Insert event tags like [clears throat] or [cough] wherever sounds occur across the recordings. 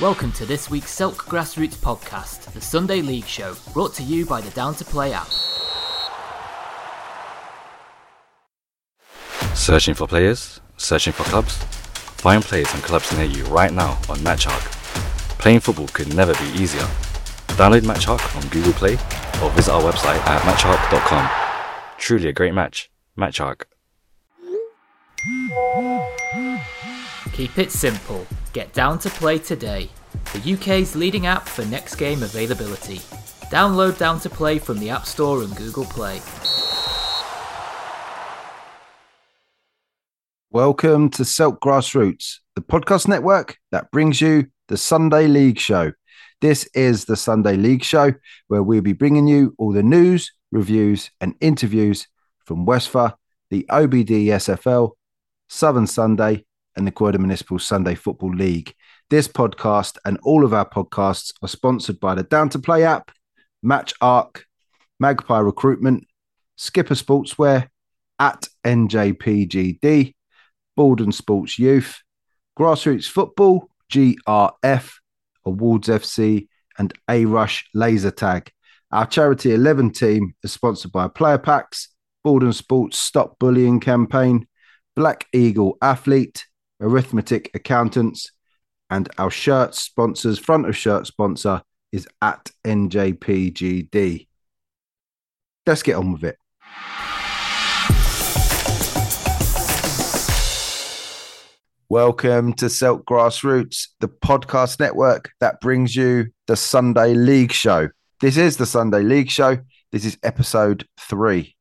Welcome to this week's Silk Grassroots podcast, the Sunday League Show, brought to you by the Down to Play app. Searching for players? Searching for clubs? Find players and clubs near you right now on MatchHawk. Playing football could never be easier. Download MatchHawk on Google Play or visit our website at matchhawk.com. Truly a great match. MatchHawk. Keep it simple. Get Down to Play today, the UK's leading app for next game availability. Download Down to Play from the App Store and Google Play. Welcome to Selk Grassroots, the podcast network that brings you the Sunday League Show. This is the Sunday League Show, where we'll be bringing you all the news, reviews, and interviews from Westphal, the OBD SFL, Southern Sunday, and the Croydon Municipal Sunday Football League. This podcast and all of our podcasts are sponsored by the Down to Play app, MatchHawk, Magpie Recruitment, Skipper Sportswear, at NJPGD, Baldon Sports Youth, Grassroots Football, GRF, Awards FC, and A Rush Laser Tag. Our Charity 11 team is sponsored by Player Packs, Baldon Sports Stop Bullying Campaign, Black Eagle Athlete, Arithmetic Accountants, and our shirt sponsors, front of shirt sponsor is at NJPGD. Let's get on with it. Welcome to Selk Grassroots, the podcast network that brings you the Sunday League Show. This is the Sunday League Show. This is episode three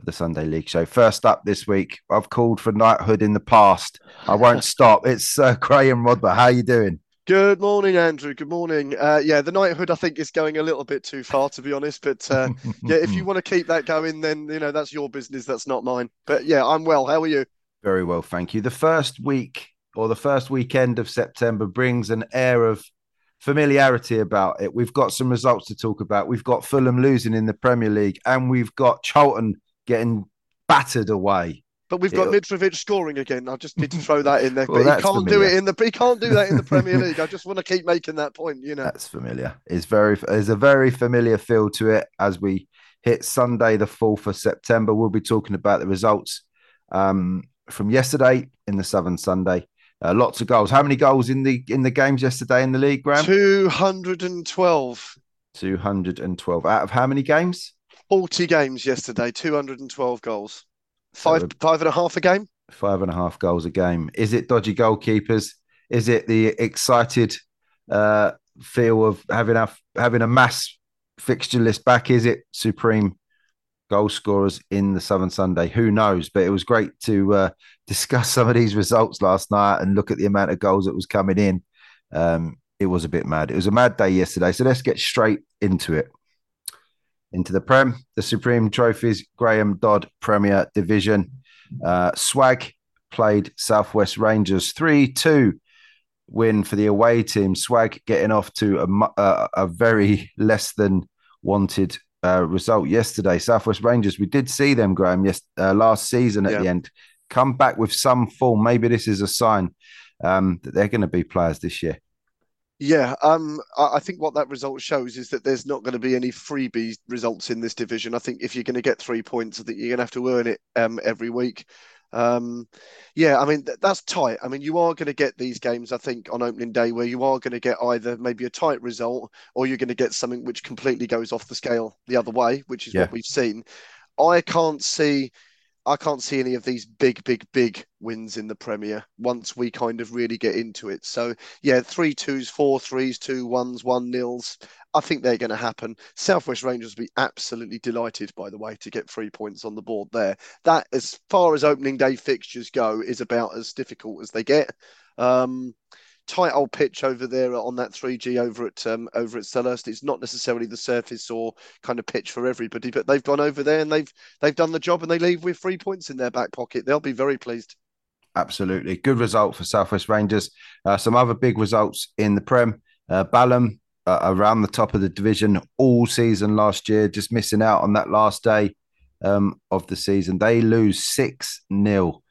of the Sunday League Show. First up this week, I've called for knighthood in the past. I won't [laughs] stop. It's uh, Graham Rodber. How are you doing? Good morning, Andrew. Good morning. Uh, yeah, the knighthood I think is going a little bit too far, to be honest. But uh, [laughs] yeah, if you want to keep that going, then you know that's your business. That's not mine. But yeah, I'm well. How are you? Very well, thank you. The first week or the first weekend of September brings an air of familiarity about it. We've got some results to talk about. We've got Fulham losing in the Premier League, and we've got Charlton getting battered away. But we've got It'll- Mitrovic scoring again. I just need to throw that in there. [laughs] Well, but he can't do it in the he can't do that in the Premier [laughs] League. I just want to keep making that point. You know. That's familiar. It's very there's a very familiar feel to it as we hit Sunday the 4th of September. We'll be talking about the results um, from yesterday in the Southern Sunday. Uh, lots of goals. How many goals in the in the games yesterday in the league, Graham? Two hundred and twelve. 212 out of how many games? 40 games yesterday, 212 goals. Five, five and a half a game. Five and a half goals a game. Is it dodgy goalkeepers? Is it the excited uh, feel of having a having a mass fixture list back? Is it supreme goal scorers in the Southern Sunday? Who knows? But it was great to uh, discuss [laughs] some of these results last night and look at the amount of goals that was coming in. Um, it was a bit mad. It was a mad day yesterday. So let's get straight into it. Into the Prem, the Supreme Trophies, Graham Dodd Premier Division. Uh, Swag played Southwest Rangers 3 2 win for the away team. Swag getting off to a, mu- uh, a very less than wanted uh, result yesterday. Southwest Rangers, we did see them, Graham, yes, uh, last season at Yeah. the end, come back with some form. Maybe this is a sign um, that they're going to be players this year. Yeah, um, I, think what that result shows is that there's not going to be any freebie results in this division. I think if you're going to get three points, I think you're going to have to earn it um, every week. Um, yeah, I mean th- that's tight. I mean you are going to get these games, I think, on opening day where you are going to get either maybe a tight result or you're going to get something which completely goes off the scale the other way, which is Yeah. what we've seen. I can't see. I can't see any of these big, big, big wins in the Premier once we kind of really get into it. So yeah, three twos, four threes, two ones, one nils. I think they're going to happen. Southwest Rangers will be absolutely delighted, by the way, to get three points on the board there. That, as far as opening day fixtures go, is about as difficult as they get. Um, tight old pitch over there on that 3G over at um, over at Selhurst. It's not necessarily the surface or kind of pitch for everybody, but they've gone over there and they've they've done the job and they leave with three points in their back pocket. They'll be very pleased. Absolutely. Good result for Southwest Rangers. Uh, some other big results in the Prem. Uh, Balham uh, around the top of the division all season last year, just missing out on that last day um, of the season. They lose 6 0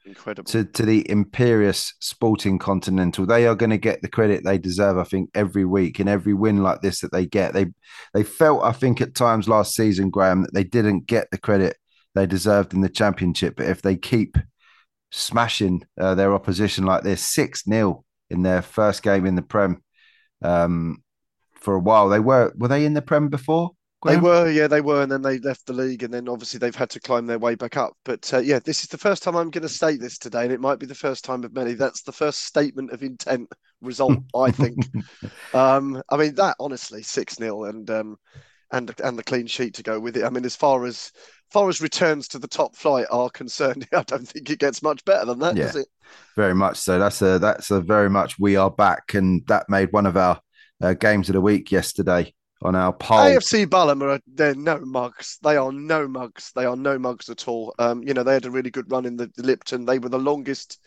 to, to the Imperious Sporting Continental. They are going to get the credit they deserve, I think, every week. And every win like this that they get, they they felt, I think, at times last season, Graham, that they didn't get the credit they deserved in the championship. But if they keep smashing uh, their opposition like this, 6 0 in their first game in the Prem um, for a while, they were, were they in the Prem before? They were, yeah, they were, and then they left the league, and then obviously they've had to climb their way back up. But uh, yeah, this is the first time I'm going to state this today, and it might be the first time of many. That's the first statement of intent result, I think. [laughs] Um, I mean, that honestly, six 0 and um, and and the clean sheet to go with it. I mean, as far as far as returns to the top flight are concerned, [laughs] I don't think it gets much better than that, Yeah. does it? Very much so. That's a that's a very much we are back, and that made one of our uh, games of the week yesterday on our poll. AFC Balham are they're no mugs. They are no mugs. They are no mugs at all. Um, you know, they had a really good run in the, the Lipton. They were the longest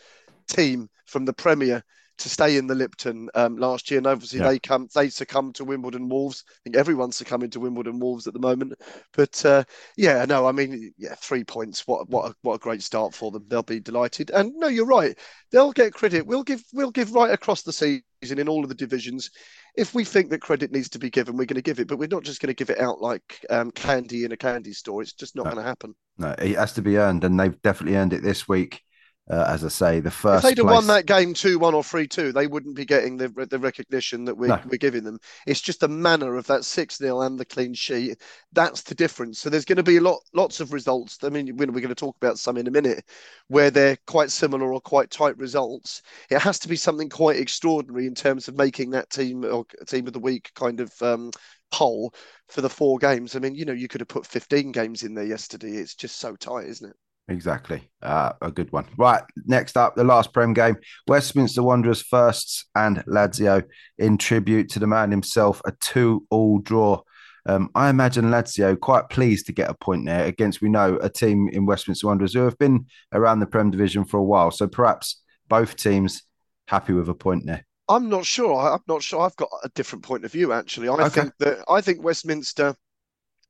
team from the Premier to stay in the Lipton um, last year, and obviously Yeah. they come they succumbed to Wimbledon Wolves. I think everyone's succumbing to Wimbledon Wolves at the moment. But uh, yeah, no, I mean, yeah, three points. What what a, what a great start for them. They'll be delighted. And no, you're right. They'll get credit. We'll give we'll give right across the season in all of the divisions. If we think that credit needs to be given, we're going to give it. But we're not just going to give it out like um, candy in a candy store. It's just not No. going to happen. No, it has to be earned, and they've definitely earned it this week. Uh, as I say, the first. If they'd have place. won that game two one or three two, they wouldn't be getting the the recognition that we're No. we're giving them. It's just the manner of that six 0 and the clean sheet. That's the difference. So there's going to be a lot lots of results. I mean, we're going to talk about some in a minute where they're quite similar or quite tight results. It has to be something quite extraordinary in terms of making that team or team of the week kind of um, poll for the four games. I mean, you know, you could have put 15 games in there yesterday. It's just so tight, isn't it? Exactly. Uh, a good one. Right. Next up, the last Prem game Westminster Wanderers firsts and Lazio in tribute to the man himself, a two all draw. Um, I imagine Lazio quite pleased to get a point there against, we know, a team in Westminster Wanderers who have been around the Prem division for a while. So perhaps both teams happy with a point there. I'm not sure. I'm not sure. I've got a different point of view actually. I Okay. think that I think Westminster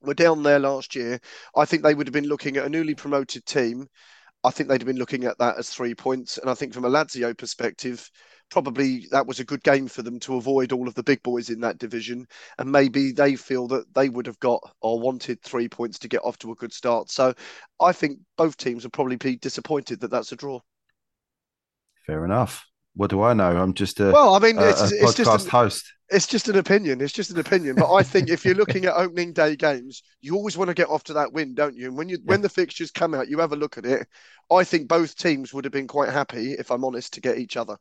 were down there last year. I think they would have been looking at a newly promoted team. I think they'd have been looking at that as three points. And I think from a Lazio perspective, probably that was a good game for them to avoid all of the big boys in that division. And maybe they feel that they would have got or wanted three points to get off to a good start. So I think both teams would probably be disappointed that that's a draw. Fair enough. What do I know? I'm just a, Well, I mean, a, it's, a it's podcast just an, host. it's just an opinion. It's just an opinion. But I think if you're looking at opening day games, you always want to get off to that win, don't you? And when you when the fixtures come out, you have a look at it. I think both teams would have been quite happy, if I'm honest, to get each other.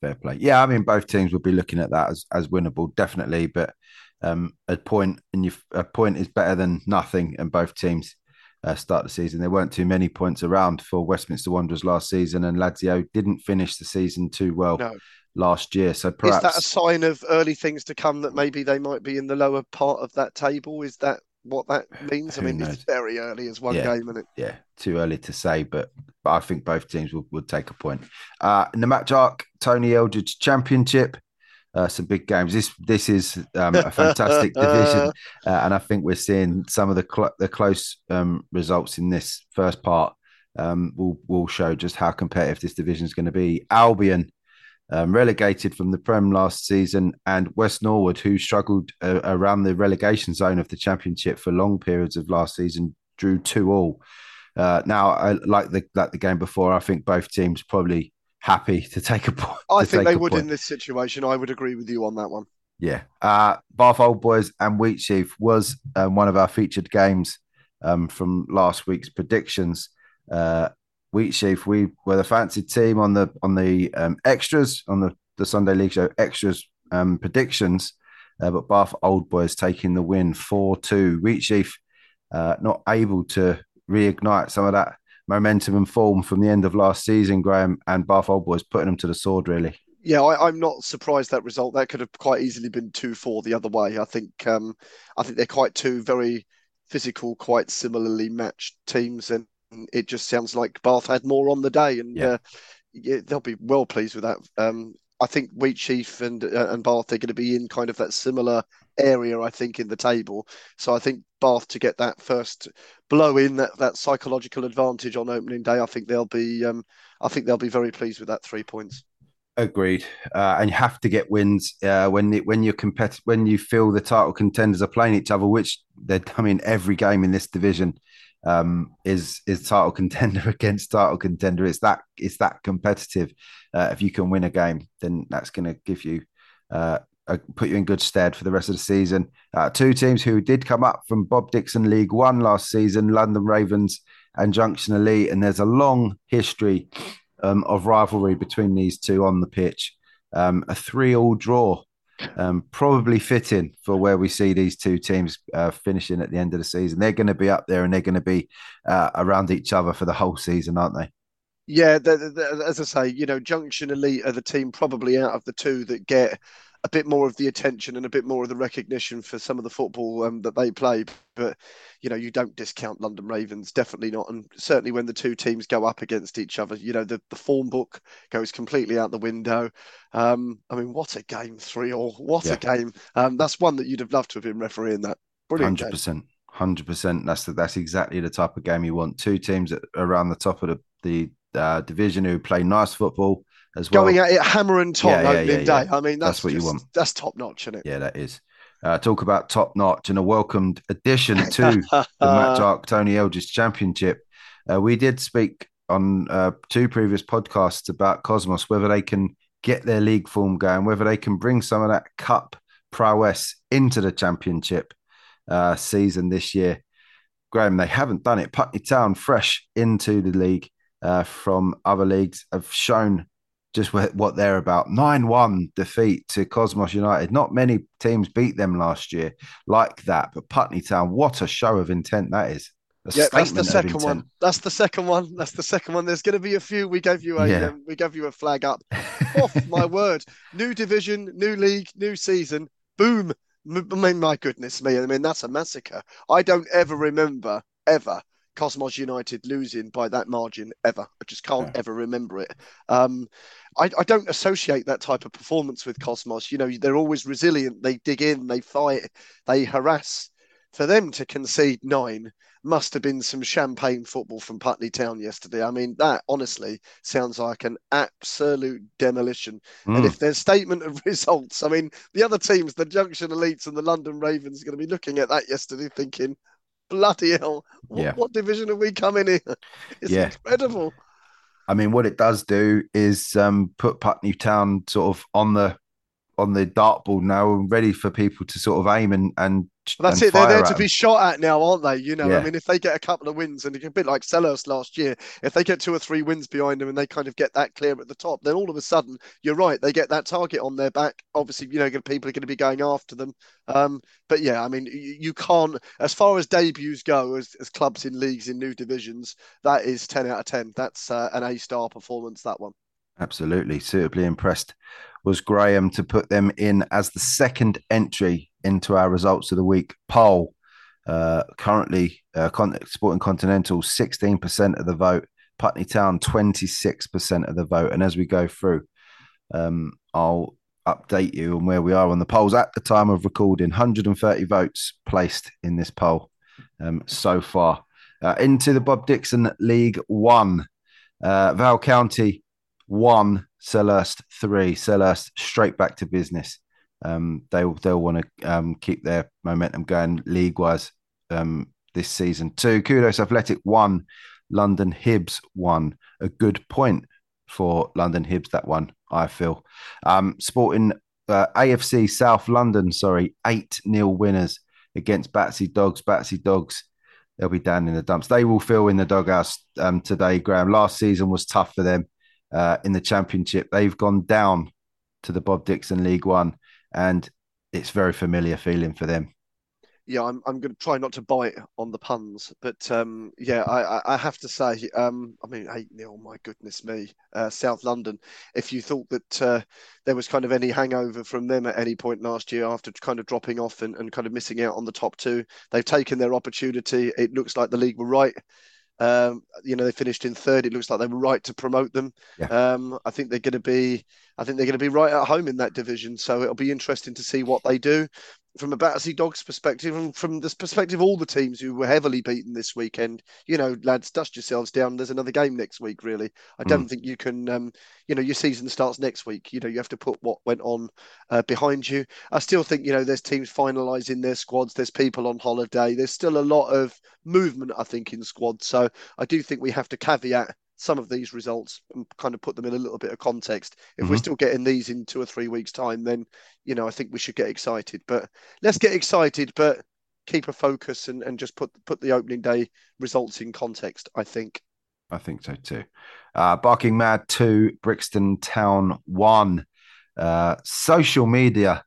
Fair play. Yeah, I mean, both teams would be looking at that as, as winnable, definitely. But um, a point and you, a point is better than nothing. And both teams uh, start the season. There weren't too many points around for Westminster Wanderers last season, and Lazio didn't finish the season too well No. last year. So Is perhaps that a sign of early things to come that maybe they might be in the lower part of that table? Is that what that means? I mean, knows? it's very early as one Yeah. game, and it yeah, too early to say, but, but I think both teams would, would take a point. Uh, in the MatchHawk, Tony Eldridge Championship, uh, some big games. This this is um, a fantastic division, [laughs] uh, and I think we're seeing some of the cl- the close um, results in this first part. Um, will will show just how competitive this division is going to be. Albion. Um, relegated from the Prem last season, and West Norwood, who struggled uh, around the relegation zone of the Championship for long periods of last season, drew two all. Uh, now, I, like the like the game before, I think both teams probably happy to take a point. I think they would point. in this situation. I would agree with you on that one. Yeah. Uh, Bath Old Boys and Wheat Sheaf was um, one of our featured games um, from last week's predictions. Uh, Wheatsheaf, we were the fancied team on the on the um, extras on the, the Sunday League Show extras um, predictions, uh, but Bath Old Boys taking the win four two. Wheatsheaf uh, not able to reignite some of that momentum and form from the end of last season, Graham, and Bath Old Boys putting them to the sword really. Yeah, I, I'm not surprised that result. That could have quite easily been two four the other way. I think um, I think they're quite two very physical, quite similarly matched teams, and it just sounds like Bath had more on the day, and Yeah. uh, yeah, they'll be well pleased with that. Um, I think Wheatsheaf and uh, and Bath are going to be in kind of that similar area. I think in the table. So I think Bath to get that first blow in that that psychological advantage on opening day. I think they'll be um, I think they'll be very pleased with that three points. Agreed, uh, and you have to get wins uh, when when you're compet- when you feel the title contenders are playing each other, which they're. I mean, every game in this division um, is is title contender [laughs] against title contender. It's that it's that competitive. Uh, if you can win a game, then that's going to give you uh, put you in good stead for the rest of the season. Uh, two teams who did come up from Bob Dixon League One last season, London Ravens and Junction Elite, and there's a long history um, of rivalry between these two on the pitch. Um, a three-all draw, um, probably fitting for where we see these two teams uh, finishing at the end of the season. They're going to be up there and they're going to be uh, around each other for the whole season, aren't they? Yeah, they're, they're, as I say, you know, Junction Elite are the team probably out of the two that get a bit more of the attention and a bit more of the recognition for some of the football um, that they play. But you know, you don't discount London Ravens, definitely not. And certainly when the two teams go up against each other, you know, the, the form book goes completely out the window. Um, I mean, what a game, three or what yeah. a game. Um, that's one that you'd have loved to have been refereeing that. Brilliant. Hundred percent. Hundred percent. That's the, that's exactly the type of game you want. Two teams around the top of the the uh, division who play nice football as well. Going at it hammer and top yeah, yeah, opening yeah, day. I mean, that's, that's what just, you want. That's top notch, isn't it? Yeah, that is. Uh, talk about top notch and a welcomed addition [laughs] to the MatchHawk Tony Eldridge Championship. Uh, we did speak on uh, two previous podcasts about Cosmos, whether they can get their league form going, whether they can bring some of that cup prowess into the championship uh, season this year. Graham, they haven't done it. Putney Town, fresh into the league uh, from other leagues, have shown just what they're about. 9 1 defeat to Cosmos United. Not many teams beat them last year like that, but Putney Town, what a show of intent that is. A yeah, that's the second one. That's the second one. That's the second one. There's going to be a few. We gave you a yeah. um, we gave you a flag up. [laughs] Off my word, new division, new league, new season. Boom! I mean, my goodness me. I mean, that's a massacre. I don't ever remember ever Cosmos United losing by that margin ever. I just can't yeah. ever remember it. Um, I, I, don't associate that type of performance with Cosmos. You know, they're always resilient. They dig in, they fight, they harass. For them to concede nine must have been some champagne football from Putney Town yesterday. I mean, that honestly sounds like an absolute demolition. Mm. And if their statement of [laughs] results, I mean, the other teams, the Junction Elites and the London Ravens, are going to be looking at that yesterday thinking, bloody hell, what, yeah. what division have we come in here? [laughs] It's yeah. incredible. I mean, what it does do is um, put Putney Town sort of on the on the dartboard now and ready for people to sort of aim and and well, that's it. They're there to be shot at now, aren't they? You know, yeah. I mean, if they get a couple of wins, and a bit like Selhurst last year, if they get two or three wins behind them and they kind of get that clear at the top, then all of a sudden, you're right, they get that target on their back. Obviously, you know, people are going to be going after them. Um, but yeah, I mean, you, you, can't, as far as debuts go, as, as clubs in leagues in new divisions, that is 10 out of 10. That's uh, an A star performance, that one. Absolutely. Suitably impressed was Graham to put them in as the second entry into our results of the week poll. Uh, currently, uh, Sporting Continental, 16% of the vote, Putney Town, 26% of the vote. And as we go through, um, I'll update you on where we are on the polls at the time of recording. 130 votes placed in this poll um, so far. Uh, into the Bob Dixon League One. Uh, Val County one, Selhurst three. Selhurst straight back to business. Um, they'll they'll want to um, keep their momentum going league wise um, this season. too. Kudos Athletic one, London Hibs one. A good point for London Hibs that one. I feel. Um, sporting uh, AFC South London, sorry, eight nil winners against Battersea Dogs. Battersea Dogs, they'll be down in the dumps. They will feel in the doghouse um, today. Graham, last season was tough for them uh, in the championship. They've gone down to the Bob Dixon League One, and it's very familiar feeling for them. Yeah, I'm I'm going to try not to bite on the puns, but um, yeah, I, I have to say, um, I mean, eight 0 my goodness me, uh, South London. If you thought that uh, there was kind of any hangover from them at any point last year after kind of dropping off and, and kind of missing out on the top two, they've taken their opportunity. It looks like the league were right Um, you know, they finished in third. It looks like they were right to promote them. Yeah. Um, I think they're going to be, I think they're going to be right at home in that division. So it'll be interesting to see what they do from a Battersea Dogs perspective and from the perspective of all the teams who were heavily beaten this weekend, you know, lads, dust yourselves down. There's another game next week, really. I don't mm. think you can, um, you know, your season starts next week. You know, you have to put what went on uh, behind you. I still think, you know, there's teams finalising their squads, there's people on holiday, there's still a lot of movement, I think, in squads. So I do think we have to caveat some of these results and kind of put them in a little bit of context. If mm-hmm. we're still getting these in two or three weeks' time, then you know I think we should get excited. But let's get excited, but keep a focus and, and just put put the opening day results in context. I think. I think so too. Uh, Barking Mad two, Brixton Town one. Uh, social media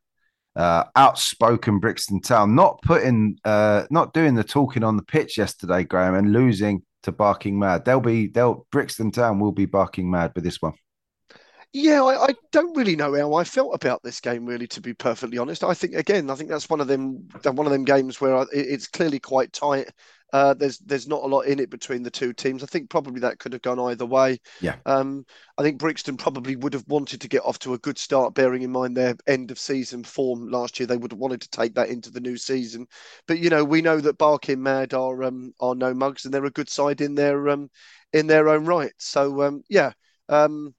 uh, outspoken Brixton Town, not putting, uh, not doing the talking on the pitch yesterday, Graham, and losing to barking mad. They'll be they'll Brixton Town will be barking mad with this one. Yeah, I, I, don't really know how I felt about this game. Really, to be perfectly honest, I think again, I think that's one of them. One of them games where I, it's clearly quite tight. Uh, there's there's not a lot in it between the two teams. I think probably that could have gone either way. Yeah. Um, I think Brixton probably would have wanted to get off to a good start, bearing in mind their end of season form last year. They would have wanted to take that into the new season. But you know, we know that Barking Mad are um, are no mugs, and they're a good side in their um, in their own right. So um, yeah. Um,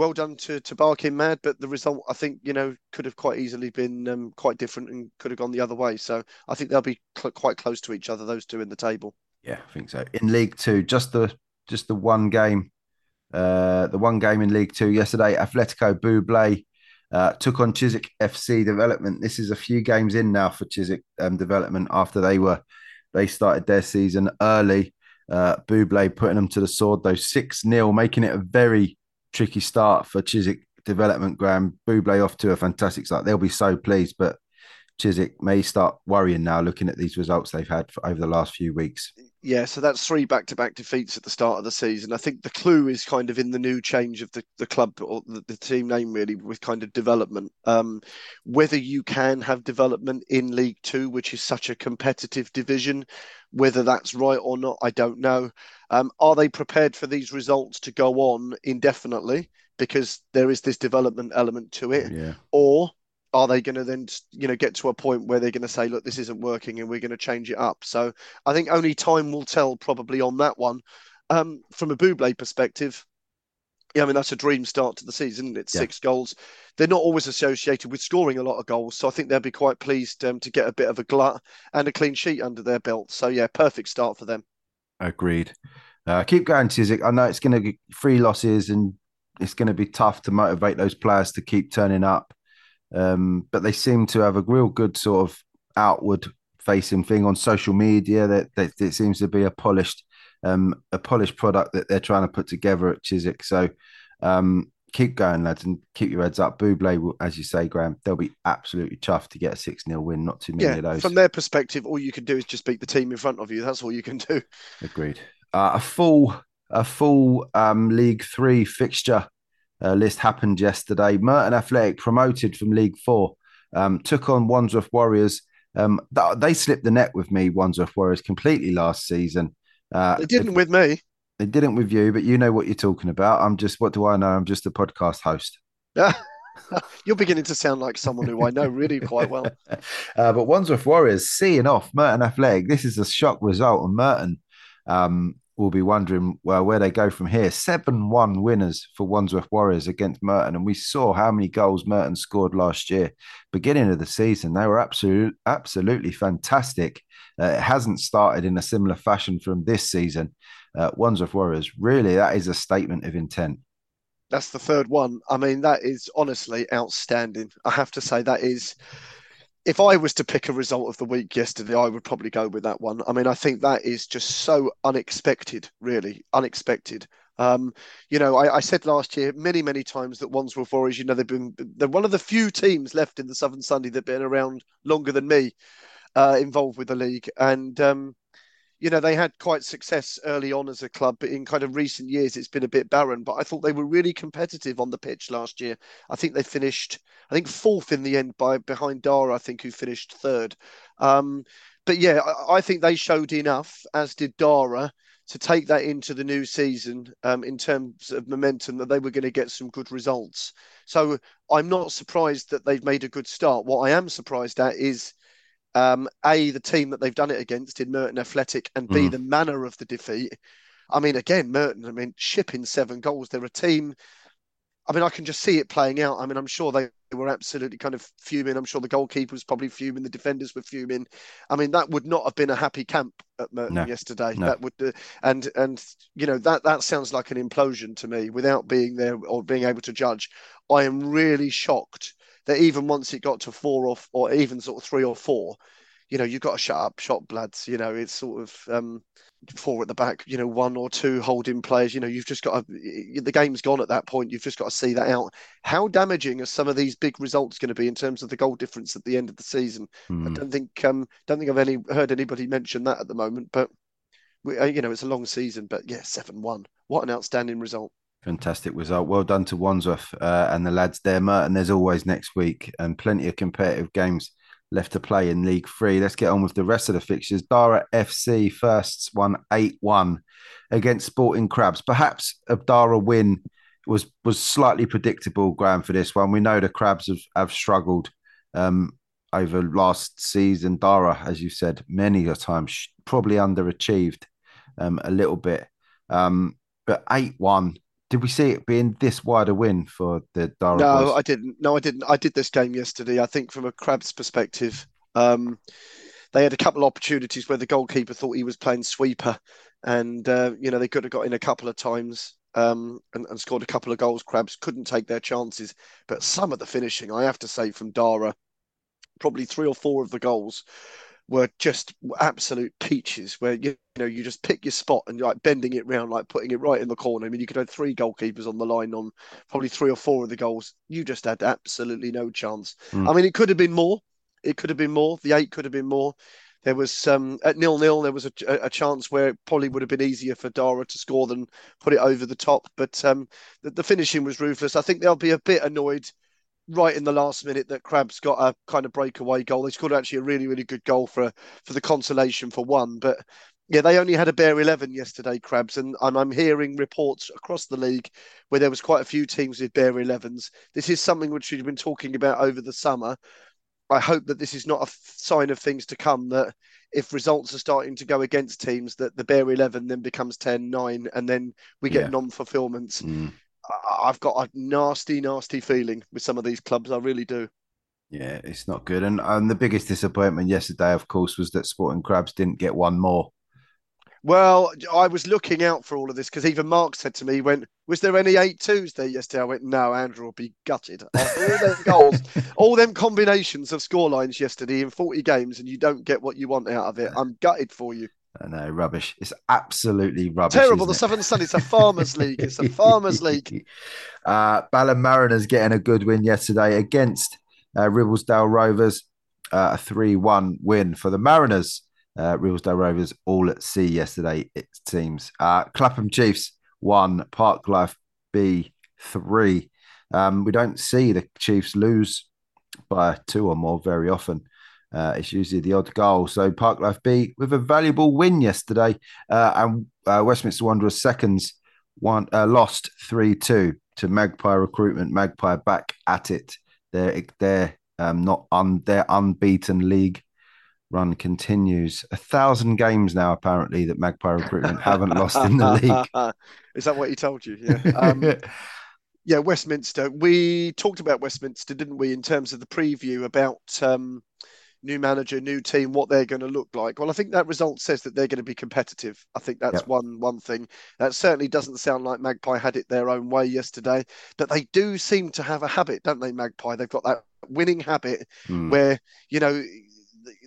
well done to to Barking Mad, but the result I think you know could have quite easily been um, quite different and could have gone the other way. So I think they'll be cl- quite close to each other, those two in the table. Yeah, I think so. In League Two, just the just the one game, uh, the one game in League Two yesterday, Atletico Buble uh, took on Chiswick FC Development. This is a few games in now for Chiswick um, Development after they were they started their season early. Uh, Buble putting them to the sword, though six 0 making it a very tricky start for Chiswick development. Graham Buble off to a fantastic start. They'll be so pleased, but Chiswick may start worrying now, looking at these results they've had for, over the last few weeks. Yeah, so that's three back-to-back defeats at the start of the season. I think the clue is kind of in the new change of the, the club or the, the team name, really, with kind of development. Um, whether you can have development in League Two, which is such a competitive division, whether that's right or not, I don't know. Um, are they prepared for these results to go on indefinitely because there is this development element to it, yeah. or are they going to then you know get to a point where they're going to say look this isn't working and we're going to change it up so i think only time will tell probably on that one um, from a buble perspective yeah, I mean that's a dream start to the season. It's yeah. six goals. They're not always associated with scoring a lot of goals, so I think they'll be quite pleased um, to get a bit of a glut and a clean sheet under their belt. So yeah, perfect start for them. Agreed. Uh, keep going, Chiswick. I know it's going to be three losses and it's going to be tough to motivate those players to keep turning up. Um, but they seem to have a real good sort of outward facing thing on social media that, that, that seems to be a polished um, a polished product that they're trying to put together at Chiswick. So um, keep going, lads, and keep your heads up. Buble, as you say, Graham, they'll be absolutely chuffed to get a 6 0 win. Not too many yeah, of those. From their perspective, all you can do is just beat the team in front of you. That's all you can do. Agreed. Uh, a full a full um, League Three fixture uh, list happened yesterday. Merton Athletic promoted from League Four, um, took on Wandsworth Warriors. Um, th- they slipped the net with me, Wandsworth Warriors, completely last season. Uh, they didn't with me. They didn't with you, but you know what you're talking about. I'm just, what do I know? I'm just a podcast host. [laughs] You're beginning to sound like someone who I know really quite well. [laughs] Uh, but Wandsworth Warriors seeing off Merton Athletic. This is a shock result, and Merton um, will be wondering well where they go from here. Seven one winners for Wandsworth Warriors against Merton, and we saw how many goals Merton scored last year. Beginning of the season, they were absolutely absolutely fantastic. Uh, it hasn't started in a similar fashion from this season. Uh, of Warriors, really, that is a statement of intent. That's the third one. I mean, that is honestly outstanding. I have to say that is if I was to pick a result of the week yesterday, I would probably go with that one. I mean, I think that is just so unexpected, really unexpected. Um, you know, I, I, said last year many, many times that Wandsworth Warriors, you know, they've been they're one of the few teams left in the Southern Sunday that've been around longer than me, uh, involved with the league, and um, you know, they had quite success early on as a club, but in kind of recent years, it's been a bit barren. But I thought they were really competitive on the pitch last year. I think they finished, I think fourth in the end by behind Dara, I think, who finished third. Um, but yeah, I, I, think they showed enough, as did Dara, to take that into the new season um, in terms of momentum that they were going to get some good results. So I'm not surprised that they've made a good start. What I am surprised at is um, a the team that they've done it against in Merton Athletic, and b mm. the manner of the defeat. I mean, again, Merton. I mean, shipping seven goals. They're a team I mean, I can just see it playing out. I mean, I'm sure they were absolutely kind of fuming. I'm sure the goalkeeper was probably fuming. The defenders were fuming. I mean, that would not have been a happy camp at Merton no, yesterday. No. That would, uh, and and you know that that sounds like an implosion to me. Without being there or being able to judge, I am really shocked that even once it got to four or or even sort of three or four, you know, you've got to shut up, shot bloods. You know, it's sort of um, four at the back, you know, one or two holding players. You know, you've just got to, the game's gone at that point. You've just got to see that out. How damaging are some of these big results going to be in terms of the goal difference at the end of the season? Mm. I hmm. don't think, um, don't think I've any heard anybody mention that at the moment. But we, uh, you know, it's a long season. But yeah, seven one. What an outstanding result. Fantastic result. Well done to Wandsworth uh, and the lads there, And There's always next week and plenty of competitive games left to play in League Three. Let's get on with the rest of the fixtures. Dara FC firsts won 8 1 against Sporting Crabs. Perhaps a Dara win was was slightly predictable, Graham, for this one. We know the Crabs have, have struggled um, over last season. Dara, as you said, many a times probably underachieved um, a little bit. Um, but 8 1 did we see it being this wide a win for the Dara? No, boys? I didn't. No, I didn't. I did this game yesterday. I think from a Crabs perspective, um, they had a couple of opportunities where the goalkeeper thought he was playing sweeper, and uh, you know they could have got in a couple of times um, and, and, scored a couple of goals. Crabs couldn't take their chances, but some of the finishing, I have to say, from Dara, probably three or four of the goals were just absolute peaches where you, know you just pick your spot and you're like bending it round like putting it right in the corner. I mean you could have three goalkeepers on the line on probably three or four of the goals. You just had absolutely no chance. Mm. I mean it could have been more. It could have been more. The eight could have been more. There was um, at nil nil. There was a, a, chance where it probably would have been easier for Dara to score than put it over the top. But um, the, the finishing was ruthless. I think they'll be a bit annoyed right in the last minute that Crabs got a kind of breakaway goal. They scored actually a really, really good goal for for the consolation for one. But yeah, they only had a bare eleven yesterday, Crabs, and I'm, I'm hearing reports across the league where there was quite a few teams with bare elevens. This is something which we've been talking about over the summer. I hope that this is not a sign of things to come. That if results are starting to go against teams, that the bare eleven then becomes 10-9, and then we get yeah. non-fulfillments. Mm. I've got a nasty, nasty feeling with some of these clubs. I really do. Yeah, it's not good. And and the biggest disappointment yesterday, of course, was that Sporting Crabs didn't get one more. Well, I was looking out for all of this because even Mark said to me, he went, Was there any 8 2s there yesterday? I went, No, Andrew will be gutted. all them [laughs] goals, all them combinations of scorelines yesterday in 40 games, and you don't get what you want out of it. I'm gutted for you. I know, rubbish. It's absolutely rubbish. Terrible. The Southern Sun, it's a farmers league. It's a farmers [laughs] league. Uh, Balham Mariners getting a good win yesterday against uh, Ribblesdale Rovers. Uh, a 3 1 win for the Mariners. Uh, Ribblesdale Rovers all at sea yesterday, it seems. Uh, Clapham Chiefs 1, Park B 3. Um, we don't see the Chiefs lose by two or more very often. Uh, it's usually the odd goal. So Parklife B with a valuable win yesterday, uh, and uh, Westminster Wanderers seconds one uh, lost three two to Magpie Recruitment. Magpie back at it. They're they're um, not un their unbeaten league run continues. A thousand games now apparently that Magpie Recruitment [laughs] haven't lost in the league. [laughs] Is that what he told you? Yeah. Um, [laughs] yeah, Westminster. We talked about Westminster, didn't we, in terms of the preview about um, new manager, new team, what they're going to look like. Well, I think that result says that they're going to be competitive. I think that's yep. one one thing. That certainly doesn't sound like Magpie had it their own way yesterday, but they do seem to have a habit, don't they, Magpie? They've got that winning habit mm. where you know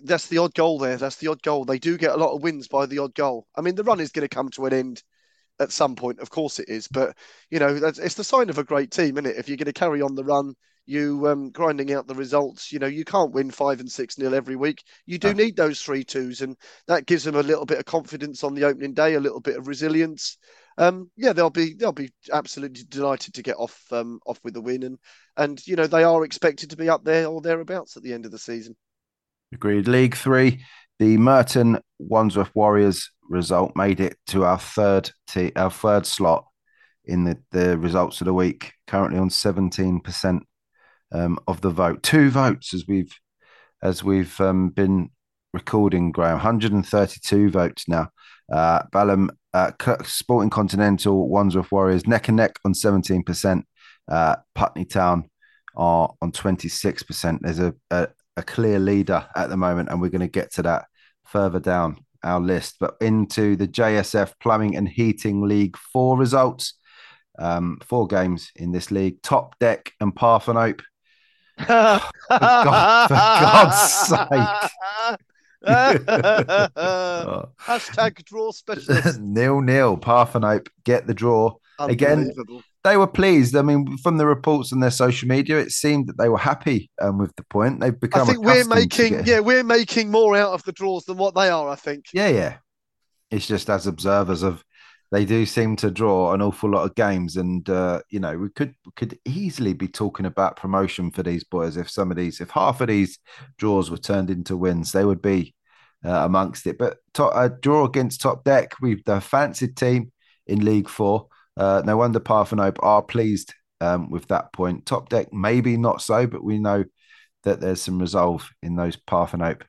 that's the odd goal there. That's the odd goal. They do get a lot of wins by the odd goal. I mean, the run is going to come to an end at some point. Of course, it is. But you know, it's the sign of a great team, isn't it? If you're going to carry on the run, you um, grinding out the results. You know, you can't win five and six nil every week. You do need those three twos, and that gives them a little bit of confidence on the opening day, a little bit of resilience. Um, yeah, they'll be they'll be absolutely delighted to get off um, off with the win, and and you know they are expected to be up there or thereabouts at the end of the season. Agreed. League Three, the Merton Wandsworth Warriors result made it to our third t- our third slot in the, the results of the week. Currently on seventeen percent um, of the vote, two votes as we've as we've um, been recording. Graham, one hundred and thirty-two votes now. Uh, Balham, uh, Sporting Continental, Wandsworth Warriors neck and neck on seventeen percent. Uh, Putney Town are on twenty six percent. There's a, a a clear leader at the moment, and we're going to get to that further down our list. But into the JSF Plumbing and Heating League Four results. Um, four games in this league: Top Deck and Parthenope. For, God, for God's sake. [laughs] Hashtag draw specialist. [laughs] nil nil. Parthenope get the draw again they were pleased. I mean, from the reports on their social media, it seemed that they were happy um, with the point. They've become. I think we're making, yeah, we're making more out of the draws than what they are. I think. Yeah, yeah. It's just as observers of, they do seem to draw an awful lot of games, and uh, you know, we could could easily be talking about promotion for these boys if some of these, if half of these draws were turned into wins, they would be uh, amongst it. But top, a draw against Top Deck, we've the fancied team in League Four. Uh, no wonder Parthenope are pleased um, with that point. Top deck, maybe not so, but we know that there's some resolve in those Parthenope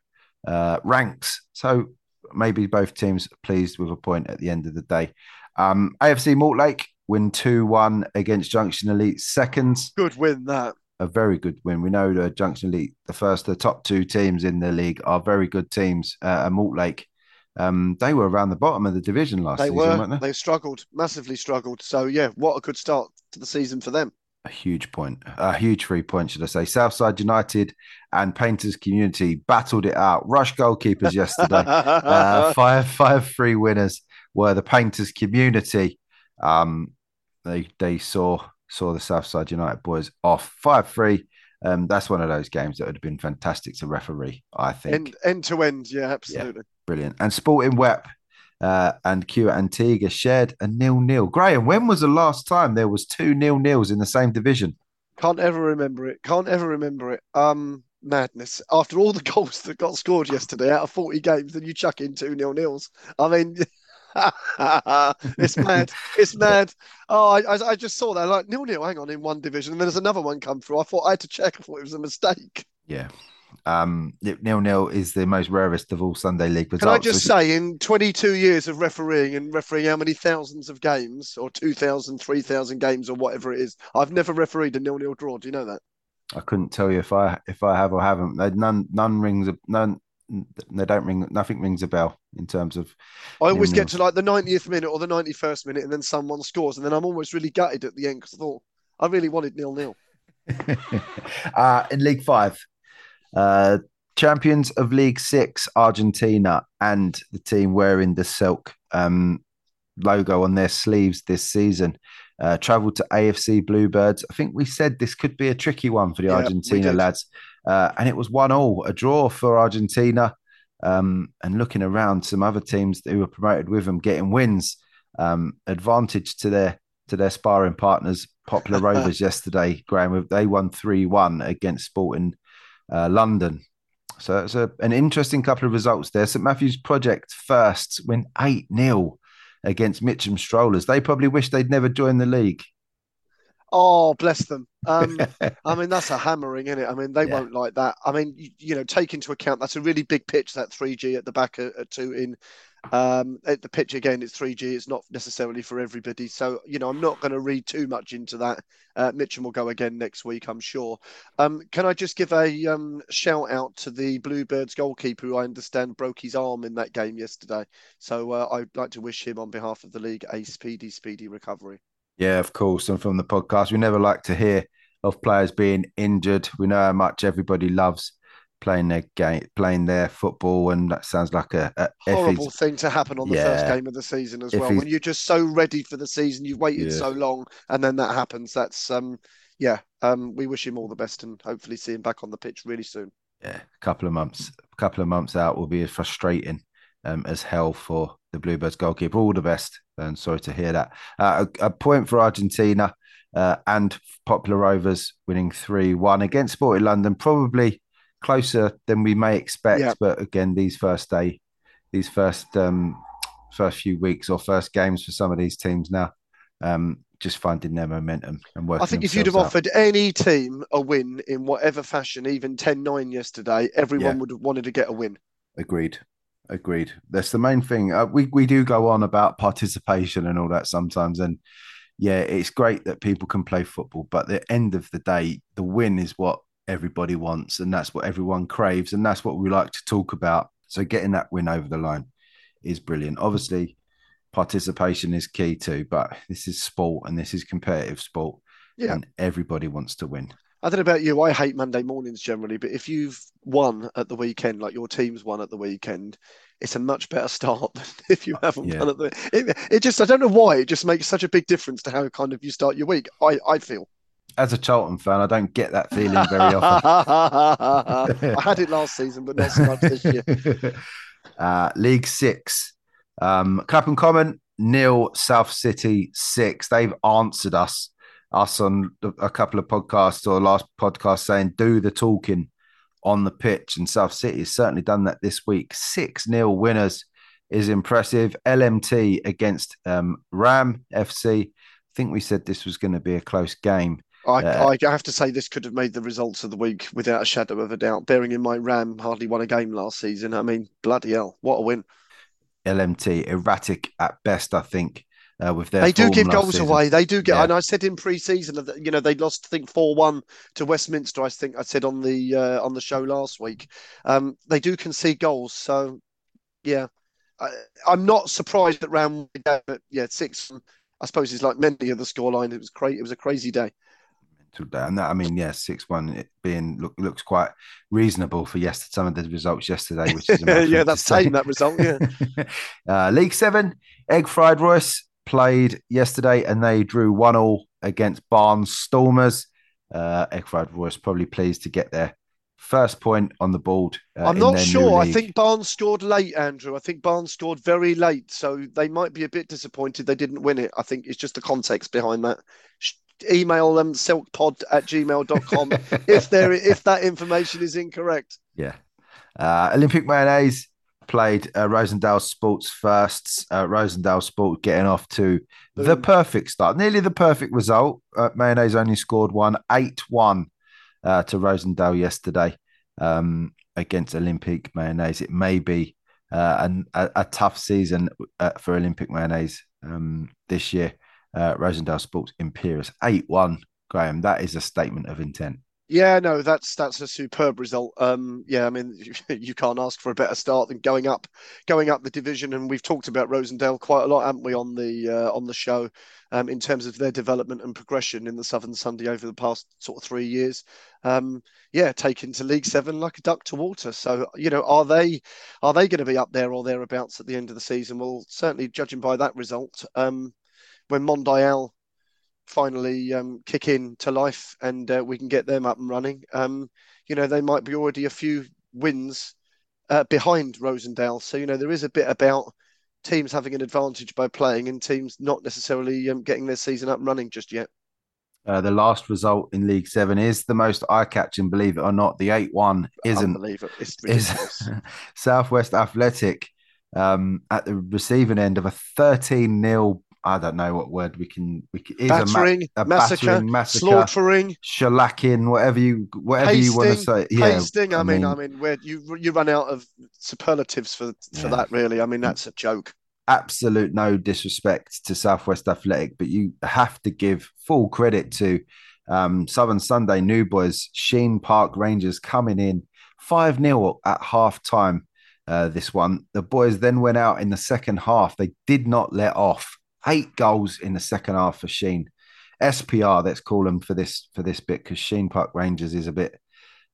uh, ranks. So maybe both teams pleased with a point at the end of the day. Um, AFC Mortlake win 2 1 against Junction Elite seconds. Good win, that. A very good win. We know the Junction Elite, the first, the top two teams in the league are very good teams. Uh, and Mortlake um, they were around the bottom of the division last they season, were. weren't they? They struggled, massively struggled. So yeah, what a good start to the season for them. A huge point, a huge three point, should I say? Southside United and Painters Community battled it out. Rush goalkeepers yesterday. [laughs] uh, five five three winners were the Painters Community. Um, they they saw saw the Southside United boys off five three. Um, that's one of those games that would have been fantastic to referee. I think end, end to end, yeah, absolutely. Yeah. Brilliant. And Sporting Wep uh, and Q Antigua shared a nil nil. Graham, when was the last time there was two nil nils in the same division? Can't ever remember it. Can't ever remember it. Um, madness. After all the [laughs] goals that got scored yesterday out of 40 games, then you chuck in two nil nils. I mean, [laughs] it's mad. It's [laughs] mad. Oh, I, I just saw that like nil nil. Hang on, in one division, and then there's another one come through. I thought I had to check. I thought it was a mistake. Yeah, um, nil nil is the most rarest of all Sunday league results. Can I just say, in 22 years of refereeing and refereeing how many thousands of games, or 2,000, 3,000 games, or whatever it is, I've never refereed a nil nil draw. Do you know that? I couldn't tell you if I if I have or haven't. None none rings a none. They don't ring. Nothing rings a bell in terms of. I always get to like the 90th minute or the 91st minute, and then someone scores, and then I'm almost really gutted at the end because I thought I really wanted nil nil. [laughs] uh, in League Five, uh, champions of League Six, Argentina, and the team wearing the silk um, logo on their sleeves this season. Uh, traveled to AFC Bluebirds. I think we said this could be a tricky one for the yeah, Argentina lads, uh, and it was one all, a draw for Argentina. Um, and looking around, some other teams who were promoted with them getting wins, um, advantage to their to their sparring partners, Poplar [laughs] Rovers yesterday. Graham, they won three one against Sporting uh, London. So it's a, an interesting couple of results there. St Matthew's Project first win 8 0 against Mitcham Strollers. They probably wish they'd never joined the league. Oh, bless them. Um, [laughs] I mean, that's a hammering, isn't it? I mean, they yeah. won't like that. I mean, you, you, know, take into account that's a really big pitch, that 3G at the back at, at two in um, the pitch again, it's 3G. It's not necessarily for everybody. So, you know, I'm not going to read too much into that. Uh, Mitcham will go again next week, I'm sure. Um, can I just give a um, shout out to the Bluebirds goalkeeper who I understand broke his arm in that game yesterday? So uh, I'd like to wish him on behalf of the league a speedy, speedy recovery. Yeah, of course. And from the podcast, we never like to hear of players being injured. We know how much everybody loves playing their game, playing their football, and that sounds like a, a horrible thing to happen on the yeah, first game of the season as well. When you're just so ready for the season, you've waited yeah. so long, and then that happens. That's um, yeah. Um, we wish him all the best, and hopefully see him back on the pitch really soon. Yeah, a couple of months, a couple of months out will be as frustrating um, as hell for the Bluebirds goalkeeper. All the best, and sorry to hear that. Uh, a, a, point for Argentina. Uh, and Poplar Rovers winning 3 1 against Sporting London. Probably closer than we may expect. Yeah. But again, these first day, these first um, first few weeks or first games for some of these teams now. Um, just finding their momentum and working. I think if you'd have out. offered any team a win in whatever fashion, even 10-9 yesterday, everyone Yeah. would have wanted to get a win. Agreed. Agreed. That's the main thing. Uh, we we do go on about participation and all that sometimes, and yeah, it's great that people can play football. But at the end of the day, the win is what everybody wants, and that's what everyone craves, and that's what we like to talk about. So getting that win over the line is brilliant. Obviously, participation is key too, but this is sport and this is competitive sport, Yeah. and everybody wants to win. I don't know about you. I hate Monday mornings generally, but if you've won at the weekend, like your team's won at the weekend, it's a much better start [laughs] than if you uh, haven't Yeah. won at the. It, it just, I don't know why, it just makes such a big difference to how kind of you start your week. I, I feel. As a Charlton fan, I don't get that feeling very often. [laughs] I had it last season, but not so much this year. [laughs] uh, League Six. Um, Clapham Common nil, South City six. They've answered us, us on a couple of podcasts or last podcast saying do the talking on the pitch, and South City has certainly done that this week. Six nil winners is impressive. LMT against um, Ram FC. I think we said this was going to be a close game. I, Uh, I have to say this could have made the results of the week without a shadow of a doubt. Bearing in mind Ram hardly won a game last season. I mean, bloody hell, what a win! LMT erratic at best, I think. Uh, with their They do give goals season. away. They do get. Yeah. And I said in pre-season that you know they lost, I think four one to Westminster. I think I said on the uh, on the show last week. Um, they do concede goals, so yeah, I, I'm not surprised that Ram. But yeah, six. I suppose it's like many of the scoreline. It was crazy. It was a crazy day. Today. And that, I mean, yeah, six one it being look, looks quite reasonable for yesterday. Some of the results yesterday, which is [laughs] yeah, that's say. tame that result. Yeah. [laughs] uh, League Seven, Egg Fried Royce played yesterday, and they drew one all against Barnes Stormers. Uh, Egg Fried Royce probably pleased to get their first point on the board. Uh, I'm not sure. I think Barnes scored late, Andrew. I think Barnes scored very late, so they might be a bit disappointed they didn't win it. I think it's just the context behind that. Email them silkpod at gmail.com [laughs] if there if that information is incorrect. Yeah. Uh, Olympic Mayonnaise played uh, Rosendale Sports firsts. Uh, Rosendale Sport getting off to the perfect start, nearly the perfect result. Uh, Mayonnaise only scored one, 8 1 uh, to Rosendale yesterday um, against Olympic Mayonnaise. It may be uh, an, a, a tough season uh, for Olympic Mayonnaise um, this year. Uh, Rosendale Sports Imperious 8 1. Graham, that is a statement of intent. Yeah, no, that's that's a superb result. Um, yeah, I mean, [laughs] you can't ask for a better start than going up, going up the division. And we've talked about Rosendale quite a lot, haven't we, on the uh, on the show, um, in terms of their development and progression in the Southern Sunday over the past sort of three years. Um, yeah, taken to League Seven like a duck to water. So you know, are they are they going to be up there or thereabouts at the end of the season? Well, certainly judging by that result, um, when Mondial finally um, kick in to life and uh, we can get them up and running. Um, you know, they might be already a few wins uh, behind Rosendale. So, you know, there is a bit about teams having an advantage by playing and teams not necessarily um, getting their season up and running just yet. Uh, the last result in League Seven is the most eye-catching, believe it or not. The eight-one isn't. Unbelievable. It's [laughs] Is. [laughs] Southwest Athletic um, at the receiving end of a thirteen 0 I don't know what word we can. We can is a, ma- a massacre, battering, massacre, slaughtering, shellacking, whatever you whatever you want to say. Yeah, pasting. I, I mean, mean- I mean, where you you run out of superlatives for for Yeah. that. Really, I mean, that's a joke. absolute no disrespect to Southwest Athletic, but you have to give full credit to um, Southern Sunday New Boys, Sheen Park Rangers coming in 5 0 at half time. Uh, this one, the boys then went out in the second half. They did not let off. Eight goals in the second half for Sheen. SPR, let's call them for this for this bit because Sheen Park Rangers is a bit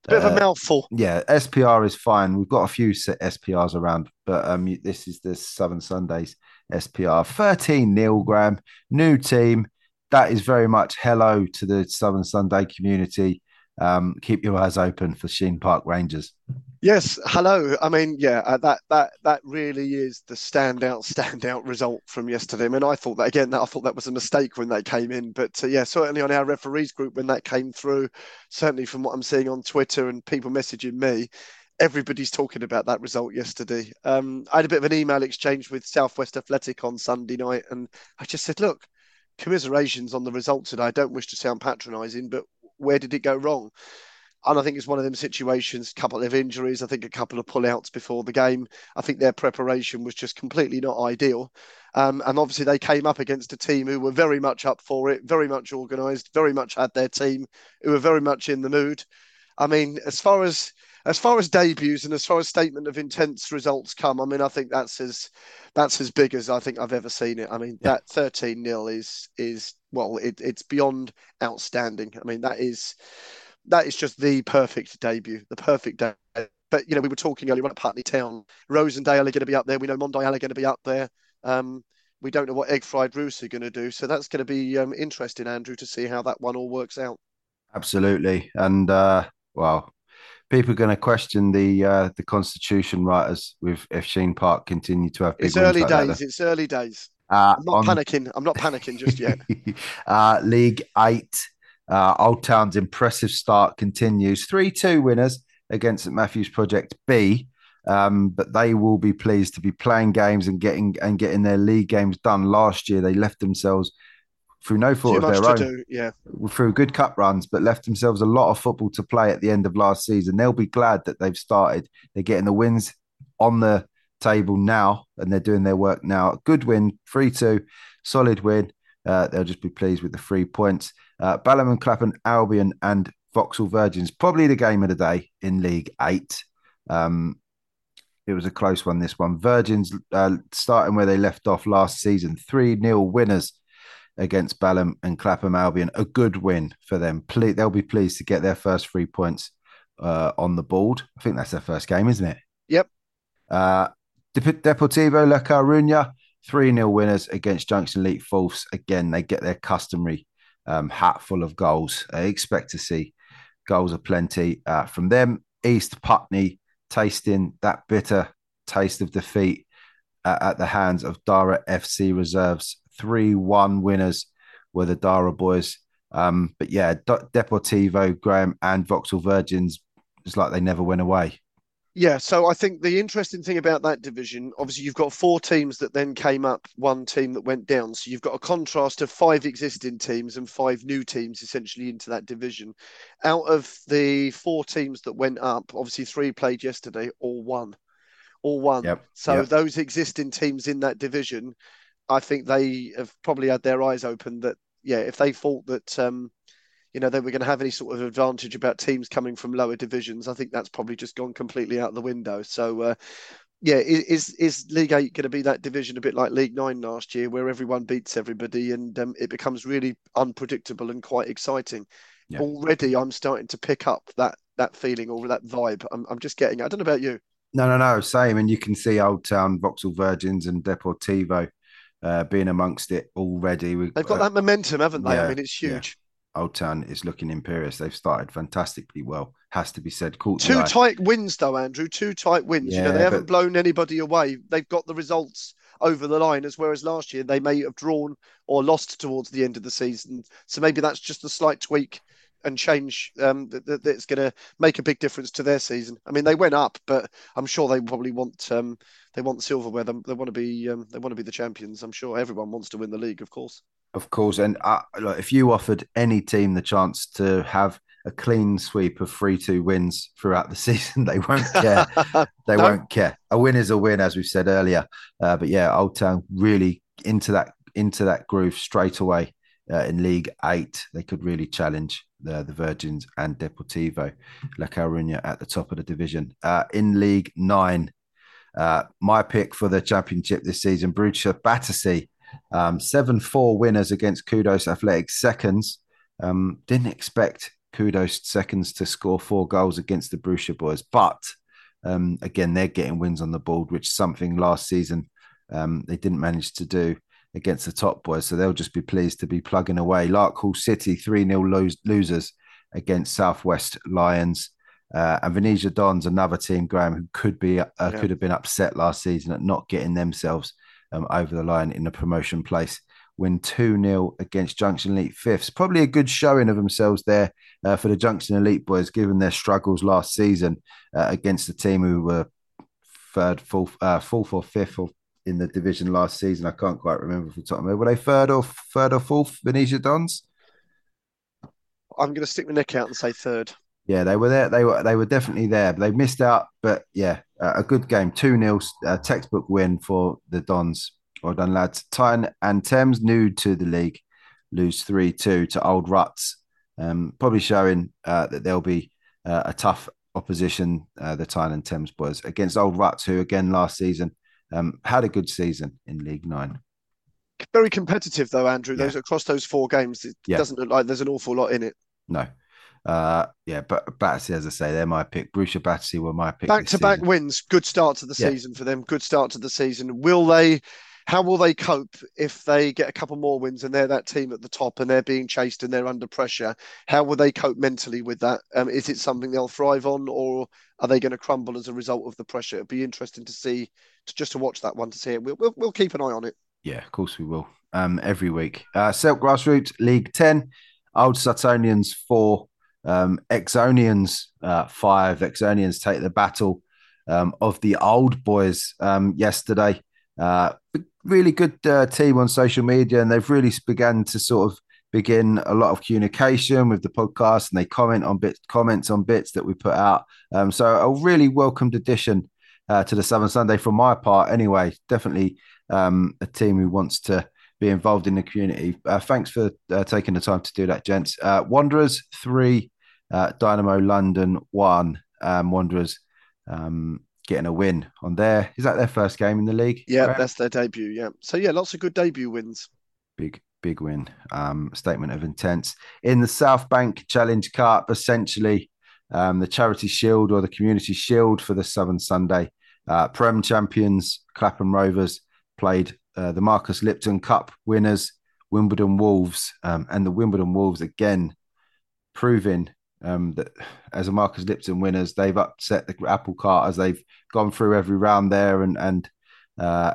Bit of uh, a mouthful. yeah, SPR is fine. We've got a few SPRs around, but um, this is the Southern Sundays SPR. 13 Neil Graham. New team. That is very much hello to the Southern Sunday community. Um, keep your eyes open for Sheen Park Rangers. Yes, hello. I mean, yeah, uh, that that that really is the standout [laughs] standout result from yesterday. I mean, I thought that again. That I thought that was a mistake when they came in, but uh, yeah, certainly on our referees group when that came through, certainly from what I'm seeing on Twitter and people messaging me, everybody's talking about that result yesterday. Um, I had a bit of an email exchange with Southwest Athletic on Sunday night, and I just said, look, commiserations on the result today. I don't wish to sound patronising, but where did it go wrong? And I think it's one of them situations, couple of injuries, I think a couple of pullouts before the game. I think their preparation was just completely not ideal. Um, and obviously they came up against a team who were very much up for it, very much organised, very much had their team, who were very much in the mood. I mean, as far as as far as debuts and as far as statement of intense results come, I mean, I think that's as that's as big as I think I've ever seen it. I mean, yeah. that 13 0 is is well, it, it's beyond outstanding. I mean, that is that is just the perfect debut, the perfect day. But you know, we were talking earlier on at Putney Town. Rosendale are going to be up there. We know Mondial are going to be up there. Um, we don't know what Egg Fried Roos are going to do, so that's going to be um, interesting, Andrew, to see how that one all works out. Absolutely, and uh, well, people are going to question the uh, the constitution writers with if Sheen Park continue to have. it's early like days. That. It's early days. Uh, I'm not on... panicking. I'm not panicking just yet. [laughs] uh, League Eight, uh, Old Town's impressive start continues. Three two winners against St Matthews Project B. Um, but they will be pleased to be playing games and getting and getting their league games done. Last year, they left themselves through no fault Too of their own, do, yeah, through good cup runs, but left themselves a lot of football to play at the end of last season. They'll be glad that they've started. They're getting the wins on the table now, and they're doing their work now. Good win, three two, solid win. Uh, they'll just be pleased with the three points. Uh, Balham and Clapham, Albion, and Vauxhall Virgins probably the game of the day in League Eight. Um, it was a close one. This one, Virgins uh, starting where they left off last season, three 0 winners against Balham and Clapham Albion. A good win for them. Ple- they'll be pleased to get their first three points uh, on the board. I think that's their first game, isn't it? Yep. Uh, Deportivo La Coruña, 3 0 winners against Junction Elite Falls. Again, they get their customary um, hat full of goals. I expect to see goals aplenty uh, from them. East Putney tasting that bitter taste of defeat uh, at the hands of Dara FC reserves 3 1 winners were the Dara boys. Um, but yeah, Deportivo, Graham, and Vauxhall Virgins, it's like they never went away. Yeah, so I think the interesting thing about that division, obviously, you've got four teams that then came up, one team that went down. So you've got a contrast of five existing teams and five new teams essentially into that division. Out of the four teams that went up, obviously, three played yesterday, all one. All one. Yep. So yep. those existing teams in that division I think they have probably had their eyes open that yeah, if they thought that um, you know they were going to have any sort of advantage about teams coming from lower divisions, I think that's probably just gone completely out the window. So uh, yeah, is is League Eight going to be that division a bit like League Nine last year, where everyone beats everybody and um, it becomes really unpredictable and quite exciting? Yeah. Already, I'm starting to pick up that that feeling or that vibe. I'm, I'm just getting. I don't know about you. No, no, no. Same, and you can see Old Town, Vauxhall Virgins, and Deportivo uh, being amongst it already. They've got uh, that momentum, haven't they? Yeah, I mean, it's huge. Old Town is looking imperious. They've started fantastically well, has to be said. Caught Two tight wins, though, Andrew. Two tight wins. Yeah, you know, they haven't blown anybody away. They've got the results over the line, as whereas last year they may have drawn or lost towards the end of the season. So maybe that's just a slight tweak and change um, that, that's going to make a big difference to their season. I mean, they went up, but I'm sure they probably want um, they want silverware. They, they want to be um, they want to be the champions. I'm sure everyone wants to win the league, of course. Of course, and uh, look, if you offered any team the chance to have a clean sweep of three two wins throughout the [laughs] season, they won't care. [laughs] they no. won't care. A win is a win, as we said earlier. Uh, but yeah, Old Town really into that into that groove straight away uh, in League Eight. They could really challenge the, the Virgins and Deportivo La Coruña at the top of the division. Uh, in League Nine, uh, my pick for the championship this season, Brucia Battersea, um, 7 4 winners against Kudos Athletics seconds. Um, didn't expect Kudos seconds to score four goals against the Brucia boys, but um, again, they're getting wins on the board, which is something last season um, they didn't manage to do against the top boys. So they'll just be pleased to be plugging away. Larkhall City, 3 0 losers against Southwest Lions. Uh, and Venetia Dons, another team, Graham, who could be uh, yeah. could have been upset last season at not getting themselves um, over the line in the promotion place. win 2 0 against Junction Elite Fifths. Probably a good showing of themselves there uh, for the Junction Elite boys, given their struggles last season uh, against the team who were third, fourth, uh, fourth or fifth or in the division last season. I can't quite remember my head. Were they third or third or fourth, Venetia Dons? I'm going to stick my neck out and say third. Yeah, they were there. They were they were definitely there. But they missed out. But yeah, uh, a good game. 2 0 uh, textbook win for the Dons. Well done, lads. Tyne and Thames, new to the league, lose 3 2 to Old Ruts. Um, probably showing uh, that there'll be uh, a tough opposition, uh, the Tyne and Thames boys, against Old Ruts, who again last season um, had a good season in League Nine. Very competitive, though, Andrew. Yeah. Those across those four games, it yeah. doesn't look like there's an awful lot in it. No, uh, yeah, but Battersea, as I say, they're my pick. Brucia Battersea were my pick. Back to back wins. Good start to the yeah. season for them. Good start to the season. Will they? How will they cope if they get a couple more wins and they're that team at the top and they're being chased and they're under pressure? How will they cope mentally with that? Um, is it something they'll thrive on, or are they going to crumble as a result of the pressure? It'd be interesting to see, to, just to watch that one to see it. We'll, we'll, we'll keep an eye on it. Yeah, of course we will. Um, every week. Uh, Silk Grassroots League Ten, Old Sutonians four, um, Exonians, uh, five Exonians take the battle um, of the old boys um, yesterday. Uh, really good uh, team on social media, and they've really begun to sort of begin a lot of communication with the podcast, and they comment on bits, comments on bits that we put out. Um, so a really welcomed addition uh, to the Southern Sunday from my part. Anyway, definitely um, a team who wants to be involved in the community. Uh, thanks for uh, taking the time to do that, gents. Uh, Wanderers three, uh, Dynamo London one. Um, Wanderers um, getting a win on there. Is that their first game in the league? Yeah, right? that's their debut. Yeah. So yeah, lots of good debut wins. Big big win. Um, statement of intent in the South Bank Challenge Cup. Essentially, um, the Charity Shield or the Community Shield for the Southern Sunday. Uh, Prem champions Clapham Rovers played uh, the Marcus Lipton Cup winners Wimbledon Wolves, um, and the Wimbledon Wolves again proving um, that as a Marcus Lipton winners, they've upset the apple cart as they've gone through every round there, and and uh,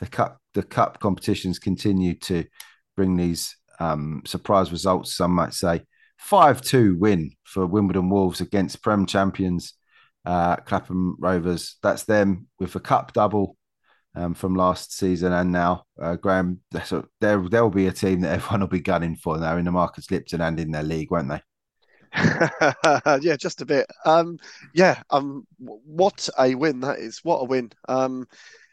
the cup the cup competitions continue to bring these um, surprise results. Some might say five two win for Wimbledon Wolves against Prem champions uh, Clapham Rovers. That's them with a cup double. Um, from last season and now, uh, Graham. So there, there will be a team that everyone will be gunning for now in the Marcus Lipton and in their league, won't they? [laughs] yeah, just a bit. Um, yeah, um, what a win that is! What a win! Um,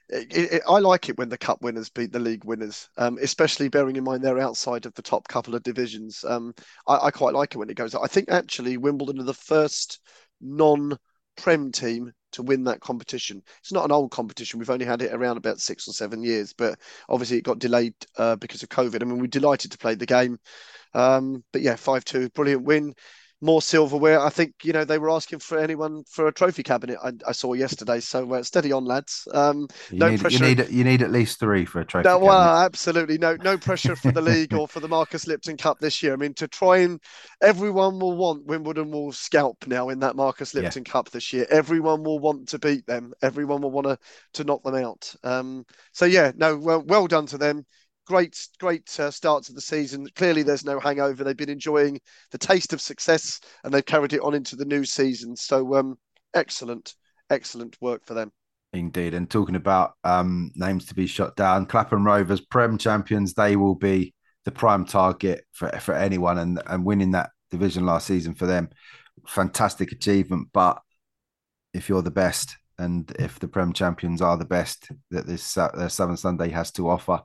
it, it, I like it when the cup winners beat the league winners, um, especially bearing in mind they're outside of the top couple of divisions. Um, I, I, quite like it when it goes. I think actually Wimbledon are the first non-prem team to win that competition. It's not an old competition. We've only had it around about six or seven years, but obviously it got delayed uh, because of COVID. I mean, we're delighted to play the game. Um, but yeah, 5 2, brilliant win more silverware. I think you know they were asking for anyone for a trophy cabinet. I, I saw yesterday. So uh, steady on, lads. Um, no need, pressure. You need you need at least three for a trophy. No, well, absolutely no no pressure for the league or for the Marcus Lipton Cup this year. I mean, to try and everyone will want Wimbledon will scalp now in that Marcus Lipton yeah. Cup this year. Everyone will want to beat them. Everyone will want to to knock them out. Um, so yeah, no, well well done to them great, great uh, start to the season. Clearly, there's no hangover. They've been enjoying the taste of success, and they've carried it on into the new season. So, um, excellent, excellent work for them. Indeed. And talking about um, names to be shot down, Clapham Rovers, Prem champions, they will be the prime target for, for anyone. And, and winning that division last season for them, fantastic achievement. But if you're the best, and if the Prem champions are the best that this uh, Southern Sunday has to offer,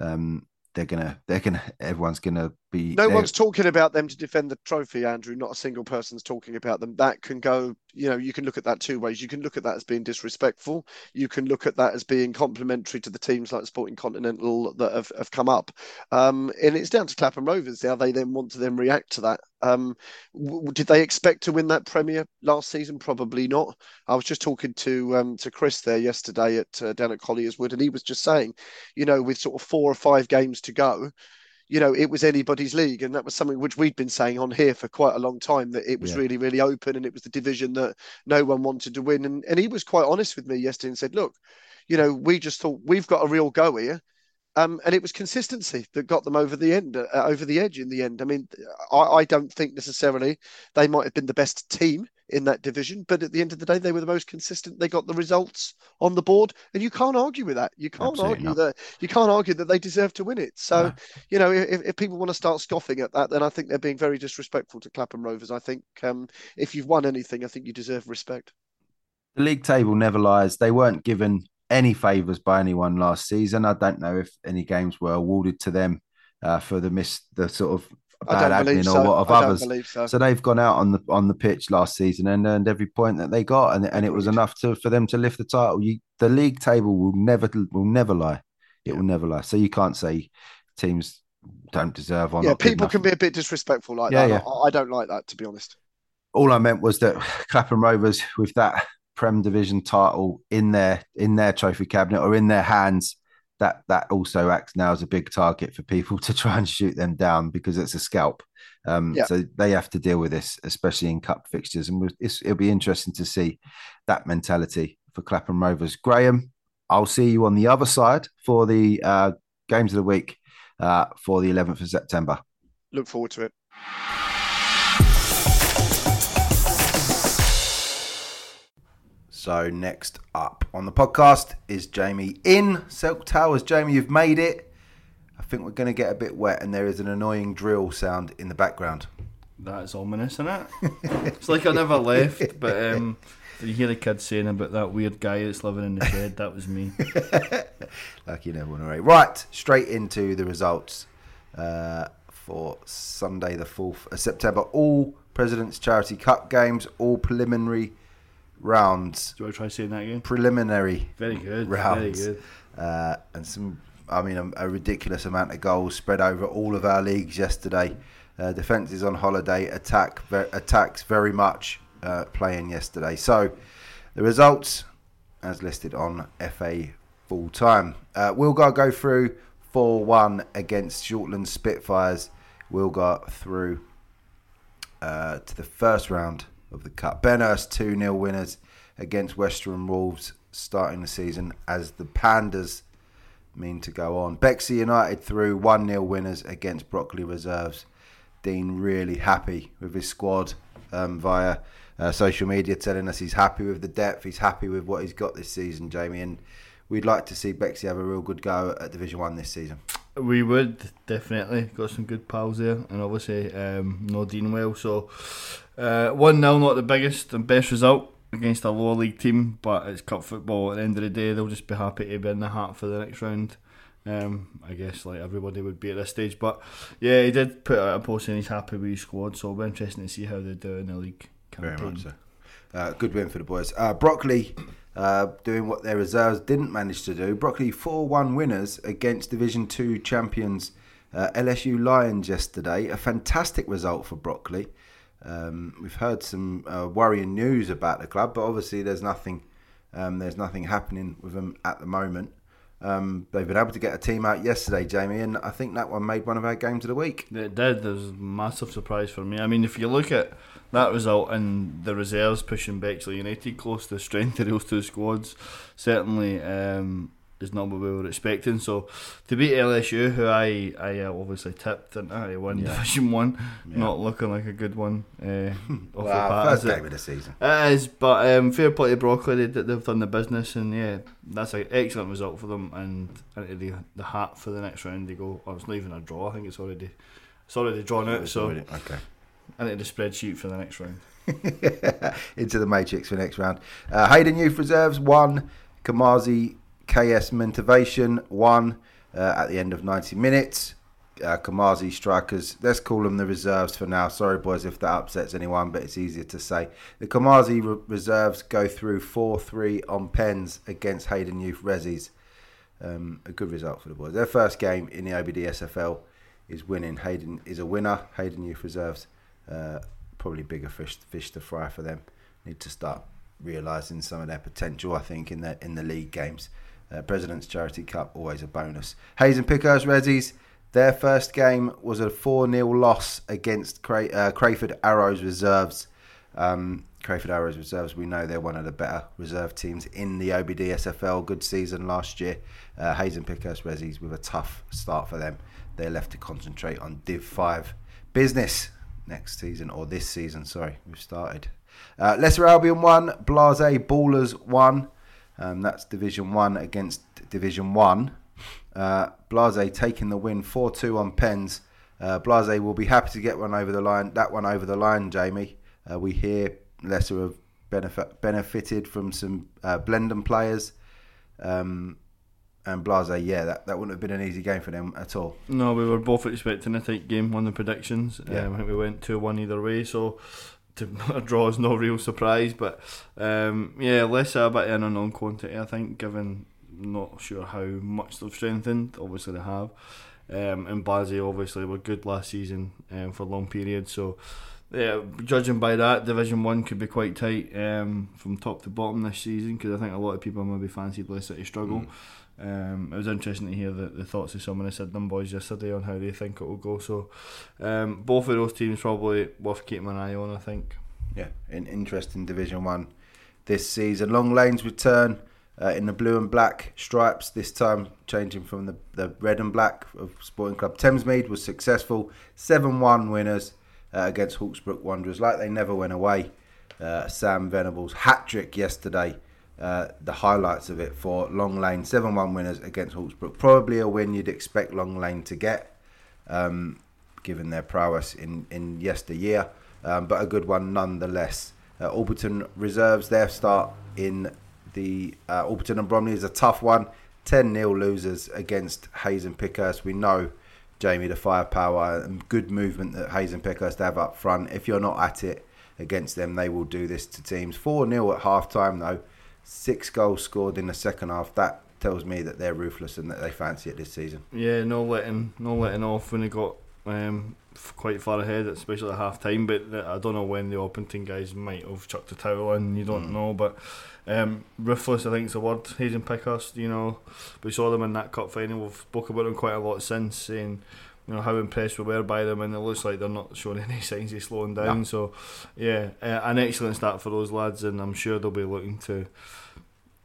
um, they're gonna they're gonna everyone's gonna be no one's talking about them to defend the trophy andrew. Not a single person's talking about them. That can go you know you can look at that two ways. You can look at that as being disrespectful. You can look at that as being complimentary to the teams like sporting continental that have, have come up. Um, and it's down to clapham rovers how they then want to then react to that. Um, w- did they expect to win that premier last season? Probably not. I was just talking to um, to chris there yesterday at uh, down at collier's wood and he was just saying you know with sort of four or five games to go you know, it was anybody's league. And that was something which we'd been saying on here for quite a long time that it was yeah. really, really open and it was the division that no one wanted to win. And, and he was quite honest with me yesterday and said, look, you know, we just thought we've got a real go here. Um, and it was consistency that got them over the end, uh, over the edge in the end. I mean, I, I, don't think necessarily they might have been the best team in that division, but at the end of the day, they were the most consistent. They got the results on the board, and you can't argue with that. You can't Absolutely argue not. that you can't argue that they deserve to win it. So, no. you know, if, if, people want to start scoffing at that, then I think they're being very disrespectful to Clapham Rovers. I think um, if you've won anything, I think you deserve respect. The league table never lies. They weren't given any favours by anyone last season. I don't know if any games were awarded to them uh, for the miss, the sort of bad admin so. or what of others. So. so. they've gone out on the on the pitch last season and earned every point that they got, and and it was enough to for them to lift the title. You, the league table will never will never lie. It yeah. will never lie. So you can't say teams don't deserve on. Yeah, people can be a bit disrespectful like yeah, that. Yeah. I, I don't like that to be honest. All I meant was that [laughs] Clapham Rovers with that Prem Division title in their in their trophy cabinet or in their hands, that that also acts now as a big target for people [laughs] to try and shoot them down because it's a scalp. Um, yeah. So they have to deal with this, especially in cup fixtures, and it'll be interesting to see that mentality for Clapham Rovers. Graham, I'll see you on the other side for the uh, games of the week uh, for the 11th of September. Look forward to it. So next up on the podcast is Jamie in Silk Towers. Jamie, you've made it. I think we're going to get a bit wet, and there is an annoying drill sound in the background. That is ominous, isn't it? it's like I never left, but um, you hear the kids saying about that weird guy that's living in the shed? That was me. like you never want to right. Right, straight into the results uh, for Sunday, the fourth of September. All President's Charity Cup games, all preliminary rounds. Do I try saying that again? Preliminary. Very good. Rounds. Very good. Uh, and some, I mean, a, a, ridiculous amount of goals spread over all of our leagues yesterday. Uh, defense is on holiday. Attack ver- attacks very much uh, playing yesterday. So the results, as listed on FA full time. Uh, Wilgar go through 4 1 against Shortland Spitfires. Wilgar through uh, to the first round of the Cup. Benhurst 2 0 winners against Western Wolves starting the season as the Pandas mean to go on. Bexley United through 1 0 winners against Brockley Reserves. Dean really happy with his squad um, via uh, social media telling us he's happy with the depth, he's happy with what he's got this season, Jamie. And we'd like to see Bexley have a real good go at Division 1 this season. We would definitely got some good pals there, and obviously um, know Dean well. So uh, one 0 not the biggest and best result against a lower league team, but it's cup football. At the end of the day, they'll just be happy to be in the hat for the next round. Um, I guess like everybody would be at this stage, but yeah, he did put out a post saying he's happy with his squad, so it'll be interesting to see how they do in the league campaign. Very much so. Uh, good win for the boys. Uh, Brockley uh, doing what their reserves didn't manage to do. Brockley 4 1 winners against Division 2 champions uh, LSU Lions yesterday. A fantastic result for Brockley. Um, we've heard some uh, worrying news about the club, but obviously there's nothing, um, there's nothing happening with them at the moment. Um, they've been able to get a team out yesterday, Jamie, and I think that one made one of our games of the week. It did. There's a massive surprise for me. I mean, if you look at that result and the reserves pushing Bexley United close to the strength of those two squads, certainly um, is not what we were expecting. So to beat LSU, who I I uh, obviously tipped and I won yeah. Division One, yeah. not looking like a good one. Uh, [laughs] off wow, first game of the season. It is, but um, fair play to Brockley. They, they've done the business, and yeah, that's an excellent result for them. And into the the hat for the next round, they go. Oh, it's not even a draw. I think it's already it's already drawn out. So already, okay. Into the spreadsheet for the next round. [laughs] into the matrix for next round. Uh, Hayden Youth Reserves one. Kamazi KS Motivation won uh, at the end of 90 minutes. Uh, Kamazi strikers, let's call them the reserves for now. Sorry, boys, if that upsets anyone, but it's easier to say. The Kamazi re- reserves go through 4 3 on pens against Hayden Youth Resis. Um, a good result for the boys. Their first game in the OBD SFL is winning. Hayden is a winner. Hayden Youth Reserves, uh, probably bigger fish, fish to fry for them. Need to start realising some of their potential, I think, in the in the league games. Uh, President's Charity Cup, always a bonus. Hayes and Pickhurst Resis, their first game was a 4 0 loss against uh, Crayford Arrows Reserves. Um, Crayford Arrows reserves, we know they're one of the better reserve teams in the OBD SFL. Good season last year. Uh, Hayes and Pickhurst Resis with a tough start for them. They're left to concentrate on Div 5 business next season, or this season, sorry, we've started. Uh, Lesser Albion 1, Blase Ballers 1. Um, that's Division 1 against Division 1. Uh, Blase taking the win 4 2 on Pens. Uh, Blase will be happy to get one over the line. That one over the line, Jamie. Uh, we hear Lesser have benefit, benefited from some uh, Blendon players. Um, and Blase, yeah, that, that wouldn't have been an easy game for them at all. No, we were both expecting a tight game on the predictions. Yeah. Um, I think we went 2 1 either way, so to a [laughs] draw is no real surprise. But um, yeah, less a bit in an unknown quantity, I think, given not sure how much they've strengthened. Obviously, they have. Um, and Blase obviously were good last season um, for a long period, so yeah, judging by that, Division One could be quite tight um, from top to bottom this season because I think a lot of people maybe fancied Lesser to struggle. Um, it was interesting to hear the, the thoughts of some of the Sydenham boys yesterday on how they think it will go. So, um, both of those teams probably worth keeping an eye on. I think. Yeah, an interesting Division One this season. Long Lanes return uh, in the blue and black stripes. This time changing from the, the red and black of Sporting Club Thamesmead was successful. Seven one winners uh, against Hawksbrook Wanderers, like they never went away. Uh, Sam Venables hat trick yesterday. Uh, the highlights of it for Long Lane, 7 1 winners against Hawksbrook. Probably a win you'd expect Long Lane to get, um, given their prowess in, in yesteryear, um, but a good one nonetheless. Uh, Orpington reserves their start in the uh, Orpington and Bromley is a tough one. 10 0 losers against Hayes and Pickhurst. We know, Jamie, the firepower and good movement that Hayes and Pickhurst have up front. If you're not at it against them, they will do this to teams. 4 0 at half time, though. Six goals scored in the second half. That tells me that they're ruthless and that they fancy it this season. Yeah, no letting, no letting off when they got um, quite far ahead, especially at half time. But I don't know when the Orpington guys might have chucked the towel in. You don't Mm. know, but um, ruthless, I think, is the word. Hayes and Pickhurst, you know, we saw them in that cup final. We've spoke about them quite a lot since, saying you know how impressed we were by them, and it looks like they're not showing any [laughs] signs of slowing down. No. So, yeah, uh, an excellent start for those lads, and I'm sure they'll be looking to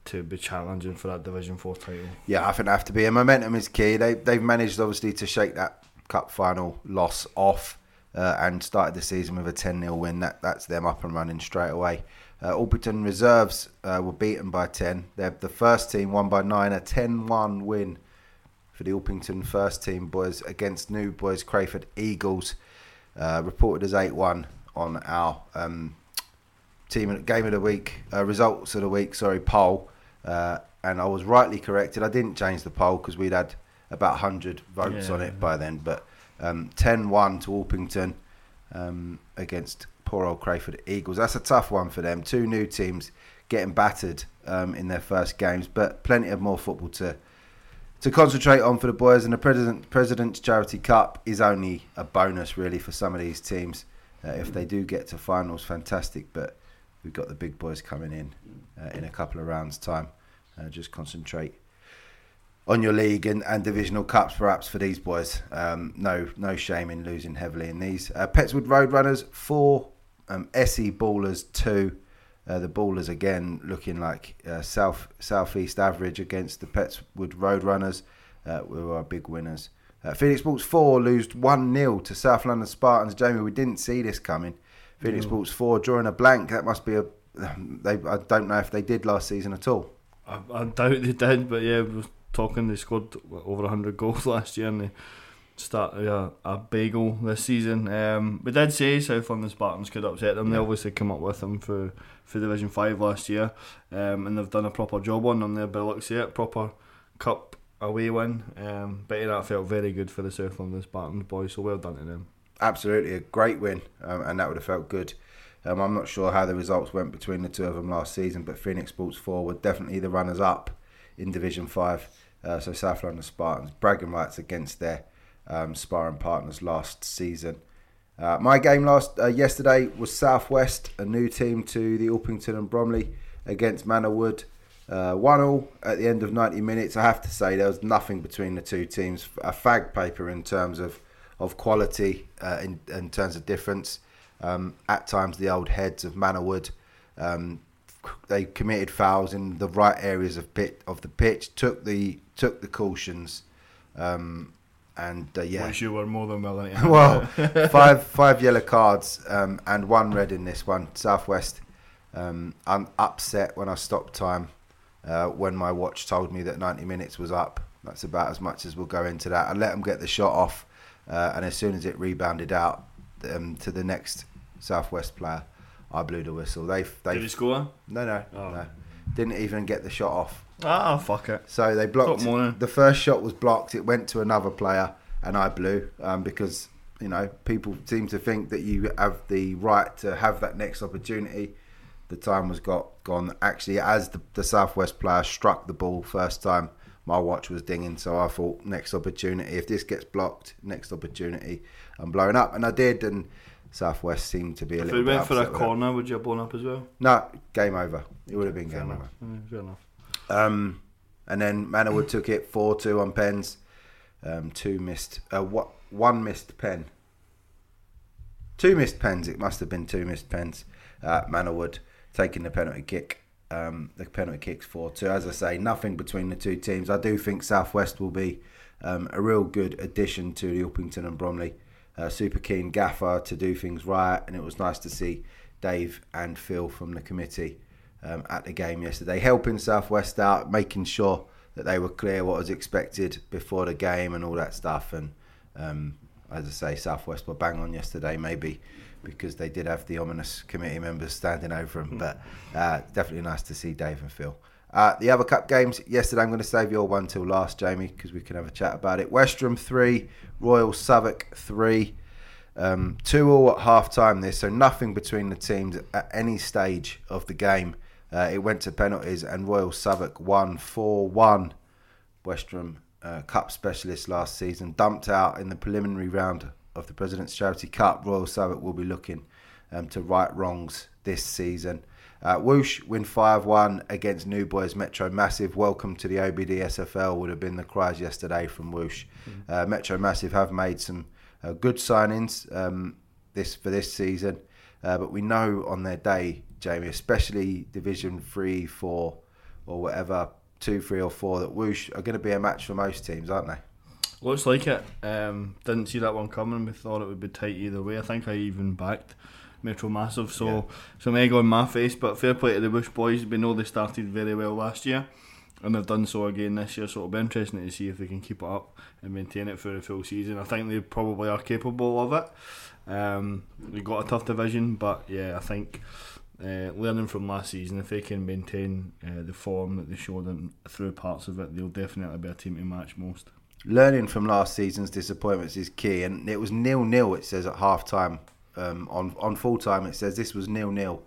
to be challenging for that Division Four title. Yeah, I think they have to be. And momentum is key. They they've managed obviously to shake that cup final loss off uh, and started the season with a 10 0 win. That that's them up and running straight away. Uh, Orpington reserves uh, were beaten by 10. They're the first team won by nine, a 10 1 win for the Orpington first team boys against New Boys Crayford Eagles. Uh, reported as 8 1 on our um, team game of the week, uh, results of the week, sorry, poll. Uh, and I was rightly corrected. I didn't change the poll because we'd had about 100 votes Yeah. on it by then. But um, 10 1 to Orpington um, against poor old Crayford Eagles. That's a tough one for them. Two new teams getting battered um, in their first games, but plenty of more football to to concentrate on for the boys. And the President President's Charity Cup is only a bonus, really, for some of these teams. Uh, if they do get to finals, fantastic. But we've got the big boys coming in uh, in a couple of rounds' time. Uh, just concentrate on your league and, and divisional cups, perhaps for these boys. Um, no, no shame in losing heavily in these. Uh, Petts Wood Roadrunners four, um, SE Ballers two. Uh, the Ballers again looking like uh, south southeast average against the Petts Wood Roadrunners, uh, who are big winners. Uh, Phoenix Sports four lose one 0 to South London Spartans. Jamie, we didn't see this coming. Phoenix No. Sports four drawing a blank. That must be a. [sighs] They I don't know if they did last season at all. I, I doubt they did, but yeah, we was talking they scored over hundred goals [laughs] last year and they started a, a bagel this season. Um, we did say South London Spartans could upset them. They obviously come up with them for, for Division Five last year, um, and they've done a proper job on them there. By the looks of it, proper cup away win. Um, but that felt very good for the South London Spartans boys. So well done to them. absolutely a great win, um, and that would have felt good. Um, I'm not sure how the results went between the two of them last season, but Phoenix Sports 4 were definitely the runners up in Division 5. Uh, so South London Spartans bragging rights against their um, sparring partners last season. Uh, my game last uh, yesterday was Southwest, a new team to the Orpington and Bromley against Manorwood. Uh, one all at the end of 90 minutes. I have to say there was nothing between the two teams. A fag paper in terms of of quality, uh, in, in terms of difference. Um, at times, the old heads of Manorwood, um, they committed fouls in the right areas of pit of the pitch, took the took the cautions, um, and uh, yeah, Which you were more than willing [laughs] to. well, [laughs] five five yellow cards um, and one red in this one. Southwest. Um, I'm upset when I stopped time. Uh, when my watch told me that 90 minutes was up. That's about as much as we'll go into that. I let them get the shot off, uh, and as soon as it rebounded out um, to the next Southwest player, I blew the whistle. They they Did he score? no no Oh. no didn't even get the shot off. Ah, fuck it. So they blocked. The first shot was blocked. It went to another player, and I blew um, because you know people seem to think that you have the right to have that next opportunity. The time was got gone. Actually, as the, the Southwest player struck the ball first time, my watch was dinging. So I thought, next opportunity. If this gets blocked, next opportunity, I'm blowing up, and I did. And Southwest seemed to be a If little. it bit went for a corner, would you have blown up as well? No, game over. It would have been game over. Fair enough. Um, and then Manorwood took it four two on pens. Um, two missed. Uh, what? One missed pen. Two missed pens. It must have been two missed pens. Uh, Manorwood taking the penalty kick. Um, the penalty kicks four two. As I say, nothing between the two teams. I do think Southwest will be um, a real good addition to the Orpington and Bromley. Uh, super keen gaffer to do things right, and it was nice to see Dave and Phil from the committee um, at the game yesterday, helping Southwest out, making sure that they were clear what was expected before the game and all that stuff. And um, as I say, Southwest were bang on yesterday, maybe because they did have the ominous committee members standing over them. But uh, definitely nice to see Dave and Phil. Uh, the other cup games yesterday, I'm going to save your one till last, Jamie, because we can have a chat about it. Westerham three, Royal Southwark three. Um, two all at half time this, so nothing between the teams at any stage of the game. Uh, it went to penalties and Royal Southwark won 4 1. Westerham uh, Cup specialist last season dumped out in the preliminary round of the President's Charity Cup. Royal Southwark will be looking um, to right wrongs this season. Uh, Whoosh win 5 1 against New Boys Metro Massive. Welcome to the OBD SFL would have been the cries yesterday from Whoosh. Uh, Metro Massive have made some uh, good signings um, this for this season, uh, but we know on their day, Jamie, especially Division 3, 4, or whatever, 2, 3, or 4, that Whoosh are going to be a match for most teams, aren't they? Looks like it. Um, didn't see that one coming. We thought it would be tight either way. I think I even backed Metro Massive, so Yeah. some egg on my face. But fair play to the Bush boys. We know they started very well last year, and they've done so again this year. So it'll be interesting to see if they can keep it up and maintain it for the full season. I think they probably are capable of it. Um, we got a tough division, but yeah, I think. Uh, learning from last season, if they can maintain uh, the form that they showed in, through parts of it, they'll definitely be a team to match most. learning from last season's disappointments is key. And it was nil nil. It says at half time. Um, on on full time, it says this was nil nil.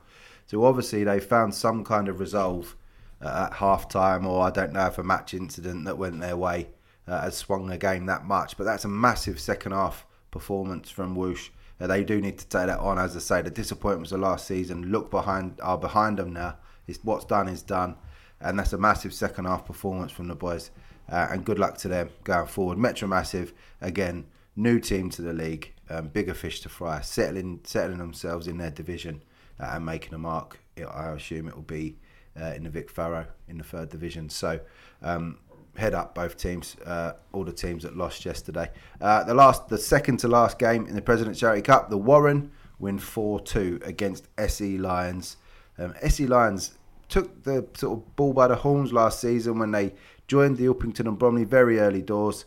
So obviously they found some kind of resolve uh, at half time, or I don't know if a match incident that went their way uh, has swung the game that much. But that's a massive second half performance from Whoosh. They do need to take that on. As I say, the disappointments of last season look behind are behind them now. It's what's done is done, and that's a massive second half performance from the boys. Uh, and good luck to them going forward. Metro Massive again, new team to the league, um, bigger fish to fry, settling settling themselves in their division uh, and making a mark. It, I assume it will be uh, in the Vic Farrow in the third division. So. Um, head up both teams, uh, all the teams that lost yesterday. Uh, the last, the second to last game in the President's Charity Cup, the Warren win four two against SE Lions. Um, SE Lions took the sort of ball by the horns last season when they joined the Orpington and Bromley very early doors.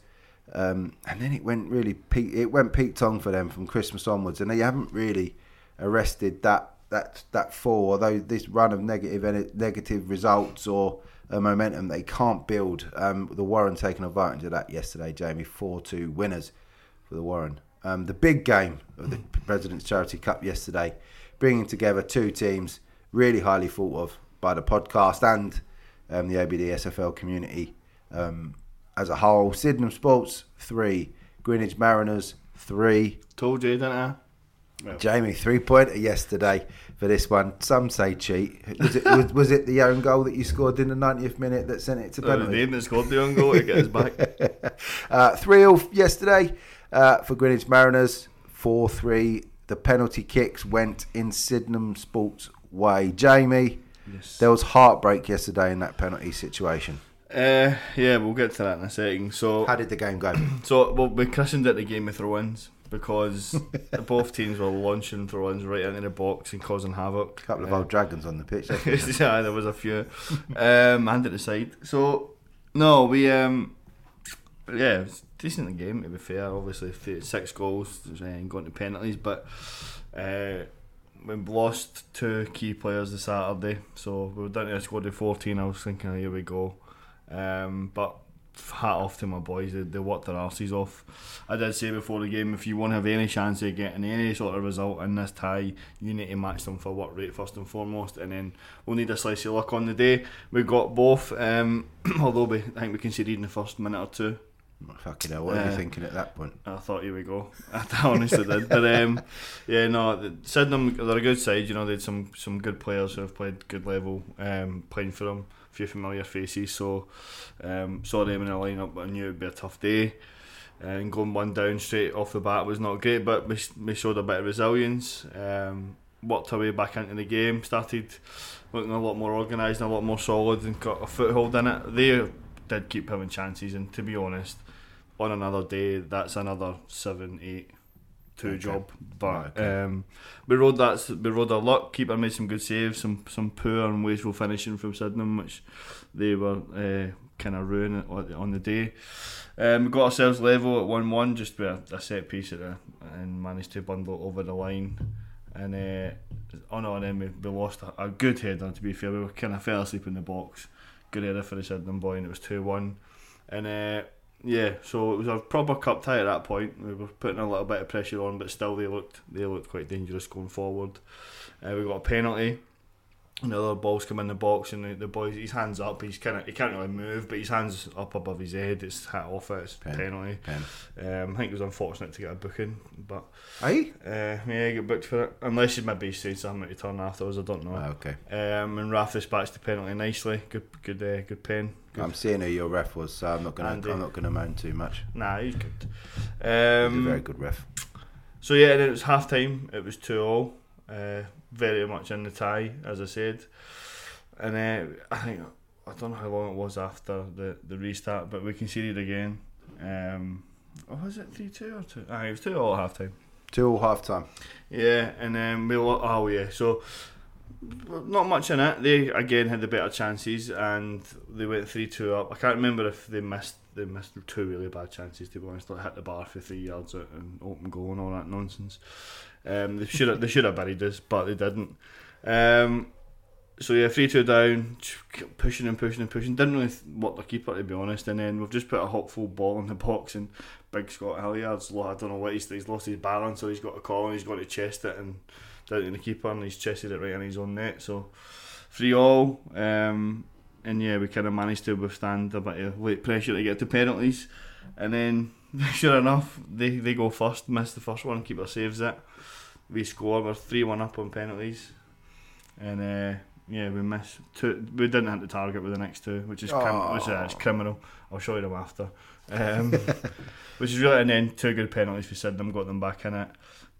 Um, and then it went really peak, it went Pete Tong for them from Christmas onwards, and they haven't really arrested that that that fall. Although this run of negative negative results or a momentum they can't build, um, the Warren taking advantage of that yesterday. Jamie four two winners for the Warren. Um, the big game of the President's Charity Cup yesterday, bringing together two teams really highly thought of by the podcast and um, the OBD SFL community um, as a whole. Sydenham Sports three, Greenwich Mariners three. Told you, didn't I? Jamie three pointer yesterday for this one. Some say cheat. Was it was, was it the own goal that you scored in the 90th minute that sent it to Oh, the penalty? That scored the own goal to get us back. [laughs] Uh, 3 0 yesterday uh, for Greenwich Mariners. 4 3 the penalty kicks went in Sydenham Sports way. Jamie, Yes. there was heartbreak yesterday in that penalty situation. Uh, yeah, we'll get to that in a second. So, How did the game go? [clears throat] so well, we christened it the game of throw-ins because [laughs] both teams were launching throw-ins right into the box and causing havoc. A couple of Uh, old dragons on the pitch. [laughs] yeah, there was a few. Um, and at the side. So no, we um, yeah, it was decent game to be fair. Obviously, six goals and going to penalties, but uh, we lost two key players this Saturday, so we were down to a squad of fourteen. I was thinking, oh, here we go. Um, but hat off to my boys, they, they worked their arses off. I did say before the game, if you want to have any chance of getting any sort of result in this tie, you need to match them for work rate first and foremost, and then we'll need a slice of luck on the day. We got both, um, [clears throat] although we, I think we conceded in the first minute or two. Fucking hell, what are you Uh, thinking at that point? I thought, here we go. [laughs] I honestly did. But um, yeah, no, Sydenham, they're a good side. You know, they had some, some good players who have played good level um, playing for them. Few familiar faces. So um, saw them in the lineup, but I knew it would be a tough day. And going one down straight off the bat was not great, but we, we showed a bit of resilience. Um, worked our way back into the game, started looking a lot more organised and a lot more solid and got a foothold in it. They did keep having chances, and to be honest, on another day, that's another seven, eight, two Okay. job. But okay. um, we rode that. We rode our luck. Keeper made some good saves, some some poor and wasteful finishing from Sydenham, which they were uh, kind of ruining on the day. Um, we got ourselves level at one one, just with a, a set piece at the, and managed to bundle over the line. And uh, oh no, and then we, we lost a, a good header. To be fair, we were kind of fell asleep in the box. Good header for the Sydenham boy, and it was two one. And uh, yeah, so it was a proper cup tie at that point. We were putting a little bit of pressure on, but still they looked they looked quite dangerous going forward. Uh, we got a penalty. Another ball's come in the box, and the, the boy his hands up. He's kind of he can't really move, but his hands up above his head. It's hit off it. It's Pen. penalty. Pen. Um, I think it was unfortunate to get a booking, but Hey? uh, yeah, get booked for it. Unless you maybe said something to turn afterwards. I don't know. Oh, okay. Um, and Raf dispatched the penalty nicely. Good, good, uh, good pen. Good. I'm seeing who your ref was, so I'm not gonna Andy. I'm not gonna moan too much. Nah, he's good. He's a very Um, good ref. so yeah, and then it was half time. It was two all. Uh, very much in the tie, as I said. And uh, I think I don't know how long it was after the, the restart, but we conceded again. Um, oh, was it three two or two? Ah, it was two all half time. Two all half time. Yeah, and then we lo- oh yeah, so not much in it. They again had the better chances, and they went three two up. I can't remember if they missed they missed two really bad chances. To be honest, they hit the bar for three yards out and open goal and all that nonsense. Um, they should have they should have buried us, but they didn't. Um, so yeah, three two down, pushing and pushing and pushing. Didn't really work the keeper to be honest. And then we've just put a hot ball in the box, and big Scott Hilliard's I don't know what he's he's lost his balance, or he's got a call and he's got to chest it and down to the keeper, and he's chested it right in his own net. So three all. Um, and yeah, we kind of managed to withstand a bit of late pressure to get to penalties, and then [laughs] sure enough, they they go first, miss the first one, keeper saves it. We score, we're three one up on penalties, and uh, yeah, we miss two. We didn't hit the target with the next two, which is crim- which, uh, is criminal. I'll show you them after. Um, [laughs] which is really, and then two good penalties We for Sydenham, got them back in it.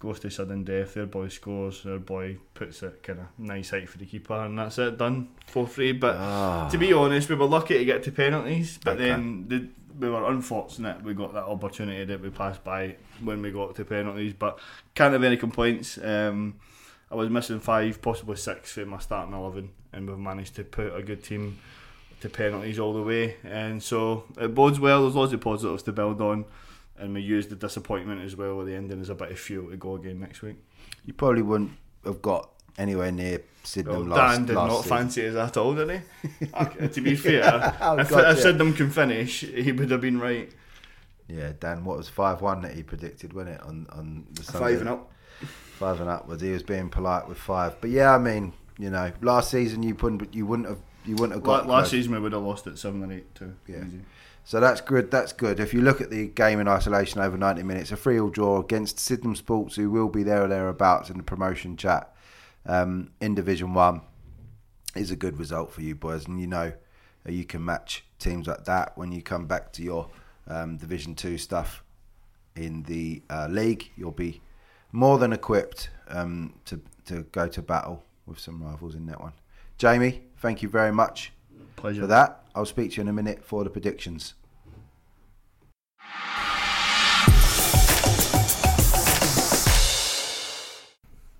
Goes to sudden death. Their boy scores. Their boy puts it kind of nice height for the keeper, and that's it done for free. But Ah. to be honest, we were lucky to get to penalties, but Okay. then the, we were unfortunate. We got that opportunity that we passed by when we got to penalties, but can't have any complaints. Um, I was missing five, possibly six for my starting eleven, and we've managed to put a good team to penalties all the way. And so it bodes well. There's lots of positives to build on, and we used the disappointment as well at the ending as a bit of fuel to go again next week. You probably wouldn't have got anywhere near Well, last, Dan did last not season. fancy us at all, did he? [laughs] Okay, to be fair, [laughs] Oh, if, God, if yeah. Sydenham can finish, he would have been right. Yeah, Dan, what was five one that he predicted, wasn't it? On on the Sunday? Five and up. Five and upwards. He was being polite with five. But yeah, I mean, you know, last season you wouldn't you wouldn't have you wouldn't have got last close. season we would have lost at seven and eight too. Yeah. Easy. So that's good. That's good. If you look at the game in isolation over 90 minutes, a free all draw against Sydenham Sports, who will be there or thereabouts in the promotion chat um, in Division One, is a good result for you boys. And you know uh, you can match teams like that when you come back to your um, Division Two stuff in the uh, league. You'll be more than equipped um, to to go to battle with some rivals in that one. Jamie, thank you very much Pleasure. for that. I'll speak to you in a minute for the predictions.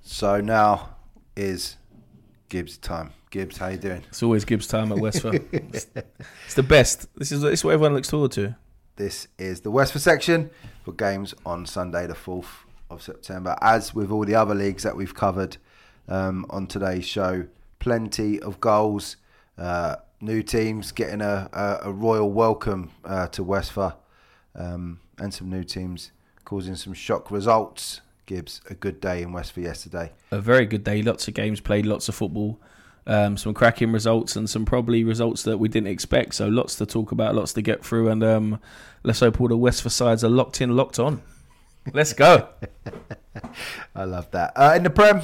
So now is Gibbs time. Gibbs, how you doing? It's always Gibbs time at Westford. [laughs] it's, it's the best. This is this is what everyone looks forward to. This is the Westford section for games on Sunday, the 4th of September. As with all the other leagues that we've covered um, on today's show, plenty of goals, uh, new teams getting a, a, a royal welcome uh, to Westford, um, and some new teams causing some shock results. Gibbs, a good day in Westford yesterday. A very good day. Lots of games played. Lots of football. Um, some cracking results and some probably results that we didn't expect. So lots to talk about, lots to get through, and um, let's hope all the Westford sides are locked in, locked on. Let's go. [laughs] I love that. Uh, in the Prem,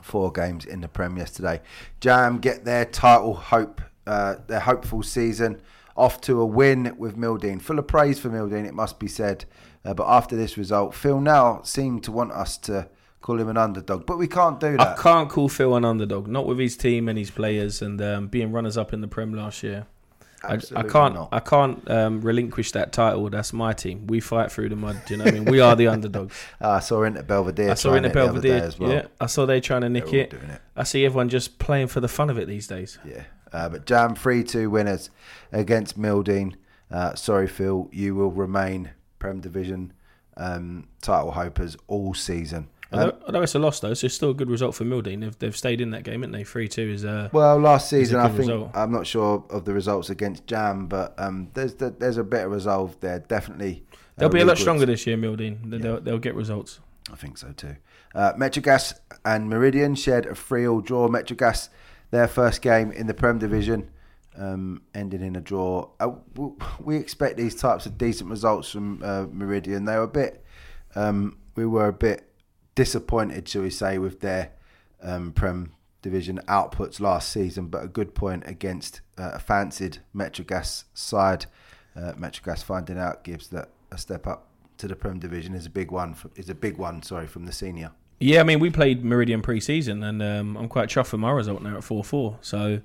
four games in the Prem yesterday. Jam get their title hope, uh, their hopeful season off to a win with Mildeen. Full of praise for Mildeen, it must be said. Uh, but after this result, Phil now seemed to want us to call him an underdog, but we can't do that. I can't call Phil an underdog, not with his team and his players, and um, being runners up in the Prem last year. I, I can't. not. I can't um, relinquish that title. That's my team. We fight through the mud. Do you know what I mean? We are the underdogs. [laughs] Uh, I saw Inter Belvedere. I saw trying in it the Belvedere. as well. Yeah, I saw they trying to nick it. it. I see everyone just playing for the fun of it these days. Yeah, uh, but Jam three two winners against Mildeen. Uh, sorry, Phil, you will remain Prem Division um, title hopers all season. Um, Although, although it's a loss though, so it's still a good result for Mildeen. They've, they've stayed in that game, haven't they? Three two is uh, well, last season I think result. I'm not sure of the results against Jam, but um, there's the, there's a bit of resolve there. Definitely, uh, they'll be a lot Reed stronger this year. Mildeen, They- they'll, they'll get results. I think so too. Uh, Metrogas and Meridian shared a 3 all draw. Metrogas, their first game in the Prem Division, um, ended in a draw. Uh, we expect these types of decent results from uh, Meridian. They were a bit, um, we were a bit disappointed, shall we say, with their um, Prem Division outputs last season, but a good point against uh, a fancied Metrogas side. Uh, Metrogas finding out gives that a step up to the Prem Division is a big one. For, is a big one. Sorry, from the senior. Yeah, I mean we played Meridian pre-season, and um, I'm quite chuffed with my result now at four four. So,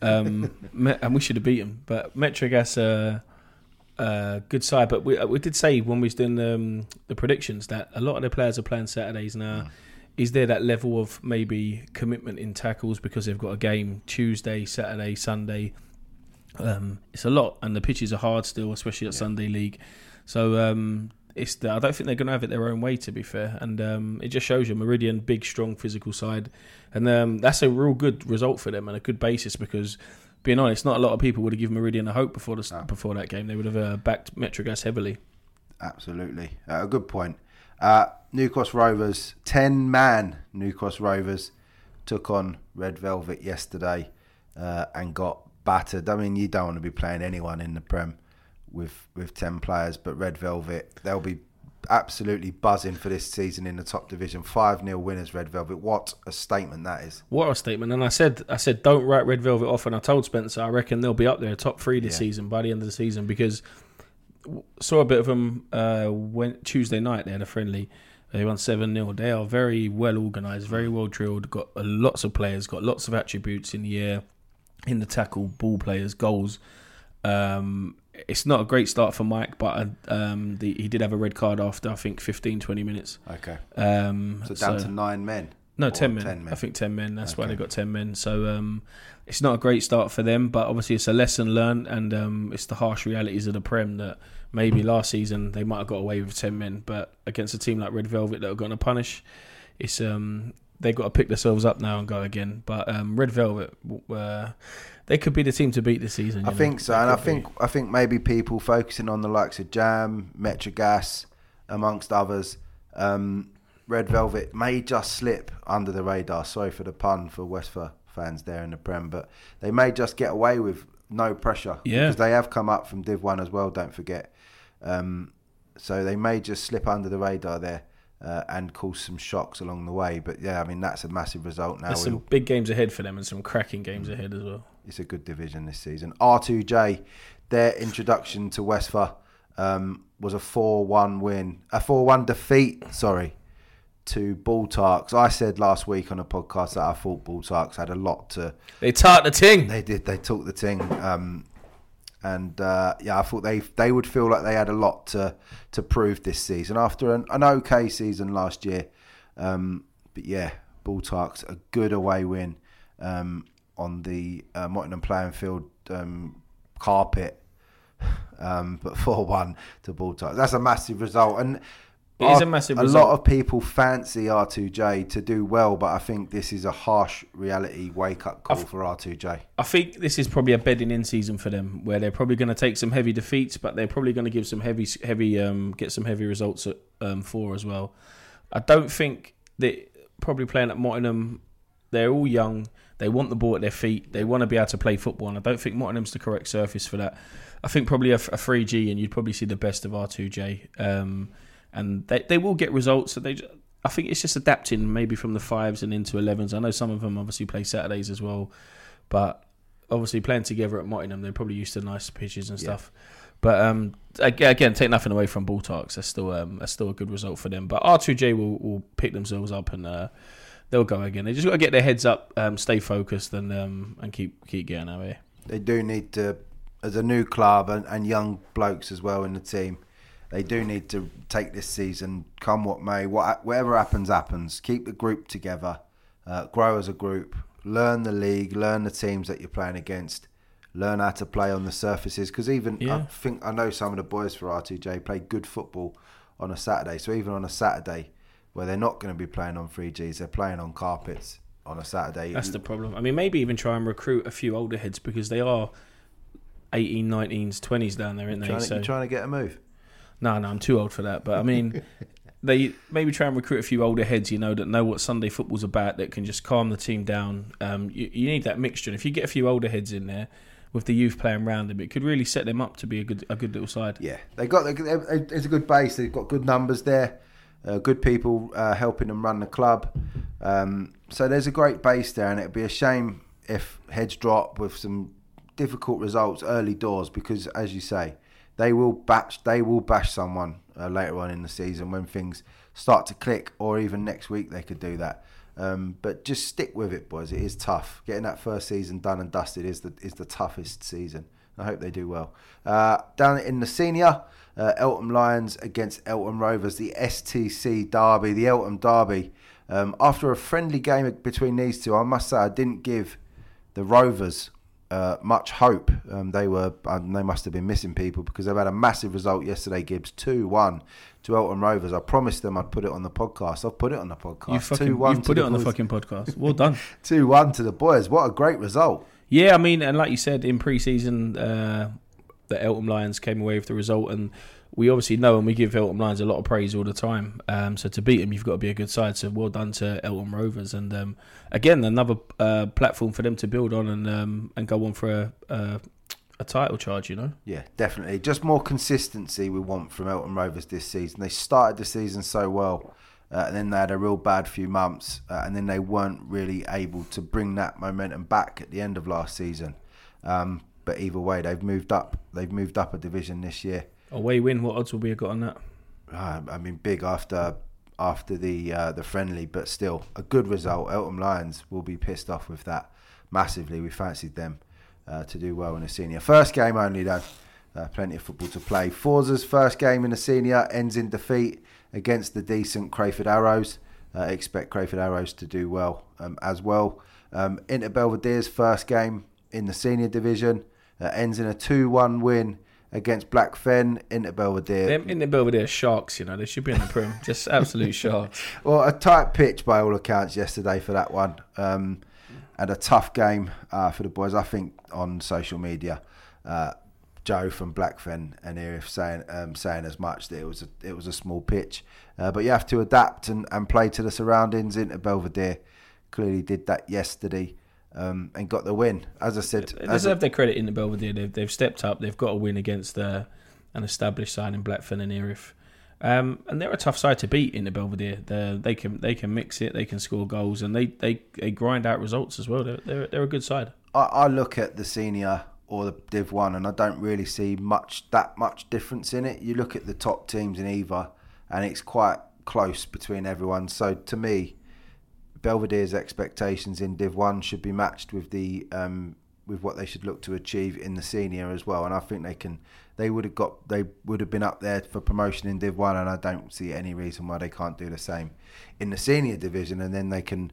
um, [laughs] and we should have beaten, but Metrogas. Uh, uh, good side, but we we did say when we was doing um, the predictions that a lot of the players are playing Saturdays now. Is there that level of maybe commitment in tackles because they've got a game Tuesday, Saturday, Sunday? Um, it's a lot, and the pitches are hard still, especially at Sunday League. So um, it's the, I don't think they're going to have it their own way, to be fair. And um, it just shows you Meridian, big, strong physical side, and um, that's a real good result for them and a good basis because. Being honest, not a lot of people would have given Meridian a hope before the, before that game. They would have uh, backed Metrogas heavily. Absolutely, uh, a good point. Uh, New Cross Rovers, ten man New Cross Rovers, took on Red Velvet yesterday uh, and got battered. I mean, you don't want to be playing anyone in the Prem with with ten players, but Red Velvet they'll be absolutely buzzing for this season in the top division. Five 0 winners, Red Velvet. What a statement that is. What a statement! And I said, I said, don't write Red Velvet off. And I told Spencer, I reckon they'll be up there, top three this Yeah. season by the end of the season because saw a bit of them uh, when Tuesday night. They had a friendly. They won seven 0 They are very well organised, very well drilled. Got lots of players, got lots of attributes in the air, in the tackle, ball players, goals. Um, it's not a great start for Mike, but uh, um, the, he did have a red card after I think 15, 20 minutes. Okay, Um, so down to nine men. no, 10 men. 10 men. I think 10 men. That's why they got 10 men. So um, it's not a great start for them, but obviously it's a lesson learned, and um, it's the harsh realities of the Prem that maybe last season they might have got away with 10 men, but against a team like Red Velvet that are going to punish, it's um, they've got to pick themselves up now and go again. But um, Red Velvet, uh, they could be the team to beat this season. I know. think so, They and I could be. think I think maybe people focusing on the likes of Jam, Metrogas, amongst others, um, Red Velvet may just slip under the radar. Sorry for the pun for Westford fans there in the Prem, but they may just get away with no pressure Yeah. because they have come up from Div One as well. Don't forget, um, so they may just slip under the radar there. Uh, and cause some shocks along the way, but yeah, I mean that's a massive result now. There's some big games ahead for them and some cracking games ahead as well. it's a good division this season. R2J, their introduction to Westphal um, was a 4 1 win, a 4 1 defeat, sorry, to Ball Tarks. I said last week on a podcast that I thought Ball Tarks had a lot to. They tart the ting. They did. They talked the thing, um, and uh, yeah, I thought they they would feel like they had a lot to to prove this season after an, an okay season last year. Um, but yeah, Ball Tarks a good away win um, on the uh, Mottingham playing field um, carpet. [laughs] Um, but four one to Ball Tarks. That's a massive result, and It is a massive a result. lot of people fancy R2J to do well, but I think this is a harsh reality wake up call for R2J. I think this is probably a bedding in season for them, where they're probably going to take some heavy defeats, but they're probably going to give some heavy, heavy, um, get some heavy results at um, four as well. I don't think that probably playing at Mottingham, they're all young. They want the ball at their feet. They want to be able to play football, and I don't think Mottingham's the correct surface for that. I think probably a, a 3G, and you'd probably see the best of R2J. Um, and they, they will get results. So they, I think it's just adapting maybe from the fives and into 11s. I know some of them obviously play Saturdays as well, but obviously playing together at Mottingham, they're probably used to nice pitches and stuff. But um, again, take nothing away from Bull Talks. That's still um, that's still a good result for them. But R2J will, will pick themselves up and uh, they'll go again. They just got to get their heads up, um, stay focused, and um, and keep keep getting our way. They do need to, as a new club and, and young blokes as well in the team, they do need to take this season, come what may, what, whatever happens, happens. Keep the group together, uh, grow as a group, learn the league, learn the teams that you're playing against, learn how to play on the surfaces. Because even I think I know some of the boys for R2J play good football on a Saturday. So even on a Saturday where they're not going to be playing on 3Gs, they're playing on carpets on a Saturday. That's the problem. I mean, maybe even try and recruit a few older heads because they are 18, 19s, 20s down there, aren't they? trying, to, So you're trying to get a move. No, no, I'm too old for that. But I mean, [laughs] they maybe try and recruit a few older heads, you know, that know what Sunday football's about, that can just calm the team down. Um, you, you need that mixture. And if you get a few older heads in there with the youth playing around them, it could really set them up to be a good a good little side. Yeah, they got. It's a good base. They've got good numbers there. Uh, good people uh, helping them run the club. Um, so there's a great base there, and it'd be a shame if heads drop with some difficult results early doors because, as you say, they will bash. They will bash someone uh, later on in the season when things start to click, or even next week they could do that. Um, but just stick with it, boys. It is tough. Getting that first season done and dusted is the is the toughest season. I hope they do well. Uh, down in the senior, uh, Eltham Lions against Eltham Rovers, the STC Derby, the Eltham Derby. Um, after a friendly game between these two, I must say I didn't give the Rovers uh, much hope. Um, they were um, they must have been missing people because they've had a massive result yesterday. Gibbs two one to Eltham Rovers. I promised them I'd put it on the podcast. I've put it on the podcast. You 2-1 you've to put it on the fucking podcast. Well done. [laughs] two one to the boys. What a great result! Yeah, I mean, and like you said, in pre-season, uh, the Eltham Lions came away with the result, and we obviously know and we give Eltham Lions a lot of praise all the time. Um, so to beat them, you've got to be a good side. So well done to Eltham Rovers, and um, again, another uh, platform for them to build on and um, and go on for a, a a title charge. You know, Yeah, definitely. Just more consistency we want from Eltham Rovers this season. They started the season so well, uh, and then they had a real bad few months, uh, and then they weren't really able to bring that momentum back at the end of last season. Um, but either way, they've moved up. They've moved up a division this year. Away win. What odds will we have got on that? Uh, I mean, big after after the uh, the friendly, but still a good result. Eltham Lions will be pissed off with that massively. We fancied them uh, to do well in the senior. First game only though. Uh, plenty of football to play. Forza's first game in the senior ends in defeat against the decent Crayford Arrows. Uh, expect Crayford Arrows to do well um, as well. Um, Inter Belvedere's first game in the senior division uh, ends in a 2 1 win against Blackfen. Inter Belvedere Them in the Belvedere sharks. You know, they should be in the prim. [laughs] Just absolute sharks. Well, a tight pitch by all accounts yesterday for that one, um, and a tough game uh, for the boys. I think on social media, uh, Joe from Blackfen and Erith saying um, saying as much that it was a, it was a small pitch, uh, but you have to adapt and, and play to the surroundings. Inter Belvedere clearly did that yesterday um, and got the win. As I said, They as a- deserve their credit in the Belvedere. They've, they've stepped up. They've got a win against uh, an established side in Blackfen and Erith. Um, and they're a tough side to beat in the Belvedere. They're, they can they can mix it. They can score goals, and they, they, they grind out results as well. They're, they're, they're a good side. I, I look at the senior or the Div One, and I don't really see much that much difference in it. You look at the top teams in either, and it's quite close between everyone. So to me, Belvedere's expectations in Div One should be matched with the um, with what they should look to achieve in the senior as well. And I think they can. They would have got. They would have been up there for promotion in Div One, and I don't see any reason why they can't do the same in the senior division. And then they can.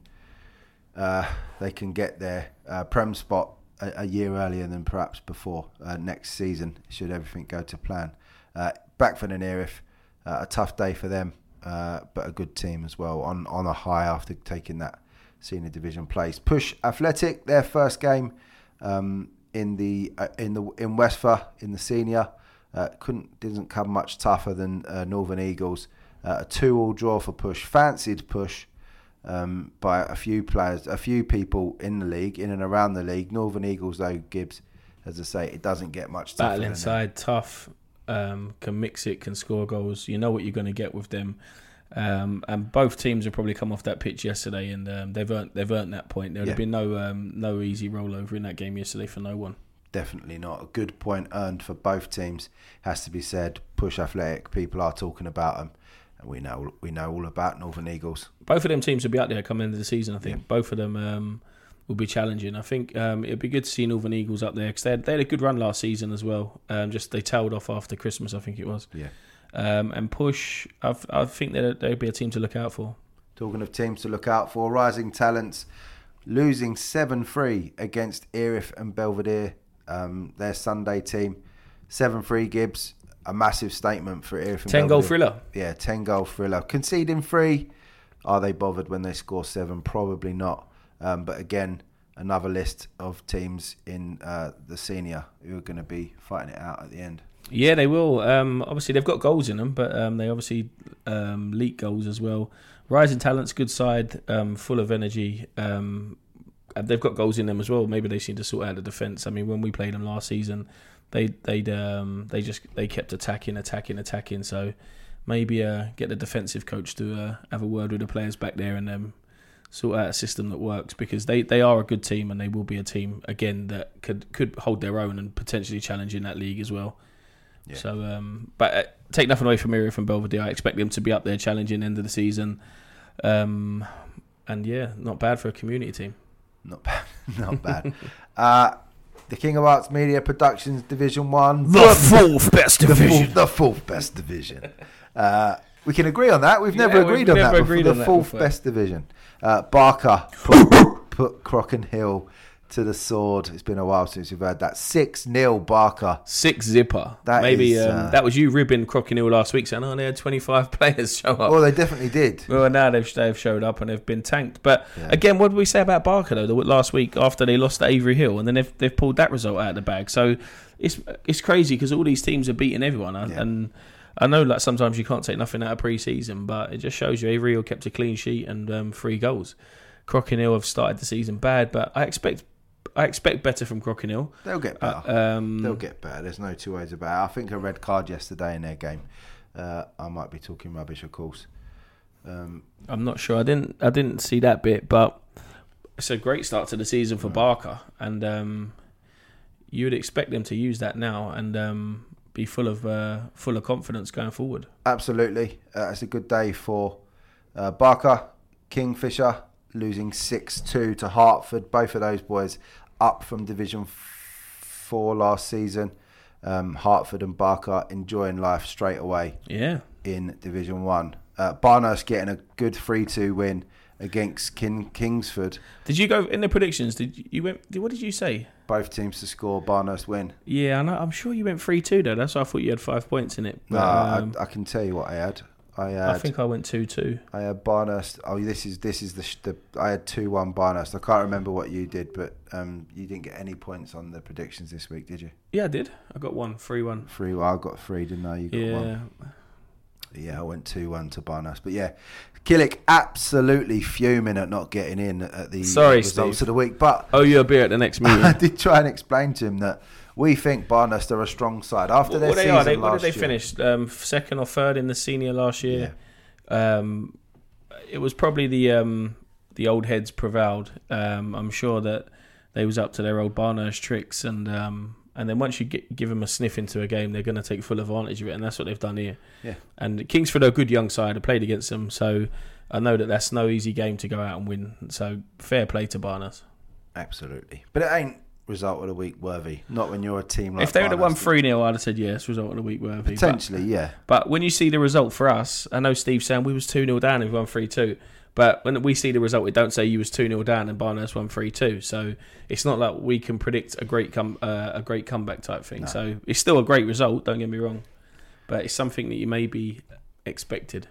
Uh, they can get their uh, prem spot a, year earlier than perhaps before uh, next season. Should everything go to plan. Uh, back for the Erith, uh, a tough day for them, uh, but a good team as well on on a high after taking that senior division place. Push Athletic, their first game um, in the uh, in the in Westphal in the senior. Uh, couldn't didn't come much tougher than uh, Northern Eagles. Uh, a two-all draw for Push. Fancied Push um, by a few players, a few people in the league, in and around the league. Northern Eagles, though Gibbs, as I say, it doesn't get much tougher. Battle inside, tough, um, can mix it, can score goals. You know what you're going to get with them. Um, and both teams have probably come off that pitch yesterday, and um, they've earned they've earned that point. There would Yeah. have been no um, no easy rollover in that game yesterday for no one. Definitely not. A good point earned for both teams has to be said. Push Athletic, people are talking about them, and we know we know all about Northern Eagles. Both of them teams will be out there coming into the season. I think both of them um, will be challenging. I think um, it'd be good to see Northern Eagles up there because they had, they had a good run last season as well. Um, just they tailed off after Christmas, I think it was. Yeah. Um, and push, I, I think they'd, they'd be a team to look out for. Talking of teams to look out for, Rising Talents losing 7 3 against Erith and Belvedere, um, their Sunday team. 7 3 Gibbs, a massive statement for Erith and Ten goal thriller. Yeah, 10 goal thriller. Conceding three, are they bothered when they score seven? Probably not. Um, but again, another list of teams in uh, the senior who are going to be fighting it out at the end. Yeah, they will. Um, obviously, they've got goals in them, but um, they obviously um, leak goals as well. Rising Talents, good side, um, full of energy. Um, they've got goals in them as well. Maybe they seem to sort out the defence. I mean, when we played them last season, they they um, they just they kept attacking, attacking, attacking. So maybe uh, get the defensive coach to uh, have a word with the players back there and sort out a system that works because they, they are a good team and they will be a team again that could could hold their own and potentially challenge in that league as well. Yeah. So, um, but uh, take nothing away from Miri from Belvedere. I expect them to be up there challenging end of the season. Um, and yeah, not bad for a community team. Not bad. [laughs] Not bad. uh, the King of Arts Media Productions Division 1. the fourth best the, fourth, the fourth best division. Uh, we can agree on that. We've Yeah, never we've agreed on never that. agreed before. on the fourth before. best division. Uh, Barker put, [coughs] put Crockenhill to the sword. It's been a while since we've heard that. 6 0 Barker. Six zipper. That Maybe is, um, uh, that was you ribbing Crockenhill last week saying, oh, they had 25 [laughs] players show up. Oh, they definitely did. Well, now they've they've showed up and they've been tanked. But Yeah. again, what did we say about Barker though? Last week after they lost to Avery Hill, and then they've they've pulled that result out of the bag. So it's it's crazy because all these teams are beating everyone, and- Yeah. and I know like sometimes you can't take nothing out of pre-season, but it just shows you Avery Hill kept a clean sheet and um, three goals. Crockenhill have started the season bad, but I expect I expect better from Crockenhill. They'll get Uh, better. um, They'll get better. There's no two ways about it. I think a red card yesterday in their game. Uh, I might be talking rubbish, of course. Um, I'm not sure. I didn't. I didn't see that bit, but it's a great start to the season for Barker, and um, you would expect them to use that now and um, be full of uh, full of confidence going forward. Absolutely. Uh, it's a good day for uh, Barker, Kingfisher, losing 6 2 to Hartford. Both of those boys up from Division 4 last season. Um, Hartford and Barker enjoying life straight away Yeah, in Division 1. Uh, Barnehurst getting a good 3 2 win against King- Kingsford. did you go in the predictions? Did you, you went? What did you say? Both teams to score, Barnehurst win. Yeah, I know, I'm sure you went three two though. That's why I thought you had five points in it. No, um, I, I can tell you what I had. I had I think I went two two. I had Barnehurst. Oh, this is this is the, sh- the I had two one Barnehurst. I can't remember what you did, but um, you didn't get any points on the predictions this week, did you? Yeah, I did. I got one three one. Three. Well, I got three, didn't I? You got Yeah, one. Yeah, I went two one to Barnehurst. But yeah, Killick absolutely fuming at not getting in at the Sorry, results Steve. of the week. But Oh, you a beer at the next meeting. [laughs] I did try and explain to him that we think Barnehurst are a strong side after What, their what they season are? They, what did they finish? Um, second or third in the senior last year. Um, it was probably the um, the old heads prevailed. Um, I'm sure that they was up to their old Barnehurst tricks, and um, And then once you get, give them a sniff into a game, they're going to take full advantage of it, and that's what they've done here. Yeah. And Kingsford are a good young side. I played against them, so I know that that's no easy game to go out and win. So fair play to Barnes. Absolutely. But it ain't result of the week worthy. Not when you're a team like if they would have won 3 0, I'd have said yes, result of the week worthy. But- Potentially, yeah. But when you see the result for us, I know Steve saying we was 2 0 down and we won 3 2. But when we see the result, we don't say you was 2 0 down and Barnes won 3 2. So it's not like we can predict a great com- uh, a great comeback type thing. So it's still a great result, don't get me wrong. But it's something that you may be expected.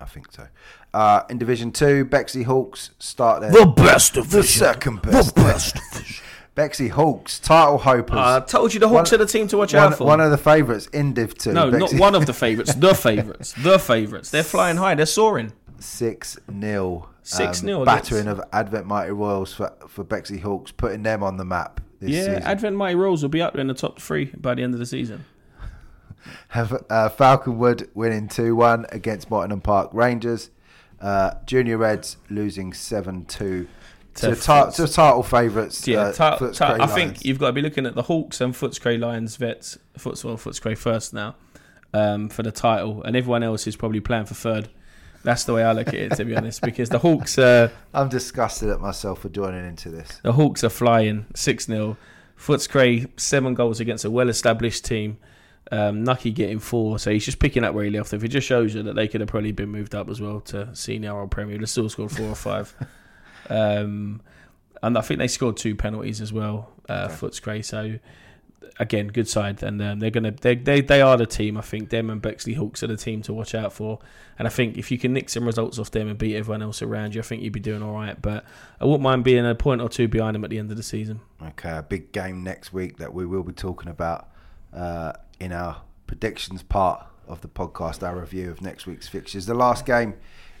I think so. Uh, in Division Two, Bexley Hawks start their the best of the second best. The best. [laughs] Bexley Hawks title hopers. I told you the Hawks One- are the team to watch one, out for. one of the favourites in Div Two. no, not one of the [laughs] favourites. The favourites. The favourites. They're flying high. They're soaring. Six 0 6-0 battering of Advent Mighty Royals for for Bexley Hawks, putting them on the map this Yeah, season. Advent Mighty Royals will be up in the top three by the end of the season. [laughs] Have uh, Falconwood winning two one against Mottingham Park Rangers. Uh, Junior Reds losing seven two to, To to title favourites. Yeah, uh, ta- Footscray I think you've got to be looking at the Hawks and Footscray Lions vets, Foots well, Footscray first now um, for the title, and everyone else is probably playing for third. That's the way I look at it, to be honest, because the Hawks, uh, [laughs] I'm disgusted at myself for joining into this. the Hawks are flying six 0 Footscray seven goals against a well-established team. Um, Nucky getting four, so he's just picking up where he left off. It just shows you that they could have probably been moved up as well to senior or Premier. They still scored four or five. [laughs] Um, and I think they scored two penalties as well, uh, Footscray. So again, good side, and um, they're gonna they, they they are the team. I think them and Bexley Hawks are the team to watch out for. And I think if you can nick some results off them and beat everyone else around you, I think you'd be doing all right. But I wouldn't mind being a point or two behind them at the end of the season. Okay, a big game next week that we will be talking about uh, in our predictions part of the podcast, our review of next week's fixtures. The last game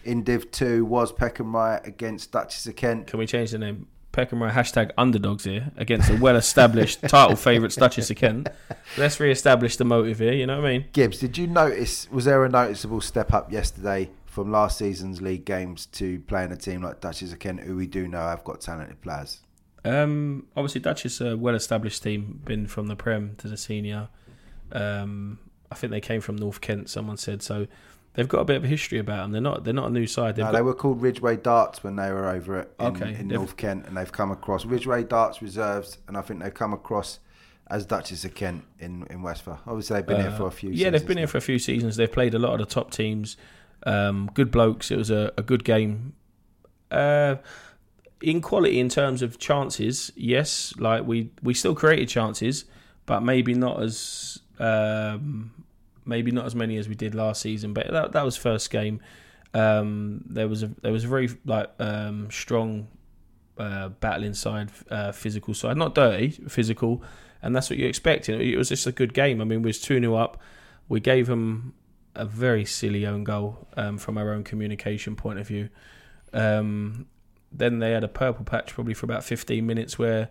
in Div 2 was Peckham Rye against Duchess of Kent. Can we change the name? Peckham Rye hashtag underdogs here against a well-established [laughs] title favourites Duchess of Kent. Let's re-establish the motive here. You know what I mean? Gibbs, did you notice, was there a noticeable step up yesterday from last season's league games to playing a team like Duchess of Kent, who we do know have got talented players? Um, obviously, Duchess are a well-established team, been from the Prem to the senior. Um, I think they came from North Kent. Someone said so. They've got a bit of a history about them. They're not. They're not a new side. They've No, got, they were called Ridgeway Darts when they were over it in, Okay, in North Kent, and they've come across Ridgeway Darts reserves, and I think they've come across as Duchess of Kent in in Westphal. Obviously, they've been here Uh, for a few. Yeah, they've seasons been here for a few seasons. They've played a lot of the top teams. Um, good blokes. It was a, a good game. Uh, in quality, in terms of chances, yes, like we we still created chances, but maybe not as um, maybe not as many as we did last season. But that that was first game. Um, there was a there was a very like um, strong uh, battling side, uh, physical side, not dirty, physical, and that's what you expect. It it was just a good game. I mean, we was two 0 up. We gave them a very silly own goal um, from our own communication point of view. Um, then they had a purple patch probably for about 15 minutes where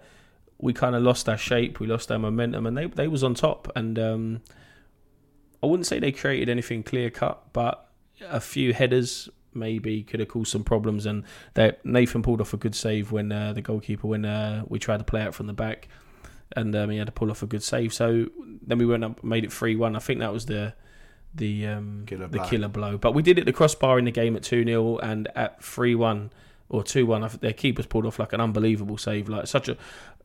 we kind of lost our shape, we lost our momentum, and they they was on top. And um, I wouldn't say they created anything clear cut, but a few headers maybe could have caused some problems. And they, Nathan pulled off a good save when uh, the goalkeeper when uh, we tried to play out from the back, and um, he had to pull off a good save. So then we went up, made it three one. I think that was the the um, Killer the blow. killer blow. But we did it the crossbar in the game at two 0 and at three one or two one. Their keepers pulled off like an unbelievable save, like such a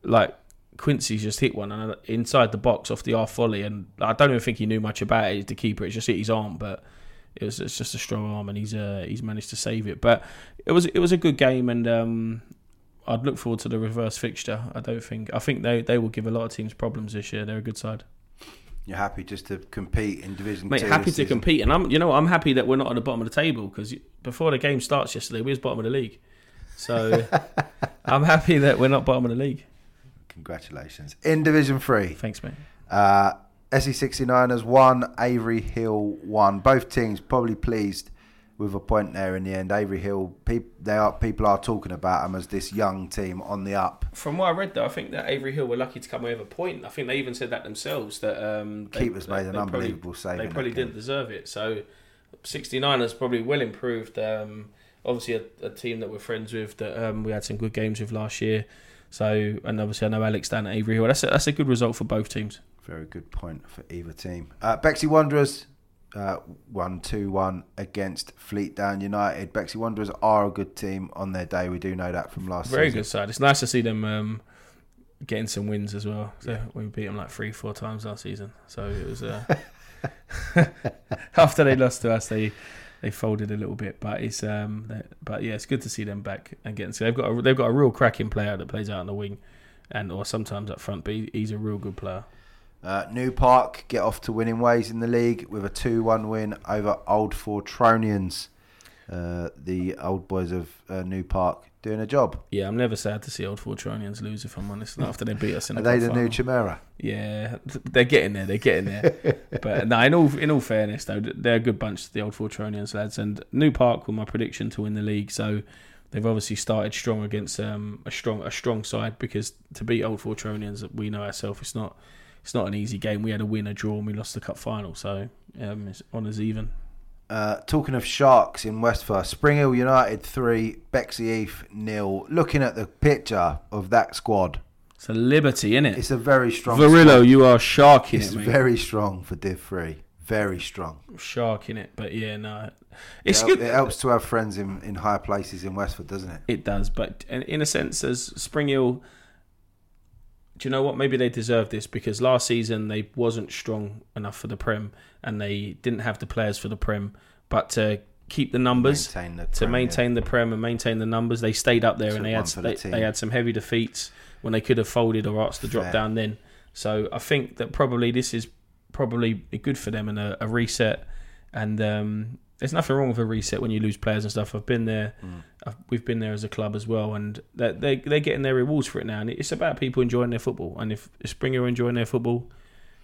like. Quincy's just hit one and inside the box off the half volley, and I don't even think he knew much about it. The keeper, it just hit his arm, but it was it's just a strong arm, and he's uh, he's managed to save it. But it was it was a good game, and um, I'd look forward to the reverse fixture. I don't think I think they, they will give a lot of teams problems this year. They're a good side. You're happy just to compete in Division Mate, Two. happy to season? compete, and I'm you know I'm happy that we're not at the bottom of the table because before the game starts yesterday, we was bottom of the league. So [laughs] I'm happy that we're not bottom of the league. Congratulations. In Division Three, Thanks, mate. uh, SE69ers won, Avery Hill won. Both teams probably pleased with a point there in the end. Avery Hill, peop, they are people are talking about them as this young team on the up. From what I read, though, I think that Avery Hill were lucky to come away with a point. I think they even said that themselves that um, they, Keepers made an they probably- unbelievable save. They probably didn't deserve it. So 69ers probably well improved. Um, obviously, a, a team that we're friends with that um, we had some good games with last year. So, and obviously, I know Alex down at Avery Hill. That's a, that's a good result for both teams. Very good point for either team. Uh, Bexley Wanderers uh, won 2 1 against Fleetdown United. Bexley Wanderers are a good team on their day. We do know that from last season. Very season. good side. It's nice to see them um, getting some wins as well. So we beat them like three, four times last season. So it was uh, [laughs] [laughs] after they lost to us, they they folded a little bit. But it's um, but yeah, it's good to see them back and. So they've got a, they've got a real cracking player that plays out on the wing, and or sometimes up front. But he, he's a real good player. Uh, New Park get off to winning ways in the league with a 2 1 win over Old Fortronians. Uh, the old boys of uh, New Park doing a job. Yeah, I'm never sad to see old Fortronians lose. If I'm honest, after they beat us in Are the they the new. Chimera? Yeah, they're getting there. They're getting there. [laughs] but no, in all in all fairness, though, they're a good bunch, the old Fortronians lads. And New Park were my prediction to win the league. So they've obviously started strong against um, a strong a strong side because to beat old Fortronians, we know ourselves, it's not it's not an easy game. We had a win, a draw, and we lost the cup final. So um, it's honours even. Uh, talking of sharks in Westford, Spring Hill United 3, Bexley Heath nil. Looking at the picture of that squad, It's a liberty, isn't it? it's a very strong Varillo, squad. you are sharking It's it, mate. very strong for Div 3. Very strong. sharking it. But yeah, no, it's it, good. It helps to have friends in, in high places in Westford, doesn't it? It does, but in, in a sense, as Spring Hill, do you know what? Maybe they deserve this because last season they wasn't strong enough for the Prem and they didn't have the players for the Prem. But to keep the numbers, Maintain the to maintain the Prem and maintain the numbers, they stayed up there and they had for the they, they had some heavy defeats when they could have folded or asked to drop Fair. down then. So I think that probably this is probably good for them and a, a reset. And um, there's nothing wrong with a reset when you lose players and stuff. I've been there. Mm. I've, we've been there as a club as well, and they they they're getting their rewards for it now. And it's about people enjoying their football. And if Springer are enjoying their football,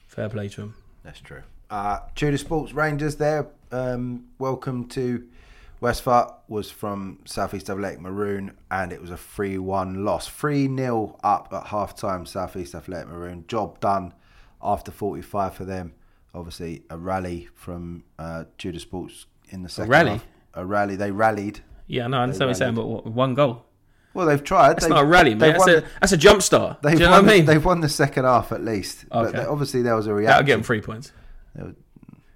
fair play to them. That's true. Uh, Tudor Sports Rangers there. Um, welcome to Westford was from Southeast Athletic Maroon and it was a 3 1 loss. 3 0 up at half time, Southeast Athletic Maroon. Job done after 45 for them. Obviously, a rally from uh, Tudor Sports in the second rally? half. A rally. They rallied. Yeah, I know. I understand what you're saying, but one goal. Well, they've tried. That's They've- not a rally, mate. That's won- a that's a jump start. Do They've you know won, what I mean? They've won the second half at least. But they- obviously, there was a reaction. That'll get them three points.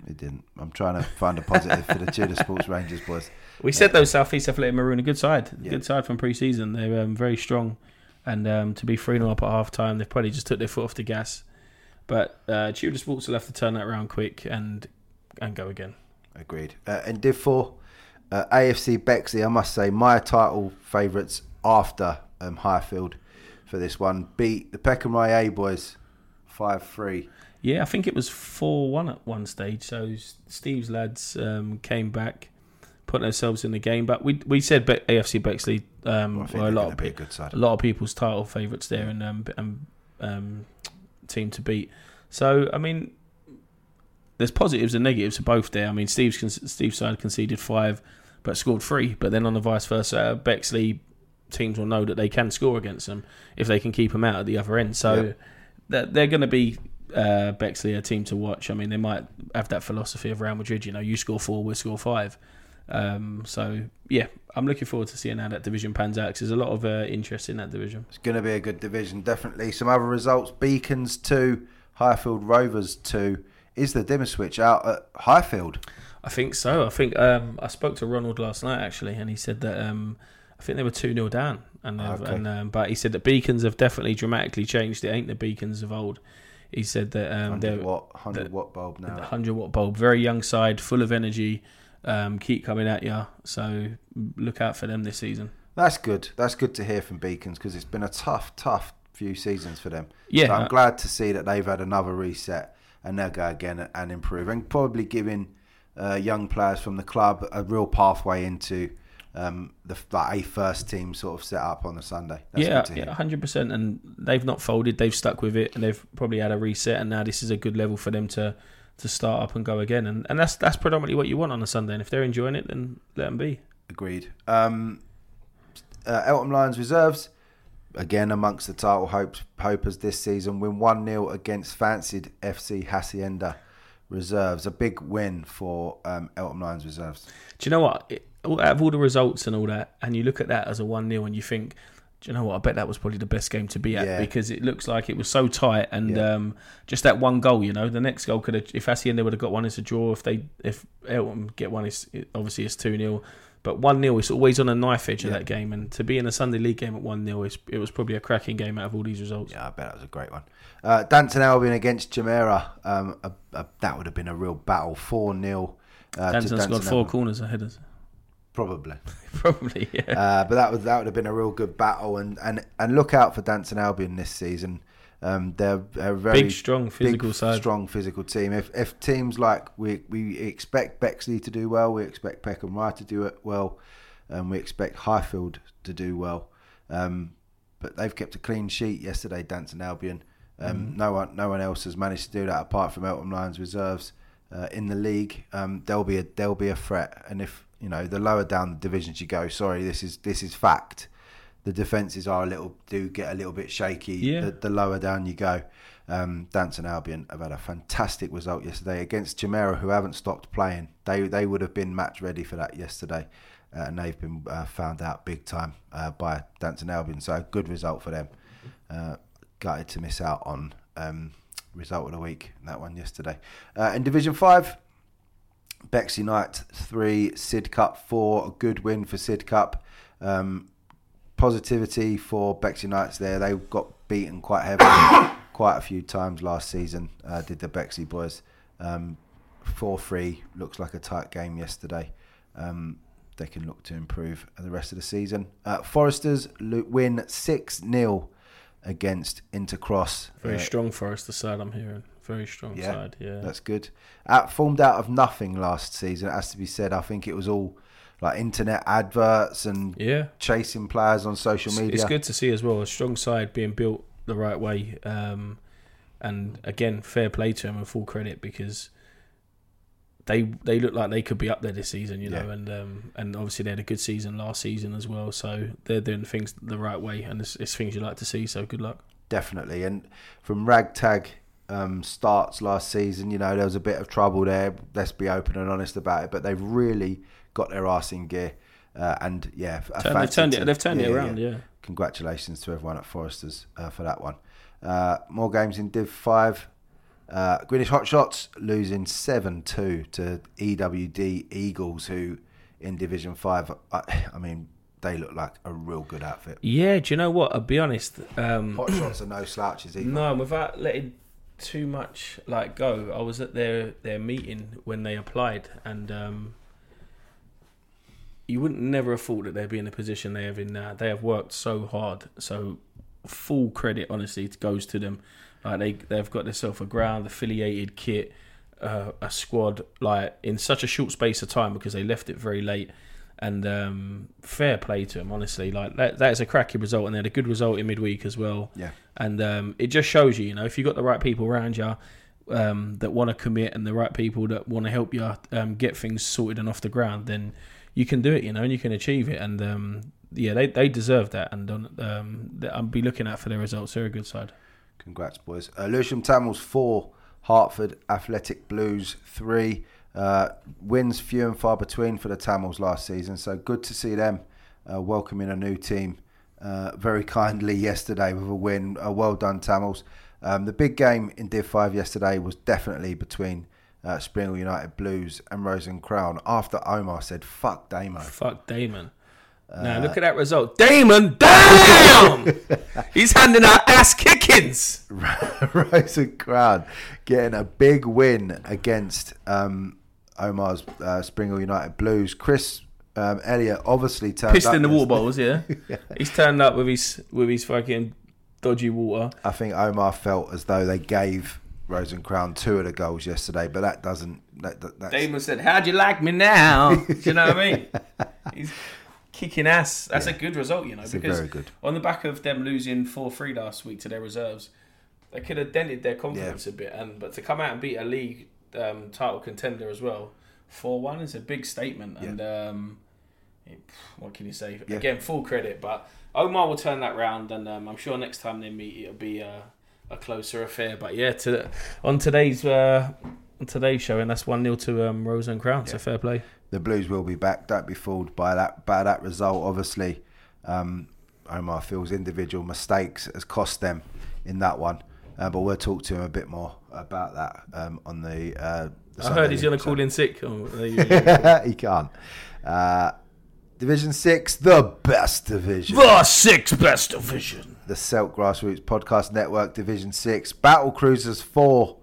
It didn't. I'm trying to find a positive for the Tudor Sports Rangers boys. [laughs] We said though, Southeast Athletic Maroon a good side, Yeah. good side from pre-season. They're um, very strong, and um, to be three 0 up at half time, they've probably just took their foot off the gas. But uh, Tudor Sports will have to turn that around quick and and go again. Agreed. Uh, and Div 4, uh, AFC Bexley, I must say, my title favourites after um, Highfield for this one beat the Peckham Rye A boys 5 3. Yeah, I think it was four one at one stage. So Steve's lads um, came back, put themselves in the game. But we we said Be- AFC Bexley um, think were a lot of be a a lot of people's title favourites there and um, and um, team to beat. So I mean, there's positives and negatives to both there. I mean, Steve's con- Steve's side conceded five, but scored three. But then on the vice versa, Bexley teams will know that they can score against them if they can keep them out at the other end. So Yeah. they're, they're going to be uh, Bexley a team to watch. I mean, they might have that philosophy of Real Madrid. You know, you score four, we score five. Um, so yeah, I'm looking forward to seeing how that division pans out. 'cause there's a lot of uh, interest in that division. It's going to be a good division, definitely. Some other results Beacons 2, Highfield Rovers 2. Is the dimmer switch out at Highfield? I think so. I think um, I spoke to Ronald last night actually, and he said that um, I think they were two 0 down, and, Okay. and um, but he said that Beacons have definitely dramatically changed. It ain't the Beacons of old. He said that um, 100 they're watt, 100 the- watt bulb now. hundred watt bulb, very young side, full of energy, um, keep coming at you. So look out for them this season. That's good. That's good to hear from Beacons because it's been a tough, tough few seasons for them. Yeah, So I'm uh, glad to see that they've had another reset and they'll go again and improve and probably giving uh, young players from the club a real pathway into um, the like a first team sort of set up on the Sunday. That's yeah, good to hear. yeah, hundred percent. And they've not folded; they've stuck with it, and they've probably had a reset. And now this is a good level for them to to start up and go again. And and that's that's predominantly what you want on a Sunday. And if they're enjoying it, then let them be. Agreed. Um, uh, Eltham Lions reserves again amongst the title hopes hopers this season win one 0 against fancied FC Hacienda reserves. A big win for um, Eltham Lions reserves. Do you know what? It, out of all the results and all that, and you look at that as a one 0 and you think Do you know what? I bet that was probably the best game to be at Yeah. because it looks like it was so tight and Yeah. um, just that one goal. You know, the next goal could have if Hacienda would have got one, it's a draw. If they if Eltham get one, it's it, obviously it's two 0 But one 0 it's always on a knife edge of Yeah. that game. And to be in a Sunday league game at one 0 it was probably a cracking game out of all these results. Yeah, I bet that was a great one. Uh, Danton Albion against Jumeirah. Um, a, a, that would have been a real battle. 4 0. Uh, to Danton's got four corners ahead of Probably. [laughs] probably. Yeah. Uh, but that would that would have been a real good battle, and, and, and look out for Danton Albion this season. Um, they're, a very Big, strong, physical big, side. strong physical team. If if teams like we we expect Bexley to do well, we expect Peckham Rye to do it well, and we expect Highfield to do well. Um, but they've kept a clean sheet yesterday, Danton Albion. Um, Mm-hmm. No one no one else has managed to do that apart from Eltham Lions reserves uh, in the league. Um, there'll be a there'll be a threat, and if you know the lower down the divisions you go, sorry, this is this is fact. The defences are a little do get a little bit shaky. Yeah. The, the lower down you go. Um, Danton Albion have had a fantastic result yesterday against Jumeirah, who haven't stopped playing. They they would have been match ready for that yesterday, uh, and they've been uh, found out big time uh, by Danton Albion. So a good result for them. Uh, gutted to miss out on um, result of the week that one yesterday. Uh, in Division Five, Bexley Knight three, Sidcup four. A good win for Sidcup. Um, positivity for Bexley Knights there. They got beaten quite heavily [coughs] quite a few times last season. Uh, did the Bexley boys um, four three? Looks like a tight game yesterday. Um, they can look to improve the rest of the season. Uh, Foresters win six 0 against Intercross. Very Uh, strong Forest side. I'm hearing very strong Yeah, side. Yeah. That's good. Out, formed out of nothing last season, it has to be said. I think it was all like internet adverts and yeah. chasing players on social media. It's good to see as well a strong side being built the right way. Um, and again, fair play to them and full credit because they they look like they could be up there this season, you know, Yeah. and um, and obviously they had a good season last season as well. So they're doing things the right way, and it's, it's things you like to see. So good luck. Definitely. And from ragtag um, starts last season, you know, there was a bit of trouble there. Let's be open and honest about it. But they've really got their arse in gear. Uh, and yeah, Turn, they've turned it. They've turned it around. yeah. Yeah. Congratulations to everyone at Foresters uh, for that one. Uh, more games in Div 5. Uh, Greenwich Hotshots losing 7 2 to EWD Eagles, who in Division 5, I, I mean, they look like a real good outfit. Yeah. Do you know what? I'll be honest. Um, Hotshots are no slouches either. No, without letting too much like go. I was at their their meeting when they applied, and um, you wouldn't never have thought that they'd be in the position they have in now. They have worked so hard, so full credit honestly goes to them. Like they they've got themselves a ground affiliated kit, uh, a squad like in such a short space of time because they left it very late. And um, fair play to them, honestly. Like that, that is a cracking result, and they had a good result in midweek as well Yeah. and um, it just shows you, you know, if you've got the right people around you um, that want to commit and the right people that want to help you um, get things sorted and off the ground, then you can do it, you know, and you can achieve it. And um, yeah, they, they deserve that, and um, I'll be looking out for their results. They're a good side. Congrats, boys. Uh, Lewisham Tamils 4, Hartford Athletic Blues 3. Uh, wins few and far between for the Tamils last season, so good to see them uh, welcoming a new team uh, very kindly [laughs] yesterday with a win. Uh, well done, Tamils. Um, the big game in Div 5 yesterday was definitely between uh, Springle United Blues and Rose and Crown after Omar said, fuck Damo. Fuck Damon. Uh, now look at that result. Damon, damn! [laughs] He's handing out ass kickings. [laughs] Rose and Crown getting a big win against um, Omar's uh, Springle United Blues. Chris um, Elliott obviously turned Pissed up in the water bottles, [laughs] yeah. He's turned up with his with his fucking dodgy water. I think Omar felt as though they gave Rose and Crown two of the goals yesterday, but that doesn't. That, that, that's, Damon said, "How'd you like me now?" [laughs] Do you know what I mean? He's kicking ass. That's a good result, you know, It's because on the back of them losing four three last week to their reserves, they could have dented their confidence a bit. And but to come out and beat a league um, title contender as well, four one is a big statement. And um, it- what can you say? Yeah. Again, full credit, but Omar will turn that round, and um, I'm sure next time they meet, it'll be a, a closer affair. But yeah, to on today's. Uh, on today's show, and that's one 0 to um, Rose and Crown. So fair play. the Blues will be back. Don't be fooled by that by that result. Obviously, um, Omar feels individual mistakes has cost them in that one. Uh, but we'll talk to him a bit more about that um, on the. Uh, the I Sunday heard he's going to call in sick. Oh, there you [laughs] go. he can't. Uh, division six, the best division. the sixth best division. The Celt Grassroots Podcast Network Division 6, Battle Cruisers 4,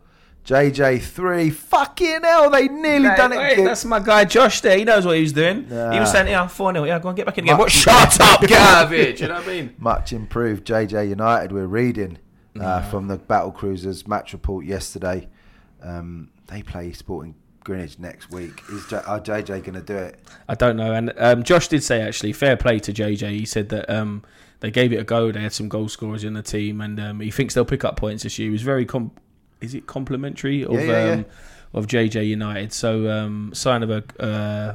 JJ 3. Fucking hell, they nearly done it. Hey, that's my guy Josh there. He knows what he was doing. He was saying, yeah, 4 0. Yeah, go on, get back in the game. What? Shut up, get out of here. You know what I mean? [laughs] Much improved JJ United, we're reading uh, from the Battle Cruisers match report yesterday. Um, they play Sporting Greenwich next week. Is J- are JJ going to do it? I don't know. And um, Josh did say, actually, fair play to JJ. He said that um, they gave it a go. They had some goal scorers in the team, and um, he thinks they'll pick up points this year. He was very, com- is it complimentary of Yeah, yeah, um, of JJ United? So, um, sign of a. Uh,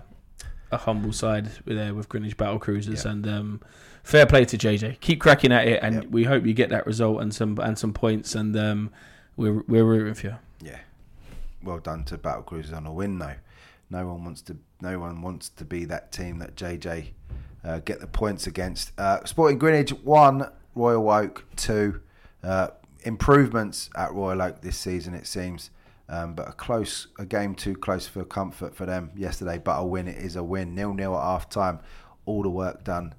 a humble side there with Greenwich Battle Cruisers, and um, fair play to JJ. Keep cracking at it, and we hope you get that result and some and some points. And um, we're we're rooting for you. Yeah. Well done to Battle Cruisers on a win though. No one wants to no one wants to be that team that JJ uh, get the points against. Uh, Sporting Greenwich one, Royal Oak two. Uh, improvements at Royal Oak this season it seems. Um, but a close a game too close for comfort for them yesterday, but a win it is a win. Nil nil at half time. All the work done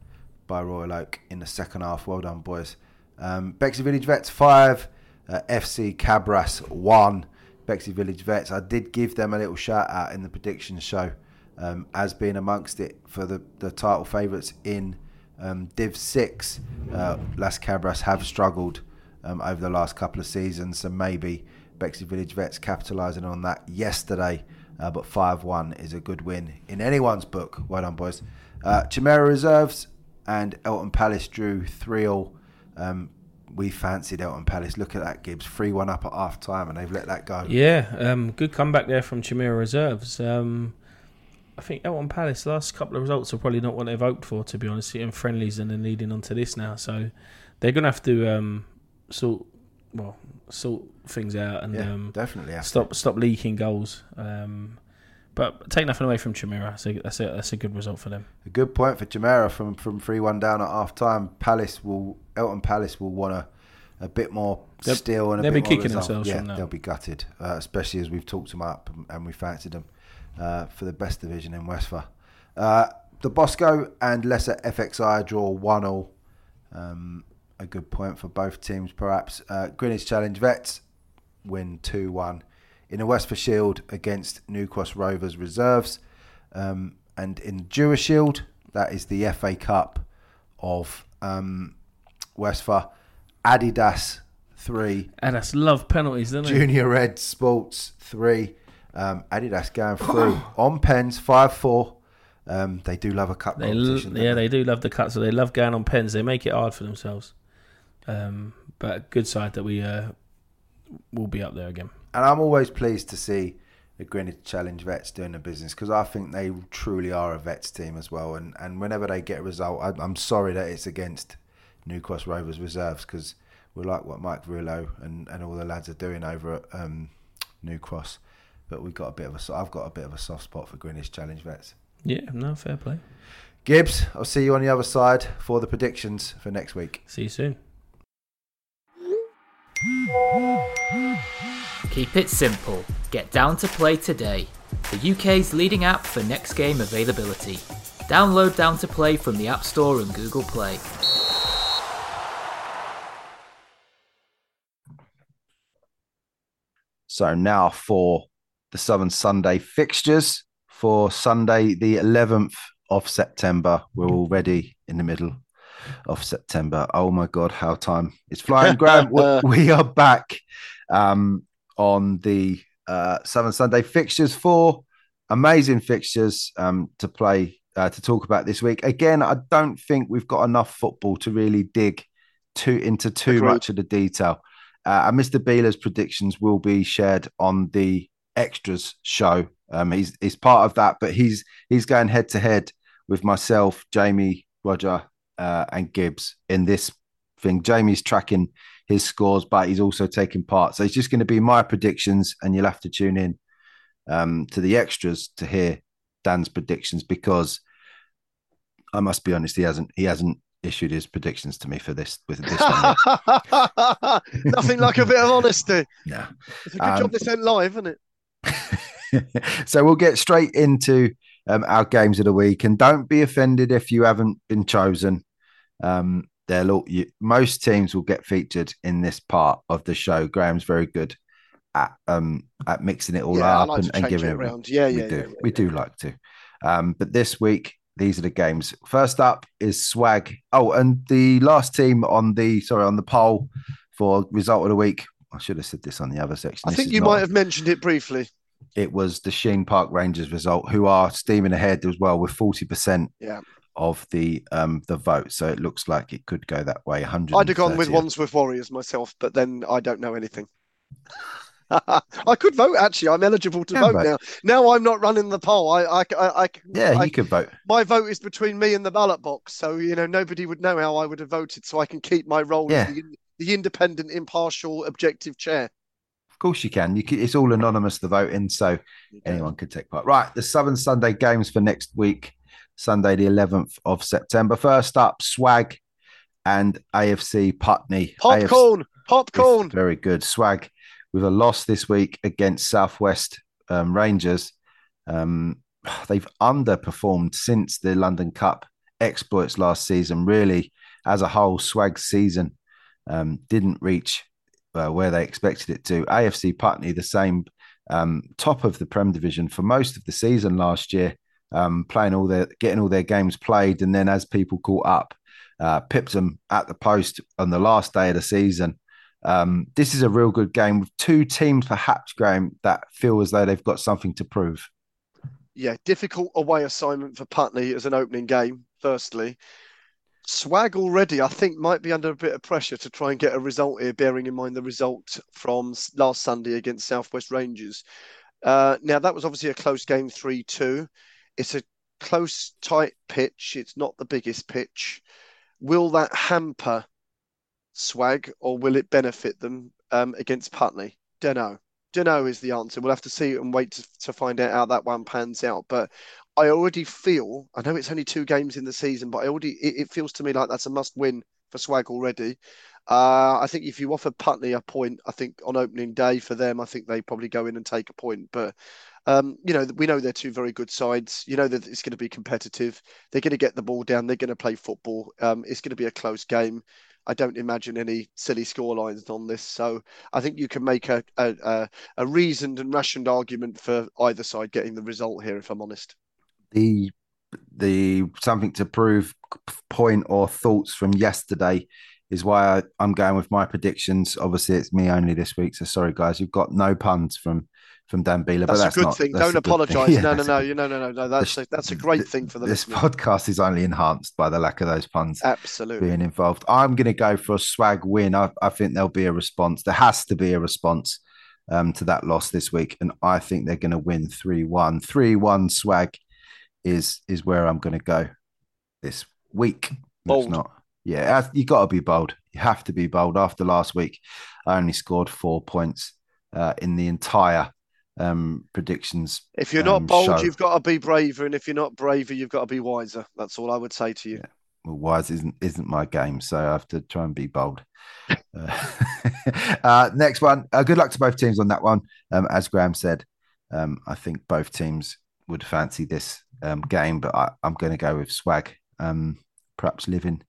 by Royal Oak in the second half. Well done, boys. Um, Bexley Village Vets five, uh, FC Cabras one. Bexley Village Vets. I did give them a little shout out in the predictions show um, as being amongst it for the, the title favourites in um, Div 6. Uh, Las Cabras have struggled um, over the last couple of seasons, so maybe Bexley Village Vets capitalising on that yesterday. Uh, but 5 1 is a good win in anyone's book. Well done, boys. Uh, Chimera Reserves and Eltham Palace drew 3 all. Um, we fancied Eltham Palace. Look at that, Gibbs. 3 1 up at half time, and they've let that go. Yeah, um, good comeback there from Chimera Reserves. Um, I think Eltham Palace last couple of results are probably not what they've hoped for, to be honest. In friendlies and then leading on to this now, so they're gonna have to um, sort well sort things out and Yeah, um, definitely. have to. stop stop leaking goals. Um, but take nothing away from Chimera. So that's a that's a good result for them. A good point for Chimera from from three one down at half time. Palace will Eltham Palace will want a, a bit more They'll- steel and a they'll bit be more kicking result. themselves Yeah, they'll be gutted, uh, especially as we've talked them up and, and we fancied them uh, for the best division in Westphal. Uh, the Bosco and Lesser FXI draw one all. Um, a good point for both teams, perhaps. Uh, Greenwich Challenge Vets win two one in the Westphal Shield against New Cross Rovers Reserves. Um, and in Jewish Shield, that is the FA Cup of um, Westphal. Adidas three, And that's love penalties, don't they? Junior Red Sports three. Um, Adidas going through on pens five four. Um, they do love a cut They competition. don't yeah, they do love the cut, so they love going on pens. They make it hard for themselves. Um, but good side that we uh, will be up there again. and I'm always pleased to see the Greenwich Challenge vets doing the business because I think they truly are a vets team as well. And and whenever they get a result, I, I'm sorry that it's against New Cross Rovers reserves because we like what Mike Verrillo and, and all the lads are doing over at um, New Cross. But we've got a bit of a so- I've got a bit of a soft spot for Greenwich Challenge vets. Yeah, no, fair play. Gibbs, I'll see you on the other side for the predictions for next week. See you soon. Keep it simple. Get down to play today. The UK's leading app for next game availability. Download Down to Play from the App Store and Google Play. So now for the Southern Sunday fixtures for Sunday, the 11th of September. We're already in the middle of September. Oh my God, how time is flying. Graham, we- [laughs] are back um, on the uh, Southern Sunday fixtures for amazing fixtures um, to play, uh, to talk about this week. Again, I don't think we've got enough football to really dig too into too Agreed. much of the detail. Uh, and Mr. Beeler's predictions will be shared on the extras show. Um, he's he's part of that, but he's he's going head to head with myself, Jamie, Roger, uh, and Gibbs in this thing. Jamie's tracking his scores, but he's also taking part. So it's just going to be my predictions, and you'll have to tune in um, to the extras to hear Dan's predictions because I must be honest, he hasn't he hasn't issued his predictions to me for this with this one. [laughs] Nothing like a bit of honesty. [laughs] yeah. It's a good Um, job this went live, isn't it? [laughs] so we'll get straight into um, our games of the week, and don't be offended if you haven't been chosen. Um, they'll all, you, most teams will get featured in this part of the show. Graham's very good at um, at mixing it all yeah, up like and, and giving it around. Yeah, we yeah, do. yeah, yeah, we do like to. Um, but this week, these are the games. First up is Swag. Oh, and the last team on the sorry on the poll for result of the week. I should have said this on the other section. I This think you not- might have mentioned it briefly. It was the Sheen Park Rangers result, who are steaming ahead as well with forty percent Yeah. of the um the vote. So it looks like it could go that way. Hundred. I'd have gone with Wandsworth Warriors myself, but then I don't know anything. [laughs] I could vote actually. I'm eligible to vote vote. now. Now I'm not running the poll. I, I, I, I Yeah, I- you could vote. my vote is between me and the ballot box, so you know nobody would know how I would have voted. So I can keep my role Yeah. as the, the independent, impartial, objective chair. Of course, you can. You can, It's all anonymous the voting, so anyone could take part. Right, the Southern Sunday games for next week, Sunday the 11th of September. First up, Swag and AFC Putney. AFC Popcorn, popcorn. Very good. Swag with a loss this week against Southwest um, Rangers. Um, [sighs] they've underperformed since the London Cup exploits last season. Really, as a whole, Swag's season um, didn't reach uh, where they expected it to. AFC Putney, the same um, top of the Prem division for most of the season last year, um, playing all their getting all their games played, and then as people caught up, uh, pipped them at the post on the last day of the season. Um, this is a real good game with two teams, perhaps, Graham, that feel as though they've got something to prove. Yeah, difficult away assignment for Putney as an opening game. Firstly, Swag already, I think, might be under a bit of pressure to try and get a result here, bearing in mind the result from last Sunday against Southwest Rangers. Uh, now that was obviously a close game, three-two. It's a close, tight pitch. It's not the biggest pitch. Will that hamper Swag or will it benefit them um, against Putney? Don't know. Don't know is the answer. We'll have to see and wait to, to find out how that one pans out. But I already feel, I know it's only two games in the season, but I already it, it feels to me like that's a must win for Swag already. Uh, I think if you offer Putney a point, I think on opening day for them, I think they probably go in and take a point. But um, you know, we know they're two very good sides. You know that it's going to be competitive. They're going to get the ball down. They're going to play football. Um, it's going to be a close game. I don't imagine any silly scorelines on this. So I think you can make a, a, a, a reasoned and rationed argument for either side getting the result here, if I'm honest. The the something to prove point or thoughts from yesterday is why I, I'm going with my predictions. Obviously, it's me only this week, so sorry guys. You've got no puns from from Dan Beeler, but That's, that's a good not, thing. Don't a good thing. apologise. [laughs] Yeah, no, no, no, you no, no, no, no. That's a, that's a great thing for the this listener. podcast is only enhanced by the lack of those puns Absolutely. being involved. I'm going to go for a swag win. I, I think there'll be a response. There has to be a response um, to that loss this week, and I think they're going to win three one. Three one swag is is where I'm going to go this week. If Bold. not, yeah, you got to be bold. You have to be bold. After last week, I only scored four points uh, in the entire um, predictions. If you're not um, bold, show. you've got to be braver, and if you're not braver, you've got to be wiser. That's all I would say to you. Yeah. well, wise isn't isn't my game, so I have to try and be bold. [laughs] Uh, [laughs] uh, next one. Uh, good luck to both teams on that one. Um, as Graham said, um, I think both teams would fancy this um, game, but I, I'm going to go with Swag. Um, perhaps living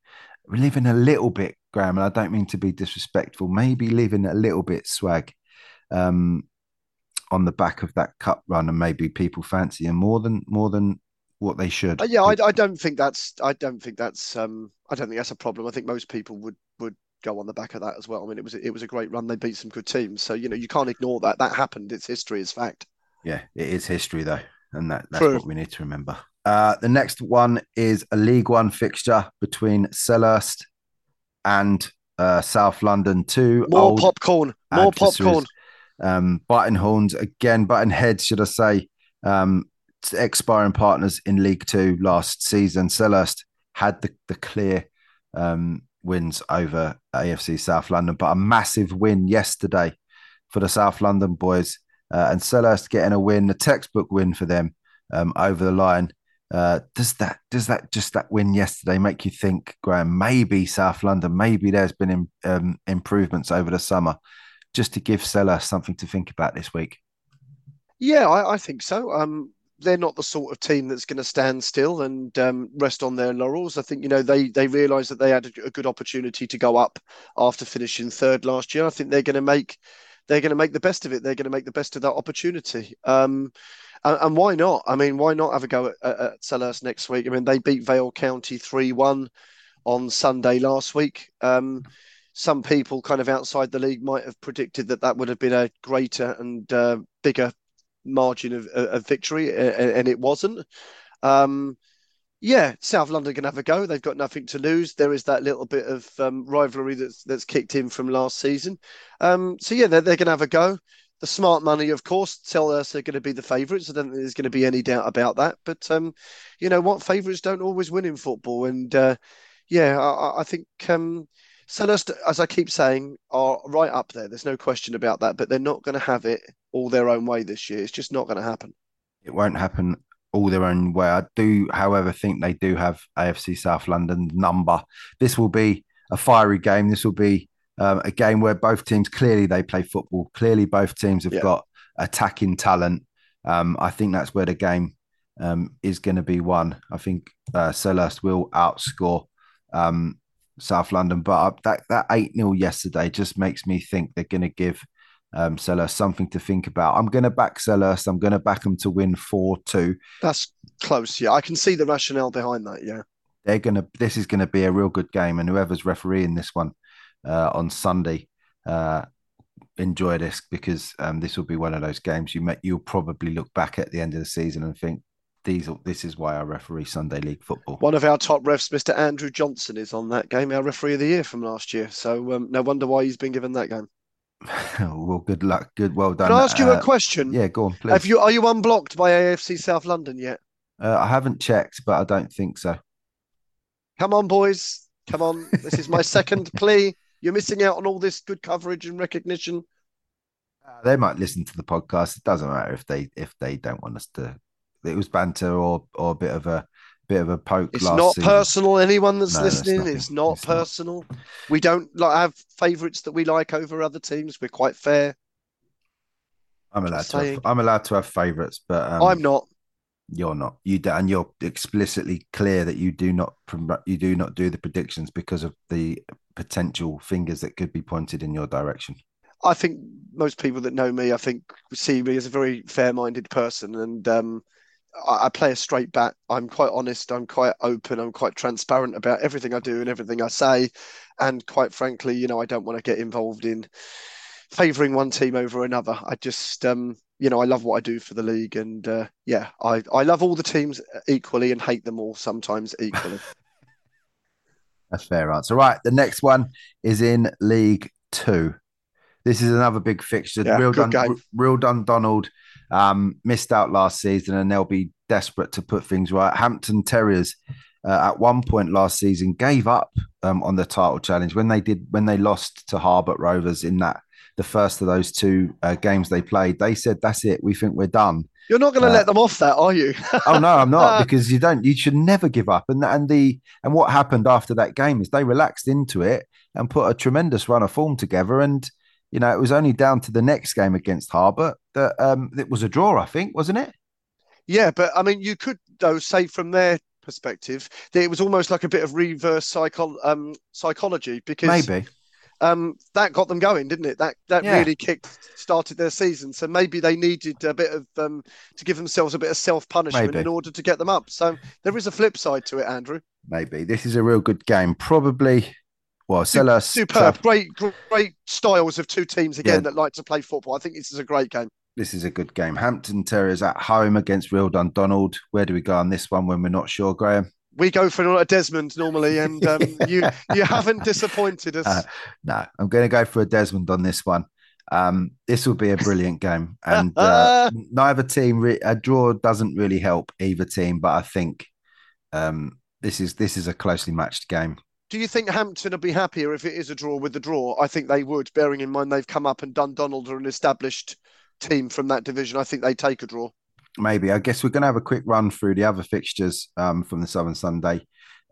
living a little bit, Graham, and I don't mean to be disrespectful. Maybe living a little bit Swag. Um, on the back of that cup run, and maybe people fancy him more than more than what they should. Uh, yeah, I, I don't think that's I don't think that's um I don't think that's a problem. I think most people would would go on the back of that as well. I mean, it was it was a great run. They beat some good teams, so you know you can't ignore that. That happened. It's history. It's fact. Yeah, it is history though, and that, that's True. what we need to remember. Uh, the next one is a League One fixture between Selhurst and uh, South London. Two More popcorn. More popcorn. Um, button horns again, button heads, should I say? Um, expiring partners in League Two last season. Selhurst had the the clear um, wins over AFC South London, but a massive win yesterday for the South London boys, uh, and Selhurst getting a win, a textbook win for them um, over the line Uh, does that does that just that win yesterday make you think, Graham? Maybe South London, maybe there's been in, um, improvements over the summer, just to give Selhurst something to think about this week. Yeah, I, I think so. Um, they're not the sort of team that's going to stand still and um, rest on their laurels. I think you know they they realise that they had a, a, good opportunity to go up after finishing third last year. I think they're going to make they're going to make the best of it. They're going to make the best of that opportunity. Um, and, and, why not? I mean, why not have a go at, at, Selhurst next week? I mean, they beat Vale County three one on Sunday last week. Um, some people kind of outside the league might have predicted that that would have been a greater and uh, bigger margin of, of victory, and, it wasn't. Um, yeah, South London can have a go. They've got nothing to lose. There is that little bit of um, rivalry that's that's kicked in from last season. Um, so yeah, they're, they're going to have a go. The smart money, of course, tell us they're going to be the favourites. I don't think there's going to be any doubt about that. But um, you know what, favourites don't always win in football, and uh, yeah, I, I think um, Selhurst, as I keep saying, are right up there. There's no question about that. But they're not going to have it all their own way this year. It's just not going to happen. It won't happen all their own way. I do, however, think they do have AFC South London number. This will be a fiery game. This will be um, a game where both teams clearly they play football. Clearly, both teams have yeah. got attacking talent. Um, I think that's where the game um, is going to be won. I think uh, Selhurst will outscore um, South London. But uh, that that eight 0 yesterday just makes me think they're going to give um, Selhurst something to think about. I'm going to back Selhurst. I'm going to back them to win four two. That's close. Yeah, I can see the rationale behind that. Yeah, they're going to. This is going to be a real good game, and whoever's refereeing this one uh, on Sunday. Uh, enjoy this because um, this will be one of those games you met. You'll probably look back at the end of the season and think, these this is why I referee Sunday League football. One of our top refs, Mr. Andrew Johnson, is on that game, our referee of the year from last year. So um, no wonder why he's been given that game. [laughs] well, good luck. Good, well done. Can I ask you uh, a question? Yeah, go on, please. Have you are you unblocked by AFC South London yet? Uh, I haven't checked, but I don't think so. Come on, boys. Come on. This is my second [laughs] plea. You're missing out on all this good coverage and recognition. Uh, they might listen to the podcast. It doesn't matter if they if they don't want us to it was banter or or a bit of a bit of a poke. It's not season. personal. Anyone that's no, listening, it's not it's personal. Not. We don't like have favourites that we like over other teams. We're quite fair. I'm allowed to. Have, I'm allowed to have favourites, but um, I'm not. You're not. You do, and you're explicitly clear that you do not. You do not do the predictions because of the potential fingers that could be pointed in your direction. I think most people that know me, I think, see me as a very fair-minded person, and um, I, play a straight bat. I'm quite honest. I'm quite open. I'm quite transparent about everything I do and everything I say. And quite frankly, you know, I don't want to get involved in favouring one team over another. I just, um, you know, I love what I do for the league, and uh, yeah, I I love all the teams equally and hate them all sometimes equally. [laughs] That's fair answer. Right, the next one is in League Two. This is another big fixture. Yeah, Real, Dun- Real Dundonald um, missed out last season, and they'll be desperate to put things right. Hampton Terriers uh, at one point last season gave up um, on the title challenge when they did when they lost to Harbert Rovers in that the first of those two uh, games they played. They said, "That's it. We think we're done." You're not going to uh, let them off that, are you? [laughs] oh no, I'm not [laughs] because you don't. You should never give up. And and the and what happened after that game is they relaxed into it and put a tremendous run of form together and you know, it was only down to the next game against Harbour that um, it was a draw, I think, wasn't it? Yeah, but I mean, you could though say from their perspective that it was almost like a bit of reverse psycho- um, psychology because maybe um, that got them going, didn't it? That that yeah. really kicked started their season. So maybe they needed a bit of um, to give themselves a bit of self punishment in order to get them up. So there is a flip side to it, Andrew. Maybe this is a real good game. Probably well, Selhurst. Superb. Great, great styles of two teams again yeah. that like to play football. I think this is a great game. This is a good game. Hampton Terriers at home against Real Dundonald. Where do we go on this one when we're not sure, Graham? We go for a Desmond normally, and um, [laughs] you you haven't disappointed us. Uh, no, I'm going to go for a Desmond on this one. Um, this will be a brilliant game, [laughs] and uh, neither team re- a draw doesn't really help either team, but I think um, this is this is a closely matched game do you think Hampton would be happier if it is a draw with the draw? I think they would, bearing in mind they've come up and Dundonald are an established team from that division. I think they take a draw. maybe. I guess we're going to have a quick run through the other fixtures um, from the Southern Sunday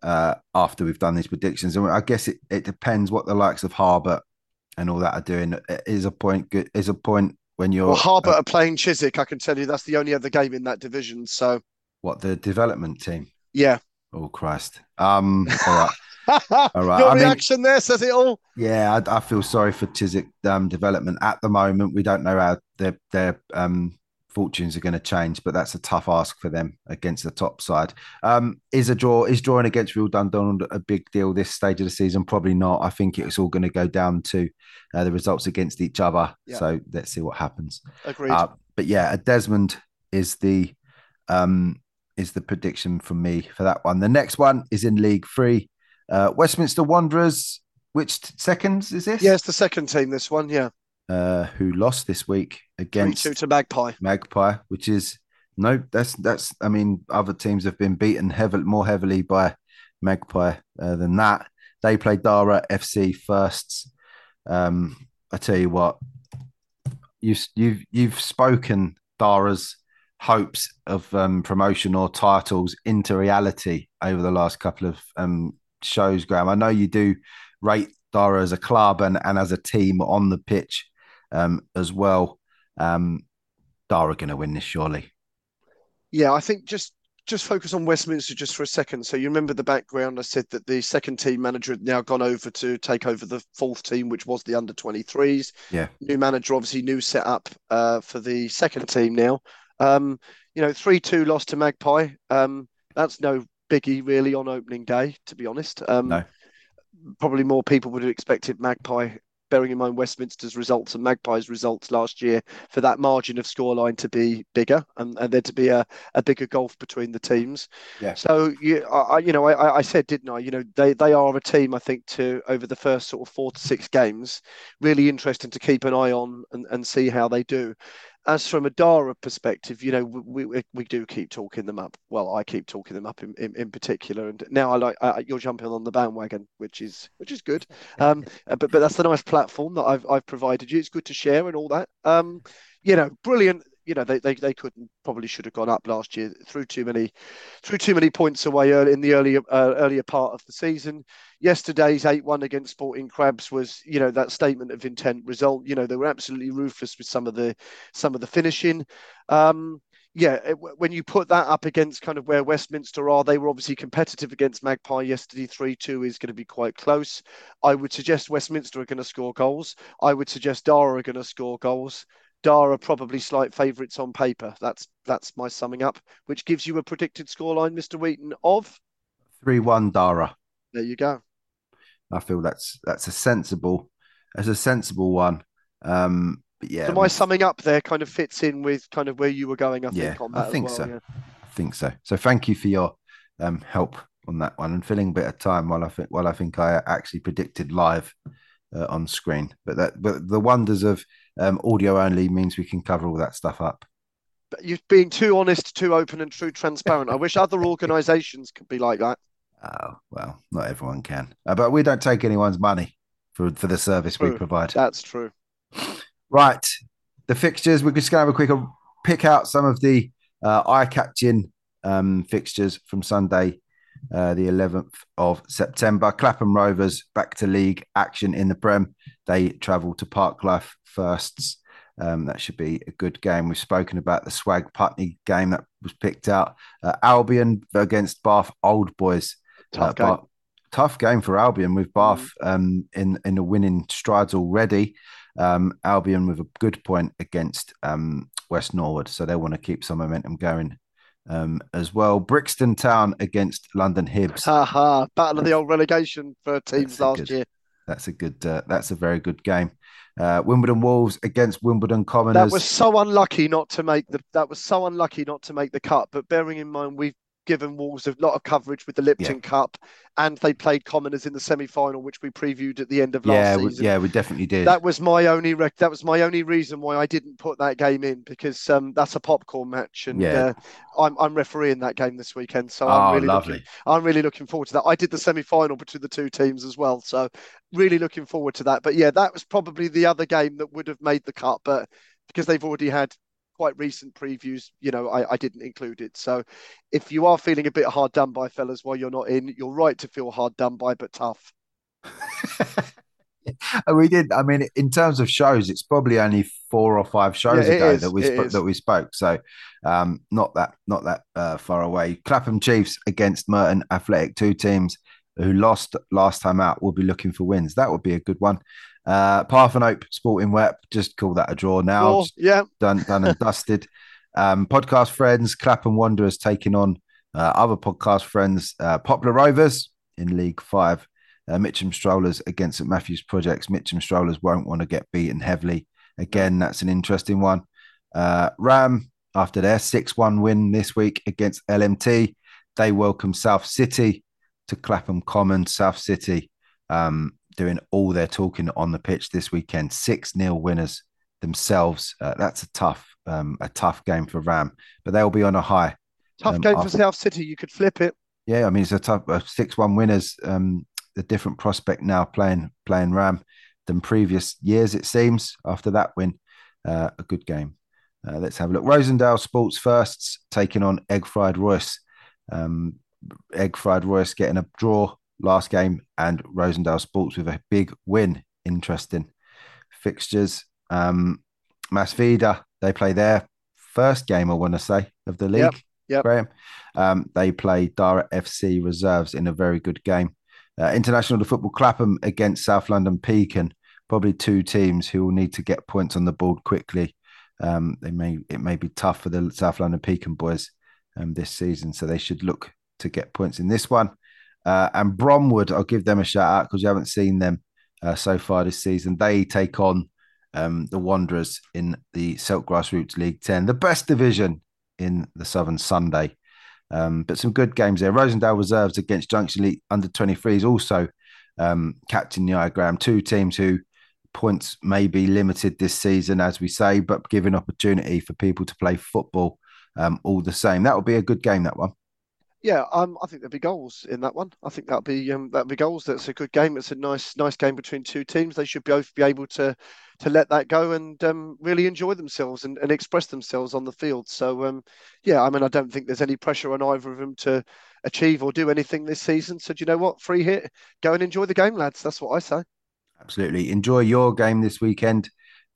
uh, after we've done these predictions, and I guess it, it depends what the likes of Harbour and all that are doing. Is a point good? Is a point when you're well, Harbour uh, are playing Chiswick. I can tell you that's the only other game in that division. So what the development team? Yeah. Oh Christ. Um. All right. [laughs] [laughs] All right. Your I reaction mean, there says it all. Yeah, I, I feel sorry for Chiswick um, development at the moment. We don't know how their their um, fortunes are going to change, but that's a tough ask for them against the top side. Um, is a draw is drawing against Real Dundonald a big deal this stage of the season? Probably not. I think it's all going to go down to uh, the results against each other. Yeah. So let's see what happens. Agreed. Uh, but yeah, a Desmond is the um, is the prediction from me for that one. The next one is in League Three. Uh, Westminster Wanderers. Which seconds is this? Yeah, it's the second team. This one, yeah. Uh, who lost this week against to Magpie. Magpie, which is no, that's that's. I mean, other teams have been beaten heavily, more heavily by Magpie uh, than that. They played Dara FC firsts. Um, I tell you what, you've you've you've spoken Dara's hopes of um, promotion or titles into reality over the last couple of um, shows, Graham. I know you do rate Dara as a club and, and as a team on the pitch um, as well. Um, Dara going to win this, surely. Yeah, I think just just focus on Westminster just for a second. So you remember the background. I said that the second team manager had now gone over to take over the fourth team, which was the under 23s. Yeah. New manager, obviously, new setup uh, for the second team now. Um, you know, 3 2 loss to Magpie. Um, that's no biggie, really, on opening day, to be honest. Um, no. Probably more people would have expected Magpie bearing in mind Westminster's results and Magpies' results last year, for that margin of scoreline to be bigger and, and there to be a, a bigger gulf between the teams. Yeah. So you, I, you know, I, I said, didn't I? You know, they they are a team I think to over the first sort of four to six games, really interesting to keep an eye on and, and see how they do as from a Dara perspective, you know, we, we, we do keep talking them up. Well, I keep talking them up in, in, in particular, and now I like I, you're jumping on the bandwagon, which is which is good. Um, [laughs] but but that's the nice platform that I've I've provided you. It's good to share and all that. Um, you know, brilliant you know they, they, they couldn't probably should have gone up last year through too many through too many points away early in the earlier uh, earlier part of the season. Yesterday's eight one against Sporting Crabs was you know that statement of intent result. You know they were absolutely ruthless with some of the some of the finishing. Um, yeah, it, when you put that up against kind of where Westminster are, they were obviously competitive against Magpie yesterday. 3 2 is going to be quite close. I would suggest Westminster are going to score goals. I would suggest Dara are going to score goals. Dara probably slight favourites on paper. That's that's my summing up, which gives you a predicted scoreline, Mr. Wheaton, of three one Dara. There you go. I feel that's that's a sensible, that's a sensible one. Um, but yeah, so my summing up there kind of fits in with kind of where you were going. I yeah, think on that I think well, so. Yeah. I think so. So thank you for your um, help on that one and filling a bit of time while I think while I think I actually predicted live uh, on screen. But that but the wonders of um, audio only means we can cover all that stuff up. But you're being too honest, too open, and too transparent. I wish other organisations could be like that. [laughs] Oh well, not everyone can, uh, but we don't take anyone's money for for the service true. we provide. That's true. [sighs] Right, the fixtures. We're just going to have a quick uh, pick out some of the uh, eye-catching um, fixtures from Sunday uh, the 11th of September. Clapham Rovers back to league action in the Prem. They travel to Parklife firsts. Um, that should be a good game. We've spoken about the Swag Putney game that was picked out. Uh, Albion against Bath Old Boys. Tough uh, game. Bath, tough game for Albion with Bath mm. um, in in the winning strides already. Um, Albion with a good point against um, West Norwood, so they want to keep some momentum going um, as well. Brixton Town against London Hibs. Ha Battle of the old relegation for teams last good, year. That's a good. Uh, that's a very good game. Uh, Wimbledon Wolves against Wimbledon Commoners. That was so unlucky not to make the. That was so unlucky not to make the cut. But bearing in mind we've given Wolves a lot of coverage with the Lipton yeah. Cup, and they played Commoners in the semi-final, which we previewed at the end of last yeah, season. We, yeah, we definitely did. That was my only rec- that was my only reason why I didn't put that game in because um, that's a popcorn match, and yeah. uh, I'm I'm refereeing that game this weekend, so I'm oh, really lovely. looking I'm really looking forward to that. I did the semi-final between the two teams as well, so really looking forward to that. But yeah, that was probably the other game that would have made the cut, but because they've already had quite recent previews, you know, I, I didn't include it. So if you are feeling a bit hard done by, fellas, while you're not in, you're right to feel hard done by, but tough. [laughs] we did. I mean, in terms of shows, it's probably only four or five shows Yeah, ago is, that we spoke. That we spoke. So, um, not that not that uh, far away. Clapham Chiefs against Merton Athletic, two teams who lost last time out. will be looking for wins. That would be a good one. Uh, Parthenope Sporting Web, just call that a draw now. Draw, yeah, done done and dusted. [laughs] Um, podcast friends, Clapham Wanderers taking on uh, other podcast friends, uh, Poplar Rovers in League Five. Uh, Mitcham Strollers against St Matthews Projects. Mitcham Strollers won't want to get beaten heavily. Again, that's an interesting one. Uh, Ram, after their 6 1 win this week against LMT, they welcome South City to Clapham Common. South City um, doing all their talking on the pitch this weekend. 6 nil winners themselves. Uh, that's a tough, um, a tough game for Ram, but they'll be on a high. tough Um, game for South City. You could flip it. Yeah, I mean it's a tough uh, six-one winners. Um, the different prospect now playing playing Ram than previous years. It seems after that win, uh, a good game. Uh, let's have a look. Rosendale Sports Firsts taking on Egg Fried Royce. Um, Egg Fried Royce getting a draw last game, and Rosendale Sports with a big win. Interesting fixtures. Um, Masvida they play their first game, I want to say, of the league. Yep, yep. Graham. Um, they play Dara FC reserves in a very good game. Uh, International Football Clapham against South London Pekin. Probably two teams who will need to get points on the board quickly. Um, they may it may be tough for the South London Pekin boys um, this season, so they should look to get points in this one. Uh, and Bromwood, I'll give them a shout out because you haven't seen them uh, so far this season. They take on um, the Wanderers in the Silk Grassroots League 10, the best division in the Southern Sunday. Um, but some good games there. Rosendale reserves against Junction League under 23s also um, captain Diagram. Two teams who points may be limited this season, as we say, but giving opportunity for people to play football um, all the same. That would be a good game, that one. Yeah, um, I think there'll be goals in that one. I think that'll be um, that'll be goals. That's a good game. It's a nice nice game between two teams. They should both be able to to let that go and um, really enjoy themselves and, and express themselves on the field. So um, yeah, I mean, I don't think there's any pressure on either of them to achieve or do anything this season. So do you know what? Free hit, go and enjoy the game, lads. That's what I say. Absolutely. Enjoy your game this weekend,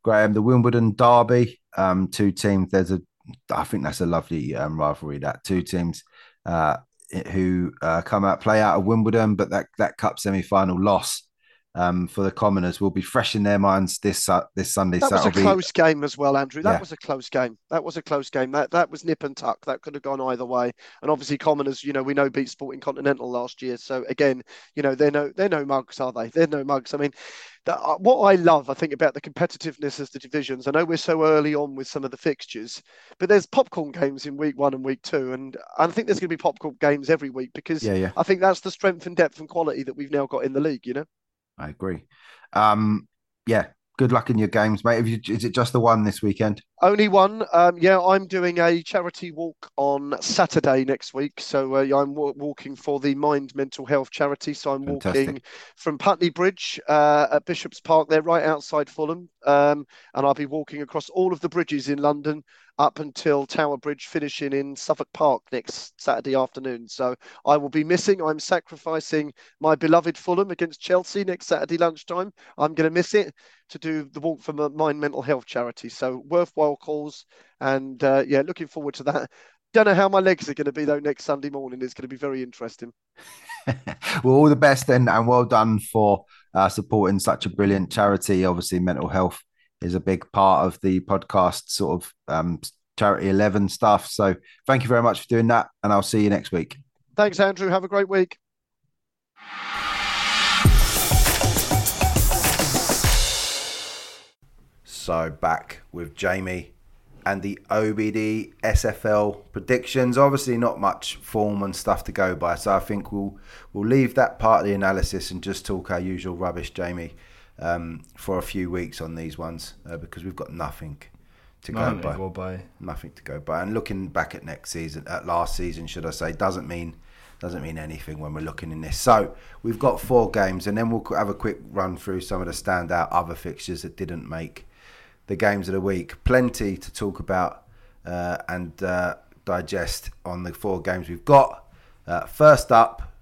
Graham. The Wimbledon Derby, um, two teams. There's a, I think that's a lovely um, rivalry. That two teams who uh, come out play out of Wimbledon, but that that cup semi final loss um, for the commoners will be fresh in their minds this uh, this Sunday. That so was a be- close game as well, Andrew. That Yeah. was a close game. That was a close game. That that was nip and tuck. That could have gone either way. And obviously, Commoners, you know, we know beat Sporting Continental last year. So again, you know, they're no they're no mugs, are they? They're no mugs. I mean, that, uh, what I love, I think, about the competitiveness of the divisions. I know we're so early on with some of the fixtures, but there's popcorn games in week one and week two, and I think there's going to be popcorn games every week because Yeah, yeah. I think that's the strength and depth and quality that we've now got in the league. You know. I agree. Um, yeah. Good luck in your games, mate. You, is it just the one this weekend? Only one. Um, yeah, I'm doing a charity walk on Saturday next week. So uh, I'm wa- walking for the Mind Mental Health charity. So I'm Fantastic. walking from Putney Bridge uh, at Bishop's Park. They're right outside Fulham. Um, and I'll be walking across all of the bridges in London up until Tower Bridge, finishing in Southwark Park next Saturday afternoon. So I will be missing. I'm sacrificing my beloved Fulham against Chelsea next Saturday lunchtime. I'm going to miss it to do the walk for my Mind Mental Health charity. So worthwhile calls, and uh, yeah, looking forward to that. Don't know how my legs are going to be though next Sunday morning. It's going to be very interesting. [laughs] well, all the best and, and well done for uh, supporting such a brilliant charity. Obviously, mental health is a big part of the podcast sort of um, charity 11 stuff. So thank you very much for doing that. And I'll see you next week. Thanks, Andrew. Have a great week. So back with Jamie and the OBD SFL predictions. Obviously, not much form and stuff to go by. So I think we'll we'll leave that part of the analysis and just talk our usual rubbish, Jamie, um, for a few weeks on these ones uh, because we've got nothing to go by. to go by. Nothing to go by. And looking back at next season, at last season, should I say, doesn't mean doesn't mean anything when we're looking in this. So we've got four games, and then we'll have a quick run through some of the standout other fixtures that didn't make the games of the week. Plenty to talk about uh, and uh, digest on the four games we've got. Uh, first up,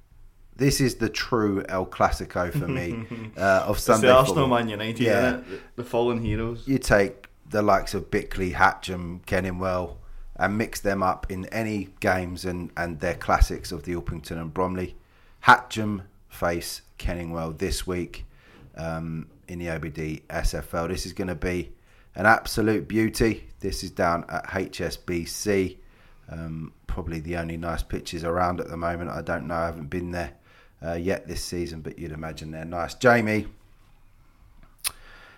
this is the true El Clasico for me [laughs] uh, of It's Sunday the Arsenal. Man United, Yeah. The, fallen heroes. You take the likes of Bickley, Hatcham, Kenningwell, and mix them up in any games and, and their classics of the Orpington and Bromley. Hatcham face Kenningwell this week um, in the OBD SFL. This is going to be an absolute beauty. This is down at HSBC. Um, probably the only nice pitches around at the moment. I don't know. I haven't been there uh, yet this season, but you'd imagine they're nice. Jamie,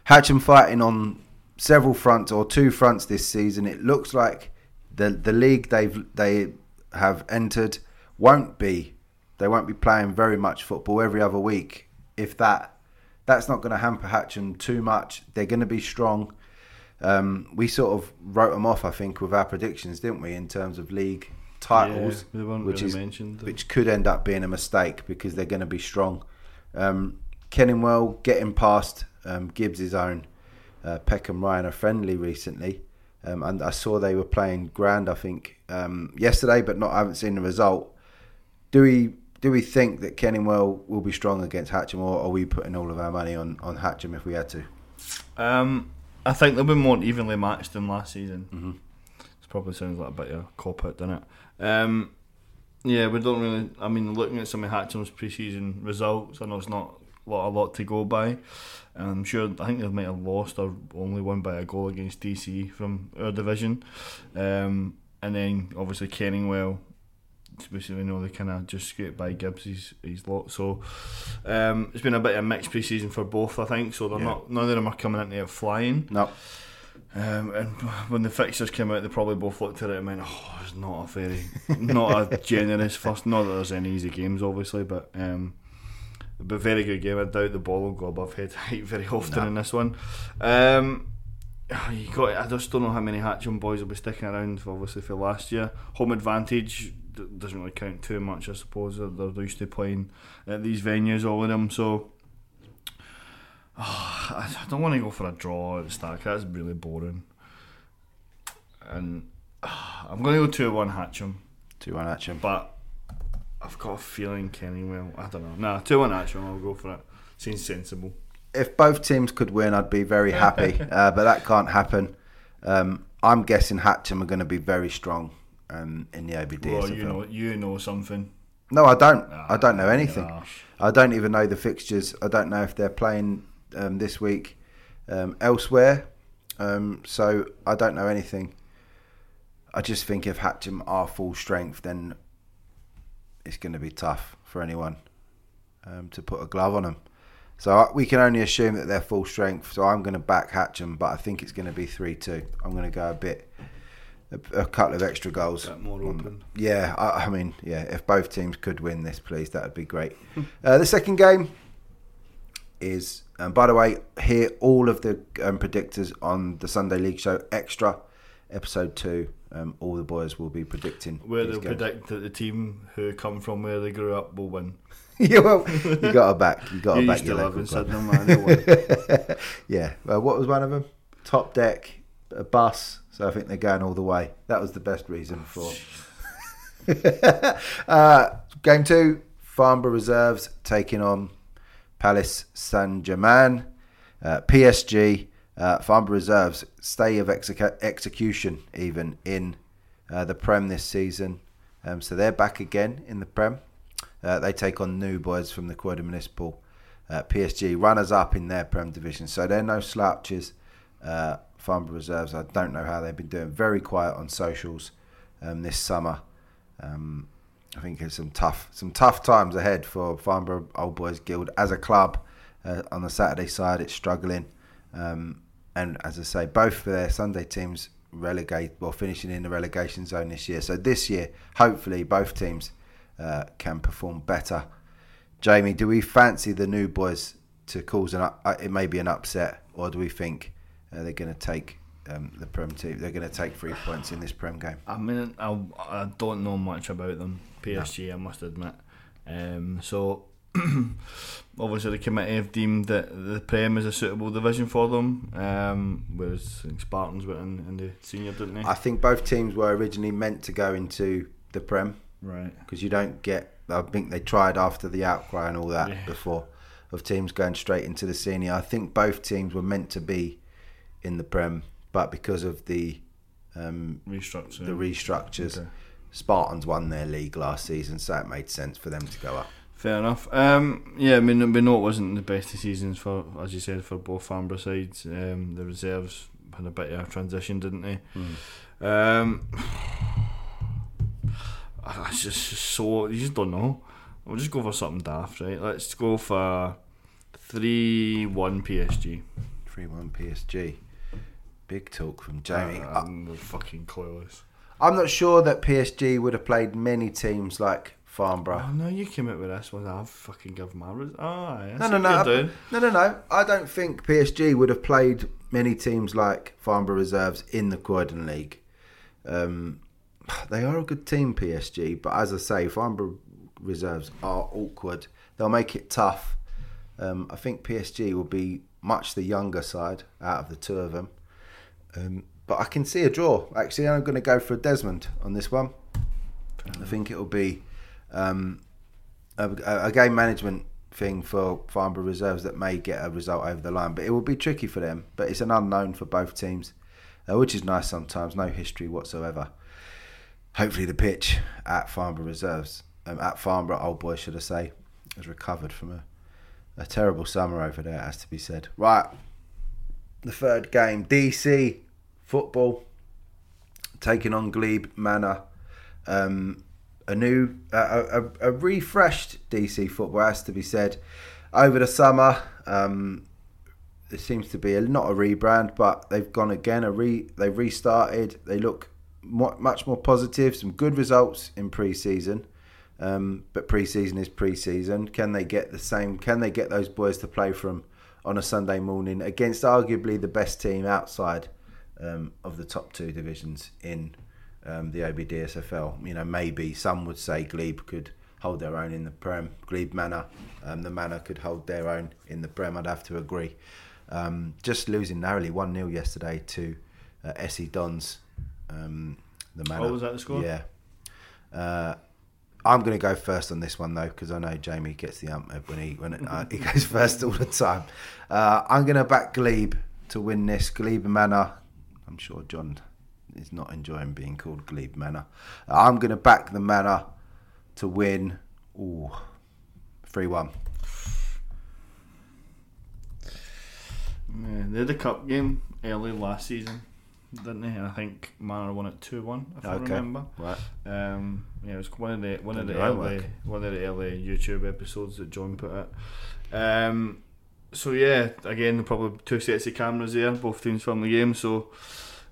Hatcham fighting on several fronts or two fronts this season. It looks like the the league they've they have entered won't be they won't be playing very much football every other week. If that that's not going to hamper Hatcham too much. They're going to be strong. Um, we sort of wrote them off, I think, with our predictions, didn't we, in terms of league titles, Yeah, which really is mentioned. which could end up being a mistake because they're going to be strong. Um, Kenningwell getting past um, Gibbs' own uh, Peckham Rye in a friendly recently, um, and I saw they were playing grand. I think um, yesterday, but not. I haven't seen the result. Do we do we think that Kenningwell will be strong against Hatcham, or are we putting all of our money on on Hatcham if we had to? Um, I think they'll be more evenly matched than last season. Mm-hmm. It probably sounds like a bit of a cop out, doesn't it? Um, yeah, we don't really. I mean, looking at some of Hatcham's pre-season results, I know it's not a lot, a lot to go by. And I'm sure. I think they might have lost or only won by a goal against DC from our division. Um, and then obviously Kenningwell. Which we know they kind of just scraped by Gibbs his, his lot. So um, it's been a bit of a mixed pre-season for both, I think. So they're Yeah. not none of them are coming into it flying. No, Um, and when the fixtures came out, they probably both looked at it and went, "Oh, it's not a very, not a [laughs] generous first. Not that there's any easy games, obviously, but um, but very good game. I doubt the ball will go above head height very often in this one. Um, you got. I just don't know how many Hatcham boys will be sticking around. For, obviously, for last year, home advantage d- doesn't really count too much. I suppose they're, they're used to playing at these venues, all of them. So. [sighs] I I don't want to go for a draw at the start. That's really boring. And [sighs] I'm going to go two one Hatcham, two one Hatcham. but I've got a feeling Kenny will. I don't know. Nah, two one Hatcham. I'll go for it. Seems sensible. if both teams could win, I'd be very happy. [laughs] uh, but that can't happen. Um, I'm guessing Hatcham are going to be very strong um, in the OBD. Well, you know, you know something. No, I don't. Ah, I don't know anything. I don't even know the fixtures. I don't know if they're playing um, this week um, elsewhere. Um, so I don't know anything. I just think if Hatcham are full strength, then it's going to be tough for anyone um, to put a glove on them. So we can only assume that they're full strength. So I'm going to back Hatcham, but I think it's going to be three-two. I'm going to go a bit, a, a couple of extra goals. more open. Yeah, I, I mean, yeah, if both teams could win this, please, that would be great. [laughs] uh, the second game is, and by the way, hear all of the um, predictors on the Sunday League Show Extra, episode two. Um, all the boys will be predicting Where they'll games. predict that the team who come from where they grew up will win. [laughs] yeah, well, you got to back. You got You back used your local club. Sydney, man. [laughs] Yeah. Well, what was one of them? Top deck, a bus. So I think they're going all the way. That was the best reason for. [laughs] uh, game two, Farnborough Reserves taking on Palace Saint Germain. Uh, PSG, uh, Farnborough Reserves, stay of execu- execution even in uh, the Prem this season. Um, so they're back again in the Prem. Uh, they take on new boys from the Croydon Municipal. Uh, PSG runners up in their Prem division, so they're no slouches. Farnborough Reserves, I don't know how they've been doing. Very quiet on socials um, this summer. Um, I think there's some tough, some tough times ahead for Farnborough Old Boys Guild as a club. Uh, on the Saturday side, it's struggling, um, and as I say, both of their Sunday teams relegate, well, finishing in the relegation zone this year. So this year, hopefully, both teams uh, can perform better. Jamie, do we fancy the new boys to cause an? Uh, it may be an upset, or do we think uh, they're going to take um, the Prem team? They're going to take three points in this Prem game. I mean, I, I don't know much about them. PSG, I must admit. Um, so [clears throat] obviously the committee have deemed that the Prem is a suitable division for them, um, whereas Spartans were in, in the senior, didn't they? I think both teams were originally meant to go into the Prem right. because you don't get. I think they tried after the outcry and all that Yeah. before of teams going straight into the senior. I think both teams were meant to be in the Prem, but because of the um, Restructure. the restructures, Okay. Spartans won their league last season, so it made sense for them to go up. Fair enough. Um, yeah, I mean, we know it wasn't the best of seasons for, as you said, for both Farnborough sides. Um, the reserves had a bit of a transition, didn't they? Um, I [sighs] it's just so you just don't know. We'll just go for something daft, right? Let's go for three one PSG. Three one PSG. Big talk from Jamie. Uh, I- I'm fucking clueless. I'm not sure that PSG would have played many teams like Farnborough. Oh no, you came out with this one. I've fucking give my res- Oh, I No, no, no, I- no, no, no. I don't think PSG would have played many teams like Farnborough Reserves in the Croydon League. Um, they are a good team, PSG, but as I say, Farnborough Reserves are awkward. They'll make it tough. Um, I think PSG will be much the younger side out of the two of them. Um, but I can see a draw. Actually, I'm going to go for a Desmond on this one. I think it will be um, a, a game management thing for Farnborough Reserves that may get a result over the line, but it will be tricky for them. But it's an unknown for both teams, uh, which is nice sometimes. No history whatsoever. Hopefully, the pitch at Farnborough Reserves, um, at Farnborough Old Boys, should I say, has recovered from a, a terrible summer over there, has to be said. Right, the third game, DC football taking on Glebe Manor. Um, a new, uh, a, a refreshed DC football has to be said. Over the summer, um, it seems to be a, not a rebrand, but they've gone again. A re, they restarted. They look mo- much more positive. Some good results in pre-season, um, but pre-season is pre-season. Can they get the same? Can they get those boys to play from on a Sunday morning against arguably the best team outside um, of the top two divisions in um, the OBDSFL. You know, maybe some would say Glebe could hold their own in the Prem. Glebe Manor, um, the Manor could hold their own in the Prem. I'd have to agree. Um, just losing narrowly 1 0 yesterday to uh, SE Dons, um, the Manor. Oh, was that the score? Yeah. Uh, I'm going to go first on this one though because I know Jamie gets the ump when he when uh, he [laughs] goes first all the time. Uh, I'm going to back Glebe to win this. Glebe Manor. I'm sure John is not enjoying being called Glebe Manor. I'm going to back the Manor to win. Ooh, three one. Yeah, they had a cup game early last season, didn't they? I think Manor won it two one, if I remember. Right. Um, yeah, it was one of the one of the early homework. one of the early YouTube episodes that John put out. Um, so yeah, again, probably two sets of cameras there, both teams filming the game. So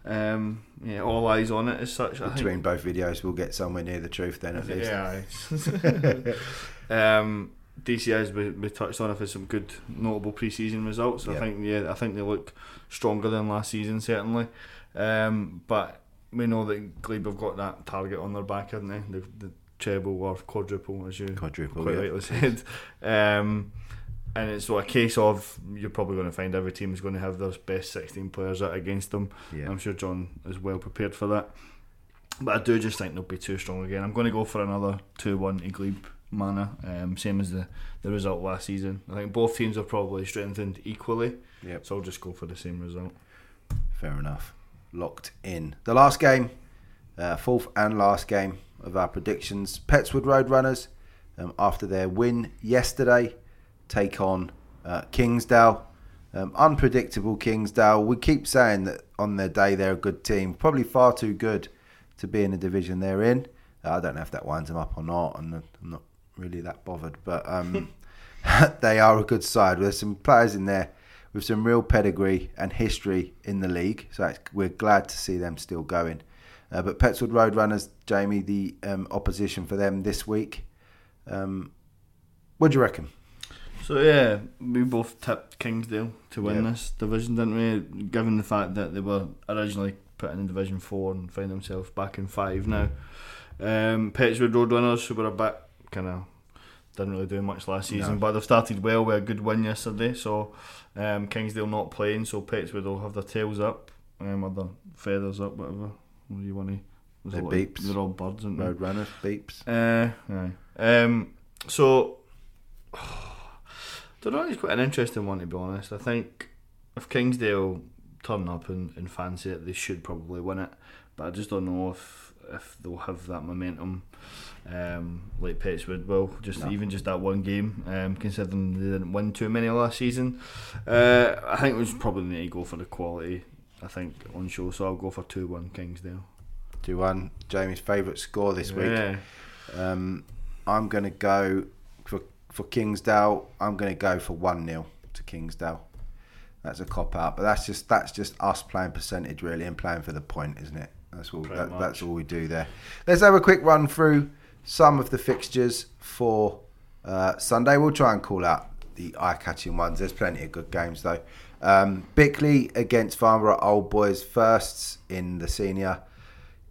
um, yeah, all eyes on it as such. I think. Between both videos, we'll get somewhere near the truth then at least. Yeah. [laughs] um, DC as we, we touched on, have had some good notable pre-season results. I think yeah, I think they look stronger than last season certainly. Um, but we know that Glebe have got that target on their back, haven't they? The, the treble or quadruple, as you Quadruple. quite yeah. rightly said. [laughs] Um, and it's so a case of you're probably going to find every team is going to have their best 16 players out against them. Yeah. I'm sure John is well prepared for that. But I do just think they'll be too strong again. I'm going to go for another 2 1 to Glebe Manor, um, same as the, the result last season. I think both teams are probably strengthened equally, Yep. so I'll just go for the same result. Fair enough. Locked in. The last game, uh, fourth and last game of our predictions. Petts Wood Roadrunners, um, after their win yesterday, take on uh, Kingsdale. Um, unpredictable Kingsdale. We keep saying that on their day they're a good team. Probably far too good to be in the division they're in. Uh, I don't know if that winds them up or not. I'm not, I'm not really that bothered. But um, [laughs] [laughs] they are a good side. There's some players in there with some real pedigree and history in the league. So it's, we're glad to see them still going. Uh, but Petts Wood Roadrunners, Jamie, the um, opposition for them this week. Um, what do you reckon? So yeah, we both tipped Kingsdale to win Yeah. this division, didn't we? Given the fact that they were originally put in Division Four and find themselves back in five now. Um, Petts Wood Roadrunners, who were a bit kind of didn't really do much last season, but they've started well with a good win yesterday. So um, Kingsdale not playing, so Petts Wood will have their tails up, um, or their feathers up, whatever. What do you want to? A lot of- beeps. They're all birds, aren't they? Road runners, beeps. Uh, aye. Um, so, [sighs] don't know. It's quite an interesting one to be honest. I think if Kingsdale turn up and, and fancy it, they should probably win it. But I just don't know if if they'll have that momentum um, like Petts Wood will. Just No. even just that one game, um, considering they didn't win too many last season. Uh, I think we should probably need to go for the quality. I think on show, so I'll go for two one Kingsdale. Two one. Jamie's favourite score this week. Yeah. Um, I'm going to go for Kingsdale. I'm going to go for one 0 to Kingsdale. That's a cop out, but that's just that's just us playing percentage really and playing for the point, isn't it? That's all. That, that's all we do there. Let's have a quick run through some of the fixtures for uh, Sunday. We'll try and call out the eye-catching ones. There's plenty of good games though. Um, Bickley against Farnborough Old Boys firsts in the senior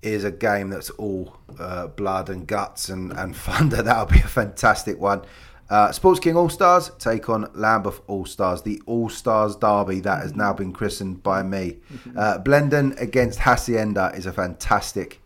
is a game that's all uh, blood and guts and, and [laughs] thunder. That'll be a fantastic one. Uh, Sports King All Stars take on Lambeth All Stars, the All Stars derby that has now been christened by me. [laughs] Uh, Blendon against Hacienda is a fantastic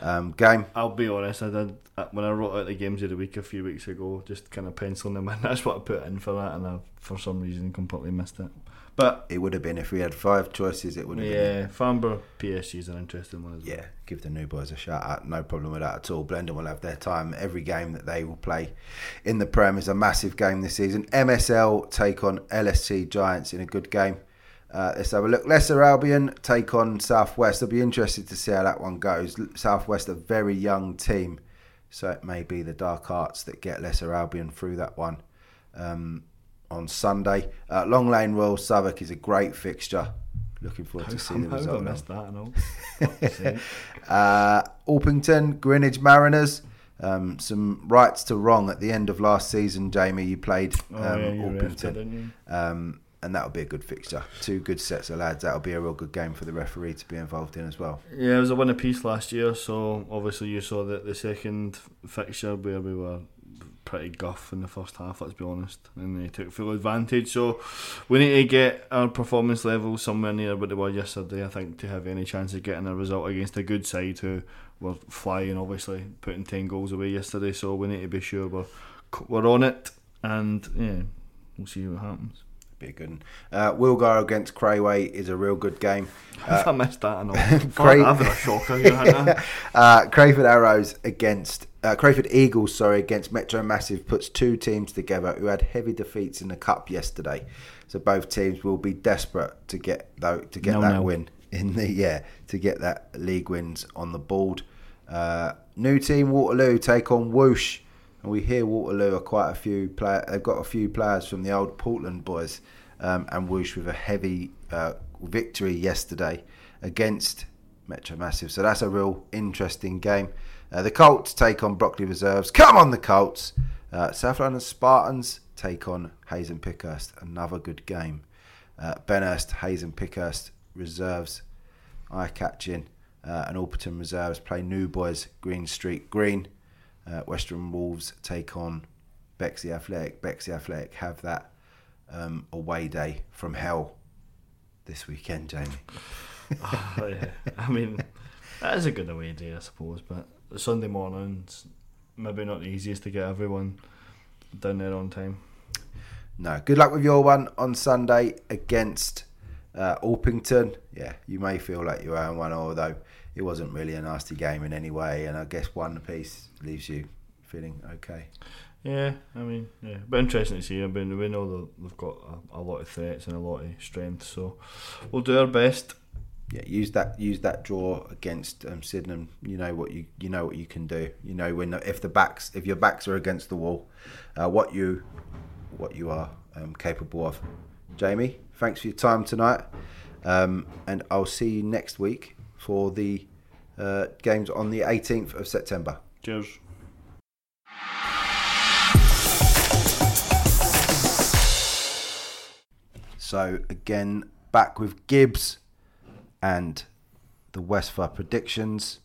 um, game. I'll be honest. I did uh, when I wrote out the games of the week a few weeks ago, just kind of penciling them in. [laughs] That's what I put in for that, and I, for some reason, completely missed it. But It would have been if we had five choices. It would have been. yeah, Farnborough PSG is an interesting one as well. Yeah, give the new boys a shout out. No problem with that at all. Blendon will have their time. Every game that they will play in the Prem is a massive game this season. MSL take on LSC Giants in a good game. Uh, let's have a look. Lesser Albion take on Southwest. I'll be interested to see how that one goes. Southwest, a very young team, so it may be the Dark Arts that get Lesser Albion through that one. Um, on Sunday, uh, Long Lane Royal Southwark is a great fixture. Looking forward to seeing the have I missed that? and all? [laughs] Uh, Orpington, Greenwich Mariners. Um, some rights to wrong at the end of last season, Jamie. You played um, Oh, yeah, you refed it, Orpington, didn't you? um, and that'll be a good fixture. Two good sets of lads. That'll be a real good game for the referee to be involved in as well. Yeah, it was a win apiece last year, so obviously you saw that the second fixture where we were pretty guff in the first half, let's be honest, and they took full advantage. So we need to get our performance level somewhere near what they were yesterday, I think, to have any chance of getting a result against a good side who were flying, obviously, putting 10 goals away yesterday. So we need to be sure we're, we're on it, and yeah, we'll see what happens. Be a good one. Uh, Wilgar against Crayway is a real good game. [laughs] If [laughs] I missed that, I know. Had a shocker here, Uh, Crayford Arrows against uh, Crayford Eagles, sorry, against Metro Massive puts two teams together who had heavy defeats in the cup yesterday. So both teams will be desperate to get though to get No, that no. win in the yeah to get that league wins on the board. Uh, new team Waterloo take on Whoosh, and we hear Waterloo are quite a few player. They've got a few players from the old Portland boys, um, and Whoosh with a heavy uh, victory yesterday against Metro Massive. So that's a real interesting game. Uh, the Colts take on Brockley Reserves. Come on, the Colts. Uh, South London Spartans take on Hayes and Pickhurst. Another good game. Uh, Benhurst, Hayes and Pickhurst Reserves, eye catching. Uh, and Alperton Reserves play New Boys, Green Street Green. Uh, Western Wolves take on Bexley Athletic. Bexley Athletic have that um, away day from hell this weekend, Jamie. Oh, [laughs] yeah. I mean, that is a good away day, I suppose. But Sunday mornings, maybe not the easiest to get everyone down there on time. No, good luck with your one on Sunday against uh, Orpington. Yeah, you may feel like you own one, although it wasn't really a nasty game in any way. And I guess one apiece leaves you feeling okay. Yeah, I mean, yeah, but interesting to see. I mean, we know that they've got a, a lot of threats and a lot of strength, so we'll do our best. Yeah, use that use that draw against um, Sydenham. You know what you you know what you can do. You know when if the backs if your backs are against the wall, uh, what you what you are um, capable of. Jamie, thanks for your time tonight, um, and I'll see you next week for the uh, games on the 18th of September. Cheers. So again, back with Gibbs and the Westphal predictions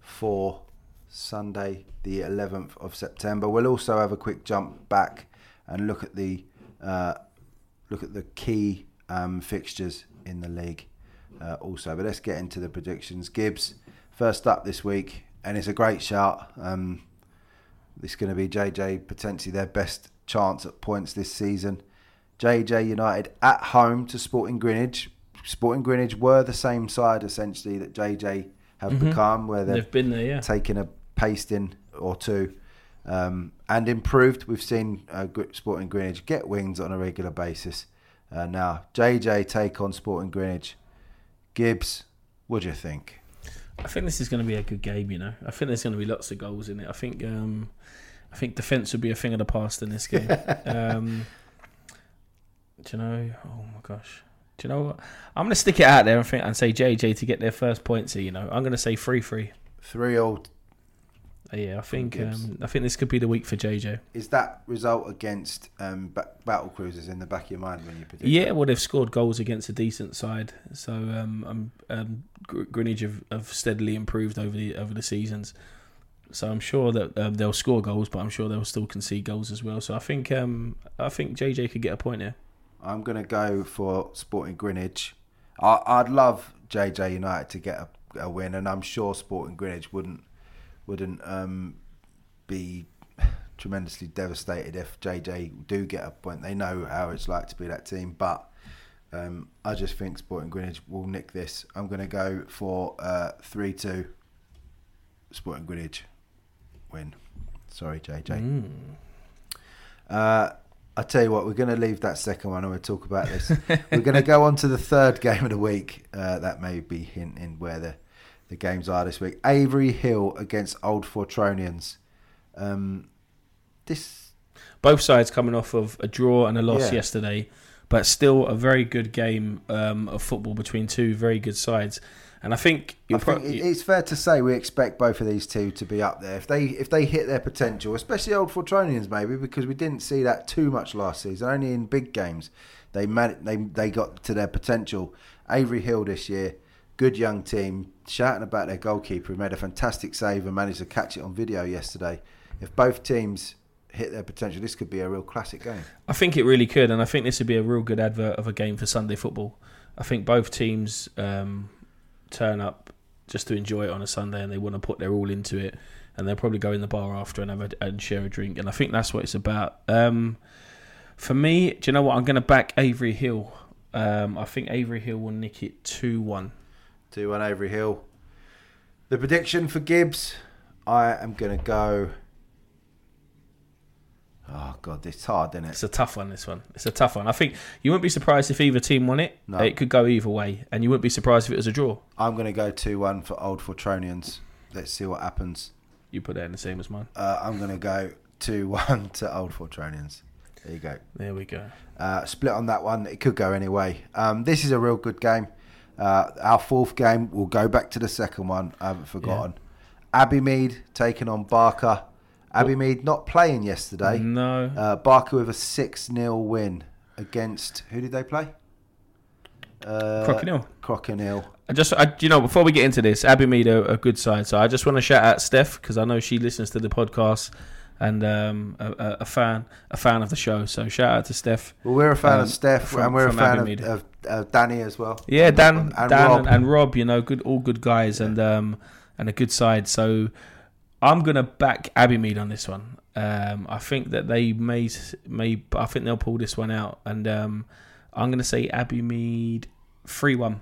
for Sunday, the 11th of September. We'll also have a quick jump back and look at the uh, look at the key um, fixtures in the league uh, also. But let's get into the predictions. Gibbs, first up this week, and it's a great shout. Um, this is going to be JJ potentially their best chance at points this season. JJ United at home to Sporting Greenwich. Sporting Greenwich were the same side essentially that JJ have Mhm. become, where they've They've been there, yeah. taken a pasting or two um, and improved. We've seen uh, Sporting Greenwich get wins on a regular basis. Uh, now, JJ take on Sporting Greenwich. Gibbs, what do you think? I think this is going to be a good game. You know, I think there's going to be lots of goals in it. I think, um, I think defense will be a thing of the past in this game. [laughs] um, do you know? Oh my gosh. Do you know what? I'm going to stick it out there and think and say JJ to get their first points here. You know, I'm going to say three three. Three all. Uh, yeah, I think um, I think this could be the week for JJ. Is that result against um, ba- battle cruisers in the back of your mind when you predict? Yeah, that? well, they've scored goals against a decent side, so um, um, um, Gr- Greenwich have, have steadily improved over the over the seasons. So I'm sure that um, they'll score goals, but I'm sure they'll still concede goals as well. So I think um, I think JJ could get a point here. I'm going to go for Sporting Greenwich. I, I'd love JJ United to get a, a win, and I'm sure Sporting Greenwich wouldn't wouldn't um, be tremendously devastated if JJ do get a point. They know how it's like to be that team, but um, I just think Sporting Greenwich will nick this. I'm going to go for uh, three two. Sporting Greenwich win. Sorry, JJ. Mm. Uh, I tell you what, we're going to leave that second one and we'll talk about this. we're going to go on to the third game of the week. Uh, that may be hinting where the, the games are this week. Avery Hill against Old Fortronians. Um, this Both sides coming off of a draw and a loss Yeah. yesterday, but still a very good game um, of football between two very good sides. And I think I you're think it's fair to say we expect both of these two to be up there if they if they hit their potential, especially Old Fortronians maybe because we didn't see that too much last season. Only in big games they they they got to their potential. Avery Hill this year, good young team. Shouting about their goalkeeper who made a fantastic save and managed to catch it on video yesterday. If both teams hit their potential, this could be a real classic game. I think it really could, and I think this would be a real good advert of a game for Sunday football. I think both teams um, turn up just to enjoy it on a Sunday, and they want to put their all into it, and they'll probably go in the bar after and have a, and share a drink, and I think that's what it's about. Um, for me, do you know what? I'm going to back Avery Hill. Um, I think Avery Hill will nick it two one. 2 1 Avery Hill. The prediction for Gibbs, I am going to go. Oh, God, it's hard, isn't it? It's a tough one. This one. It's a tough one. I think you wouldn't be surprised if either team won it. No. It could go either way, and you wouldn't be surprised if it was a draw. I'm going to go 2 1 for Old Fortronians. Let's see what happens. You put that in the same as mine. Uh, I'm going to go 2 1 [laughs] to Old Fortronians. There you go. There we go. Uh, split on that one. It could go anyway. Um, this is a real good game. Uh, our fourth game, we'll go back to the second one. I haven't forgotten. Abbey Mead taking on Barker. Abbey Mead not playing yesterday. No. Uh, Barker with a 6 0 win against. Who did they play? Uh, Crocodile. Crocodile. I just, I, you know, before we get into this, Abbey Mead are a good side. So I just want to shout out Steph because I know she listens to the podcast and um, a, a, fan, a fan of the show. So shout out to Steph. Well, we're a fan Um, of Steph from- and we're a fan of, of, Danny as well. Yeah, Dan, and Dan, Rob. And, and Rob. You know, good, all good guys, and um, and a good side. So I'm gonna back Abbey Mead on this one. Um, I think that they may, may, I think they'll pull this one out, and um, I'm gonna say Abbey Mead three one.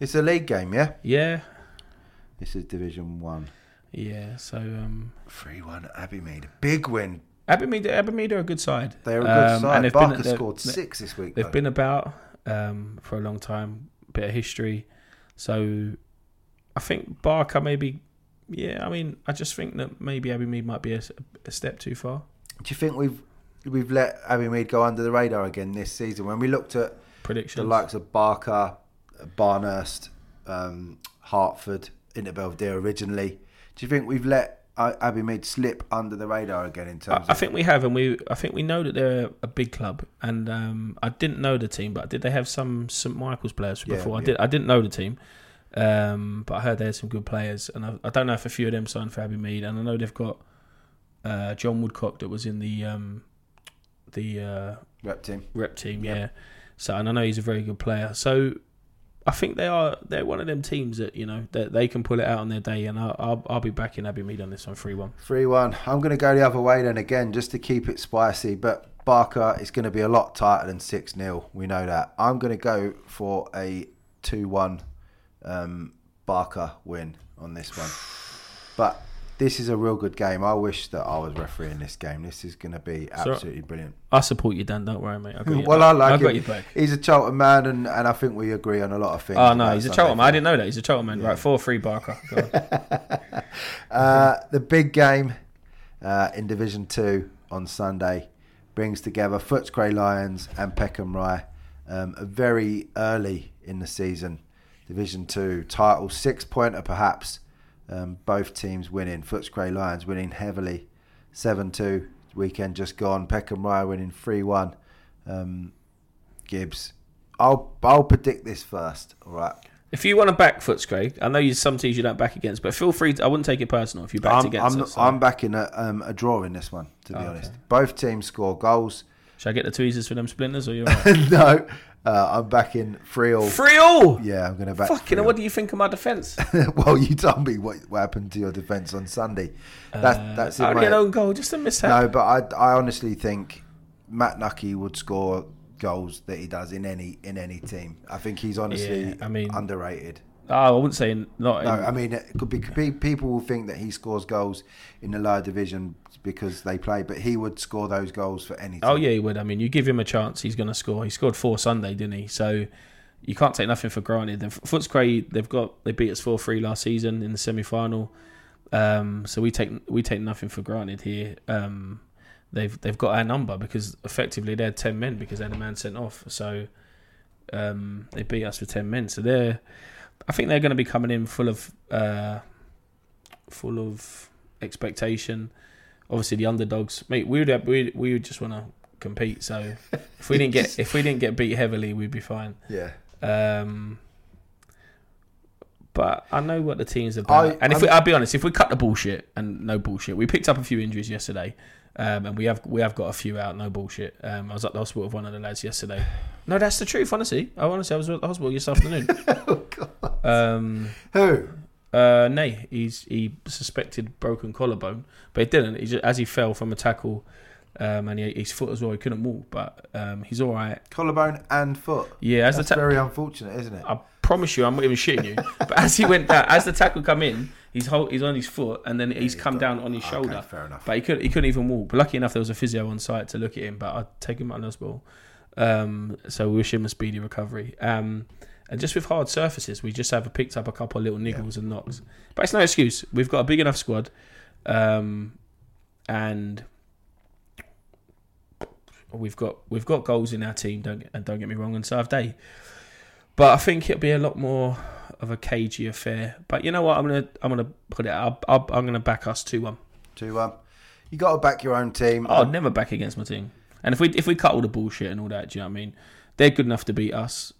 It's a league game, yeah? Yeah, This is Division 1. yeah. So um, 3 1 Abbey Mead. Big win. Abbey Mead, Abbey Mead are a good side. They're a good Um, side. and Barker been, scored six this week. They've though. been about um, for a long time, bit of history. So I think Barker maybe, yeah. I mean, I just think that maybe Abbey Mead might be a, a step too far. Do you think we've we've let Abbey Mead go under the radar again this season? When we looked at Predictions. the likes of Barker, Barnehurst, um, Hartford, Inter Belvedere originally, do you think we've let Abbey Mead slip under the radar again in terms I of think we have, and we I think we know that they're a big club. And um, I didn't know the team, but did they have some St Michael's players Yeah, before? I yeah. did. I didn't know the team. Um, but I heard they had some good players, and I, I don't know if a few of them signed for Abbey Mead, and I know they've got uh, John Woodcock that was in the um, the uh, Rep team. rep team, yeah. So and I know he's a very good player. So I think they are they're one of them teams that you know that they can pull it out on their day, and I'll I'll, I'll be backing Abbey Mead on this one three one. 3 1. I'm going to go the other way then again, just to keep it spicy. But Barker is going to be a lot tighter than 6 0. We know that. I'm going to go for a 2 1 um, Barker win on this one. But this is a real good game. I wish that I was refereeing this game. This is going to be absolutely brilliant. I support you, Dan. Don't worry, mate. I got [laughs] you. Well, I like I got him. back. He's a Charlton man, and, and I think we agree on a lot of things. Oh no, he's a Charlton man. I didn't know that. He's a Charlton man. Right, four three Barker. [laughs] Uh, the big game uh, in Division Two on Sunday brings together Footscray Lions and Peckham Rye. Um, very early in the season, Division Two title six pointer perhaps. Um, both teams winning. Footscray Lions winning heavily, seven two. Weekend just gone. Peckham Rye winning three one. Um, Gibbs, I'll I'll predict this first. All right. if you want to back Footscray, I know you some teams you don't back against, but feel free. To, I wouldn't take it personal if you backed I'm, against I'm, us. so- I'm backing a, um, a draw in this one, to be Oh, honest. Both teams score goals. Should I get the tweezers for them splinters, or [laughs] you're right? no, uh, I'm backing three all. Yeah, I'm going to back. Fucking. all. What do you think of my defence? [laughs] well, you told me what, what happened to your defence on Sunday. That, that's it. Only an own goal, just a mishap. No, but I, I honestly think Matt Nucky would score goals that he does in any in any team. I think he's honestly Yeah, I mean- underrated. Oh, I wouldn't say not. No, in- I mean, it could be, could be people will think that he scores goals in the lower division because they play, but he would score those goals for any. Oh yeah, he would. I mean, you give him a chance, he's going to score. He scored four Sunday, didn't he? So you can't take nothing for granted. Then Footscray, they've got they beat us four three last season in the semi final. Um, so we take we take nothing for granted here. Um, they've they've got our number because effectively they had ten men because they had a man sent off. So um, they beat us for ten men. So they're I think they're going to be coming in full of uh, full of expectation. Obviously, the underdogs, mate. We would we we would just want to compete. So if we didn't get [laughs] if we didn't get beat heavily, we'd be fine. Yeah. Um, but I know what the teams are about. I- and if I'm- we, I'll be honest, if we cut the bullshit and no bullshit, we picked up a few injuries yesterday, um, and we have we have got a few out. No bullshit. Um, I was at the hospital with one of the lads yesterday. [sighs] No, that's the truth. Honestly, I honestly I was at the hospital this afternoon. [laughs] um, Who? uh, nay, he's he suspected broken collarbone, but he didn't. He just, as he fell from a tackle, um, and he, his foot as well. He couldn't walk, but um, he's all right. Collarbone and foot. Yeah, as That's the ta- very unfortunate, isn't it? I promise you, I'm not even shitting you. [laughs] But as he went down, as the tackle come in, he's hold, he's on his foot, and then he's come down on his shoulder. Okay, fair enough. But he could he couldn't even walk. But lucky enough, there was a physio on site to look at him. But I'd take him the hospital. Um, so we wish him a speedy recovery. Um, and just with hard surfaces, we just have picked up a couple of little niggles and knocks. But it's no excuse. We've got a big enough squad, um, and we've got we've got goals in our team. Don't and don't get me wrong, and so have they. But I think it'll be a lot more of a cagey affair. But you know what? I'm gonna I'm gonna put it. Up. I'm gonna back us two one. Two one. You got to back your own team. Oh, I'd never back against my team. And if we if we cut all the bullshit and all that, do you know what I mean? They're good enough to beat us,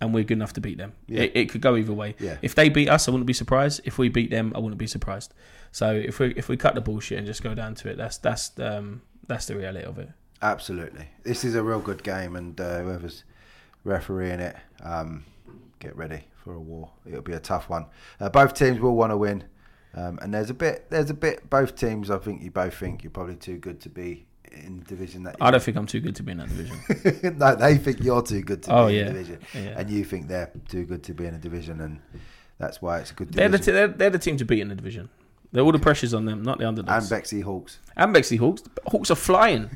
and we're good enough to beat them. Yeah. It, it could go either way. Yeah. If they beat us, I wouldn't be surprised. If we beat them, I wouldn't be surprised. So if we if we cut the bullshit and just go down to it, that's that's um that's the reality of it. Absolutely. This is a real good game, and uh, whoever's refereeing it, um, get ready for a war. It'll be a tough one. Uh, both teams will want to win, um, and there's a bit. There's a bit. Both teams, I think you both think you're probably too good to be in the division that. I don't think I'm too good to be in that division. [laughs] no, they think you're too good to Oh, be in yeah. the division, Yeah. and you think they're too good to be in a division, and that's why it's a good they're the t- they're, they're the team to beat in the division. They're all the pressure's on them, not the underdogs. and Bexley Hawks. and Bexley Hawks. Hawks are flying.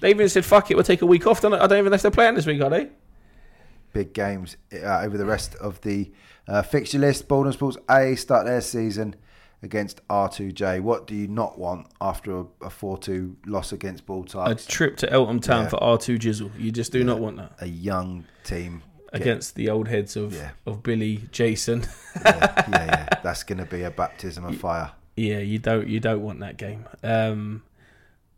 They even said, "Fuck it, we'll take a week off." Don't, I don't even know if they're playing this week, are they? Big games uh, over the rest of the uh, fixture list. Bolton Sports A start their season against R2J. What do you not want after a, a 4-2 loss against Bull A trip to Eltham Town Yeah. for R two Jizzle. You just do not want that A young team. Against the old heads of Yeah. of Billy, Jason. [laughs] yeah, yeah, yeah. That's going to be a baptism of fire. yeah, you don't you don't want that game. Um,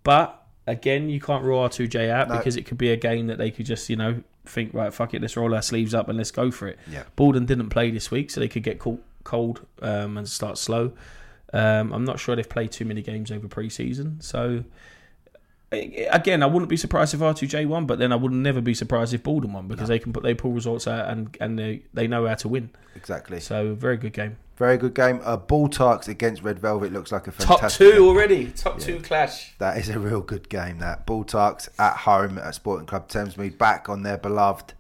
but again, you can't rule R two J out No. because it could be a game that they could just you know think right, fuck it, let's roll our sleeves up and let's go for it. Yeah. Borden didn't play this week, so they could get caught cold um, and start slow. Um, I'm not sure they've played too many games over pre-season, so again, I wouldn't be surprised if R2J won, but then I would never be surprised if Borden won because they can put they pull results out and and they, they know how to win. Exactly. So very good game. Very good game. Uh, Ball Tarks against Red Velvet looks like a Top fantastic two game. already. Top two clash. That is a real good game. That Ball Tarks at home at Sporting Club Thamesmead, back on their beloved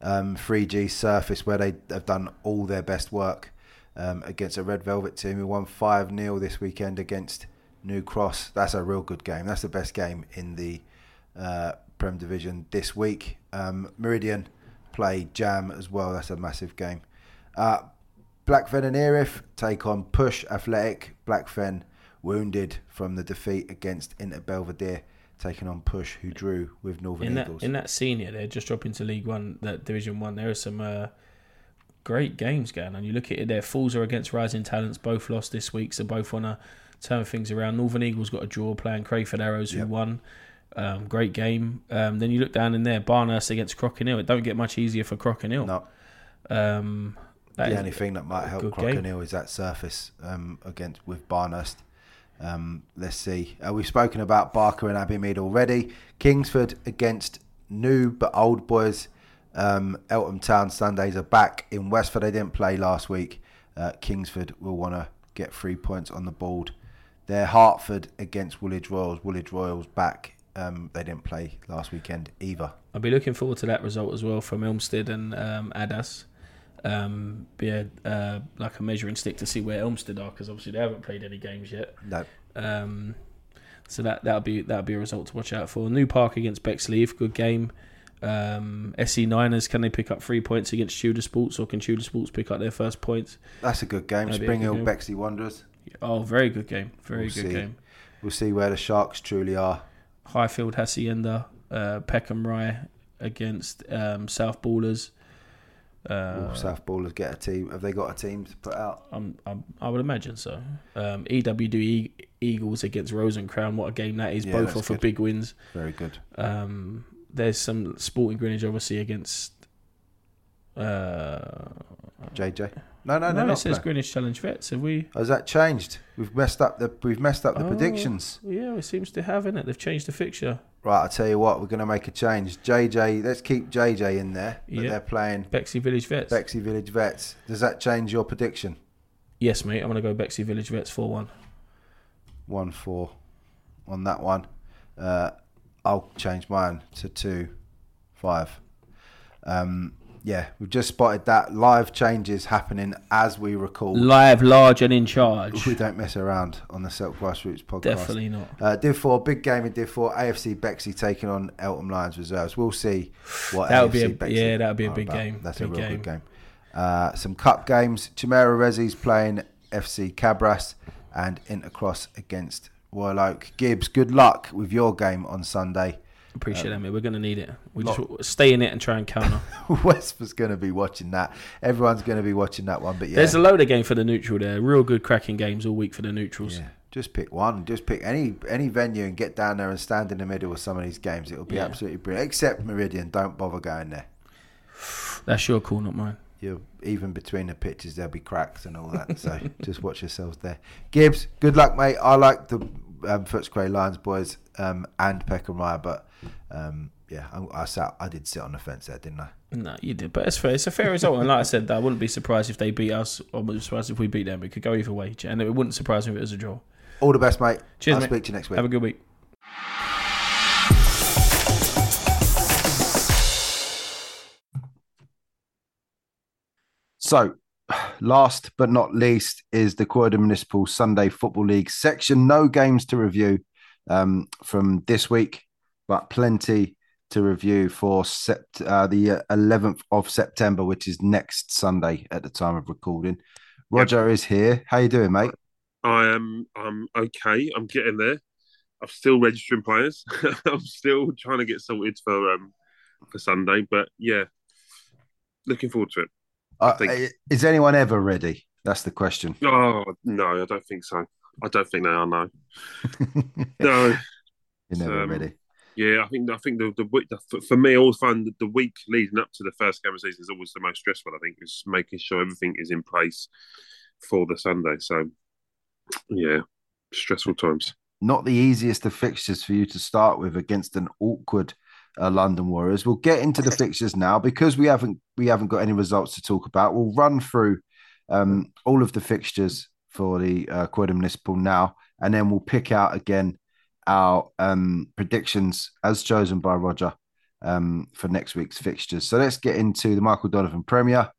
um, 3G surface where they have done all their best work um, against a Red Velvet team who won 5 0 this weekend against New Cross. That's a real good game. That's the best game in the uh, Prem Division this week. Um, Meridian play Jam as well. That's a massive game. Uh, Blackfen and Erith take on Push Athletic. Blackfen wounded from the defeat against Inter Belvedere, taking on Push, who drew with Northern In that Eagles. in that senior, they're just dropping to League One, that Division One. There are some uh, great games going on. You look at it, their Falls are against Rising Talents, both lost this week, so both want to turn things around. Northern Eagles got a draw playing Crayford Arrows, who Yep. won. Um, great game. Um, then you look down in there, Barnehurst against Crockenhill. It don't get much easier for Crockenhill. no, Um, that the only thing that might help. Crocodile is that surface um, against with Barnehurst. Um, let's see. Uh, we've spoken about Barker and Abbeymead already. Kingsford against new but old boys. Um, Eltham Town Sundays are back in Westford. They didn't play last week. Uh, Kingsford will want to get three points on the board. They're Hartford against Woolwich Royals. Woolwich Royals back. Um, they didn't play last weekend either. I'll be looking forward to that result as well from Elmstead and um, Adas. Um, be a, uh, like a measuring stick to see where Elmstead are because obviously they haven't played any games yet. No, Um, so that that'll be that'll be a result to watch out for. New Park against Bexley, good game. Um, SE Niners can they pick up three points against Tudor Sports or can Tudor Sports pick up their first points? that's a good game. That'd Spring Hill. Bexley Wanderers. Oh, very good game, very We'll good see. game. We'll see where the Sharks truly are. Highfield Hacienda, uh, Peckham Rye against um, South Ballers. Uh, Will South Ballers get a team? Have they got a team to put out? I'm, I'm, I would imagine so. Um, EWD Eagles against Rosencrown. What a game that is! Yeah, Both off of good. big wins. Very good. Um, there's some Sporting Greenwich obviously against. Uh, JJ. No, no, no, they're it says playing. Greenwich Challenge Vets. Have we? Has that changed? We've messed up the we've messed up the Oh, predictions. Yeah, it seems to have in it. They've changed the fixture. Right, I'll tell you what, we're going to make a change. JJ, let's keep JJ in there. But Yeah. they're playing Bexley Village Vets. Bexley Village Vets. Does that change your prediction? yes, mate. I'm gonna go Bexley Village Vets four one. One four on that one. Uh, I'll change mine to two five. Um, yeah, we've just spotted that live changes happening as we record. Live, large, and in charge. We don't mess around on the Silk Grassroots podcast. Definitely not. Uh, Div 4, big game in Div 4. AFC Bexley taking on Eltham Lions Reserves. We'll see what That would be a- Bexley yeah, that would be a big about. game. That's Big a real game. good game. Uh, some cup games. Chimera Rezzi's playing FC Cabras and Intercross against Royal Oak. Gibbs, good luck with your game on Sunday. Appreciate that, mate. We're gonna need it. We lot- just stay in it and try and counter. [laughs] West was going to be watching that. Everyone's going to be watching that one. But yeah, There's a load of game for the neutral there. Real good cracking games all week for the neutrals. Yeah, just pick one. Just pick any any venue and get down there and stand in the middle of some of these games. It'll be Yeah. absolutely brilliant. Except Meridian, don't bother going there. That's your call, not mine. You even between the pitches there'll be cracks and all that. So [laughs] just watch yourselves there. Gibbs, good luck, mate. I like the um, Footscray Lions boys um, and Peckham Rye, but um, yeah, I, I sat. I did sit on the fence there, didn't I? No, you did, but it's fair. It's a fair result, and like I said, I wouldn't be surprised if they beat us, or wouldn't be surprised if we beat them. It could go either way, and it wouldn't surprise me if it was a draw. All the best, mate. Cheers, I'll mate. speak to you next week. Have a good week. So, last but not least is the Croydon Municipal Sunday Football League section. No games to review um, from this week, but plenty to review for sept- uh, the uh, 11th of September, which is next Sunday at the time of recording. Roger is here. How you doing, mate? I am I'm okay. I'm getting there. I'm still registering players. [laughs] I'm still trying to get sorted for um for Sunday, but yeah, looking forward to it. Uh, is anyone ever ready? That's the question. Oh no, I don't think so. I don't think they are. No, [laughs] no, You're never Um, ready. Yeah, I think I think the the, the for me, I always find the week leading up to the first game of season is always the most stressful. I think is making sure everything is in place for the Sunday. So, yeah, stressful times. not the easiest of fixtures for you to start with against an awkward uh, London Warriors. We'll get into the fixtures now because we haven't we haven't got any results to talk about. We'll run through um, all of the fixtures for the uh, Municipal now, and then we'll pick out again our um, predictions as chosen by Roger um, for next week's fixtures. So let's get into the Michael Donovan Premier.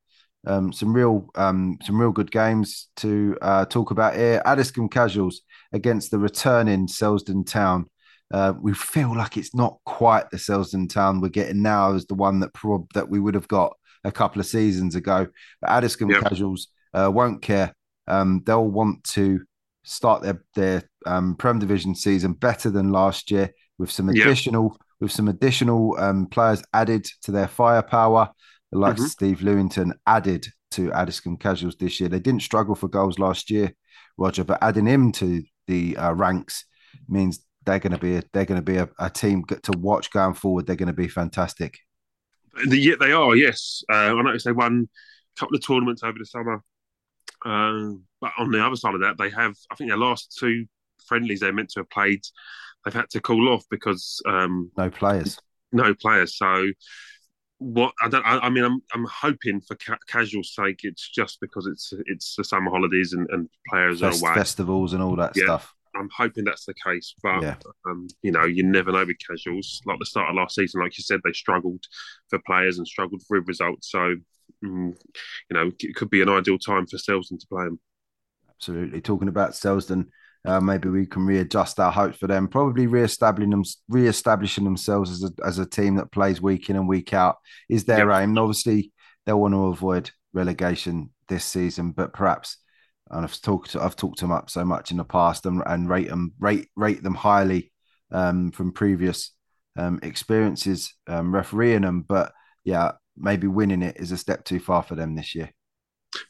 Um, some real, um, some real good games to uh, talk about here. Addiscombe Casuals against the returning Selsdon Town. Uh, we feel like it's not quite the Selsdon Town we're getting now as the one that prob- that we would have got a couple of seasons ago. But Addiscombe Yep. Casuals uh, won't care. Um, they'll want to start their their um, Prem Division season better than last year with some Yep. additional with some additional um, players added to their firepower. The likes of Mhm. Steve Lewington added to Addiscombe Casuals this year. They didn't struggle for goals last year, Roger, but adding him to the uh, ranks means they're going to be a, they're going to be a, a team to watch going forward. They're going to be fantastic. The, yeah, they are. Yes, uh, I noticed they won a couple of tournaments over the summer. Um, but on the other side of that, they have. I think their last two friendlies they're meant to have played, they've had to call off because um, No players. no players. So what I don't. I, I mean, I'm I'm hoping for ca- casual sake, it's just because it's it's the summer holidays and, and players Fest- are away. festivals and all that Yeah. stuff. I'm hoping that's the case, but Yeah. um, you know, you never know with casuals. Like the start of last season, like you said, they struggled for players and struggled with results. So, mm, you know, it could be an ideal time for Selsdon to play them. Absolutely. Talking about Selsdon, uh, maybe we can readjust our hopes for them. Probably re-establishing them, re-establishing themselves as a as a team that plays week in and week out is their aim. And obviously, they'll want to avoid relegation this season, but perhaps. And I've talked, I've talked them up so much in the past, and, and rate them, rate rate them highly um, from previous um, experiences um, refereeing them. But yeah, maybe winning it is a step too far for them this year.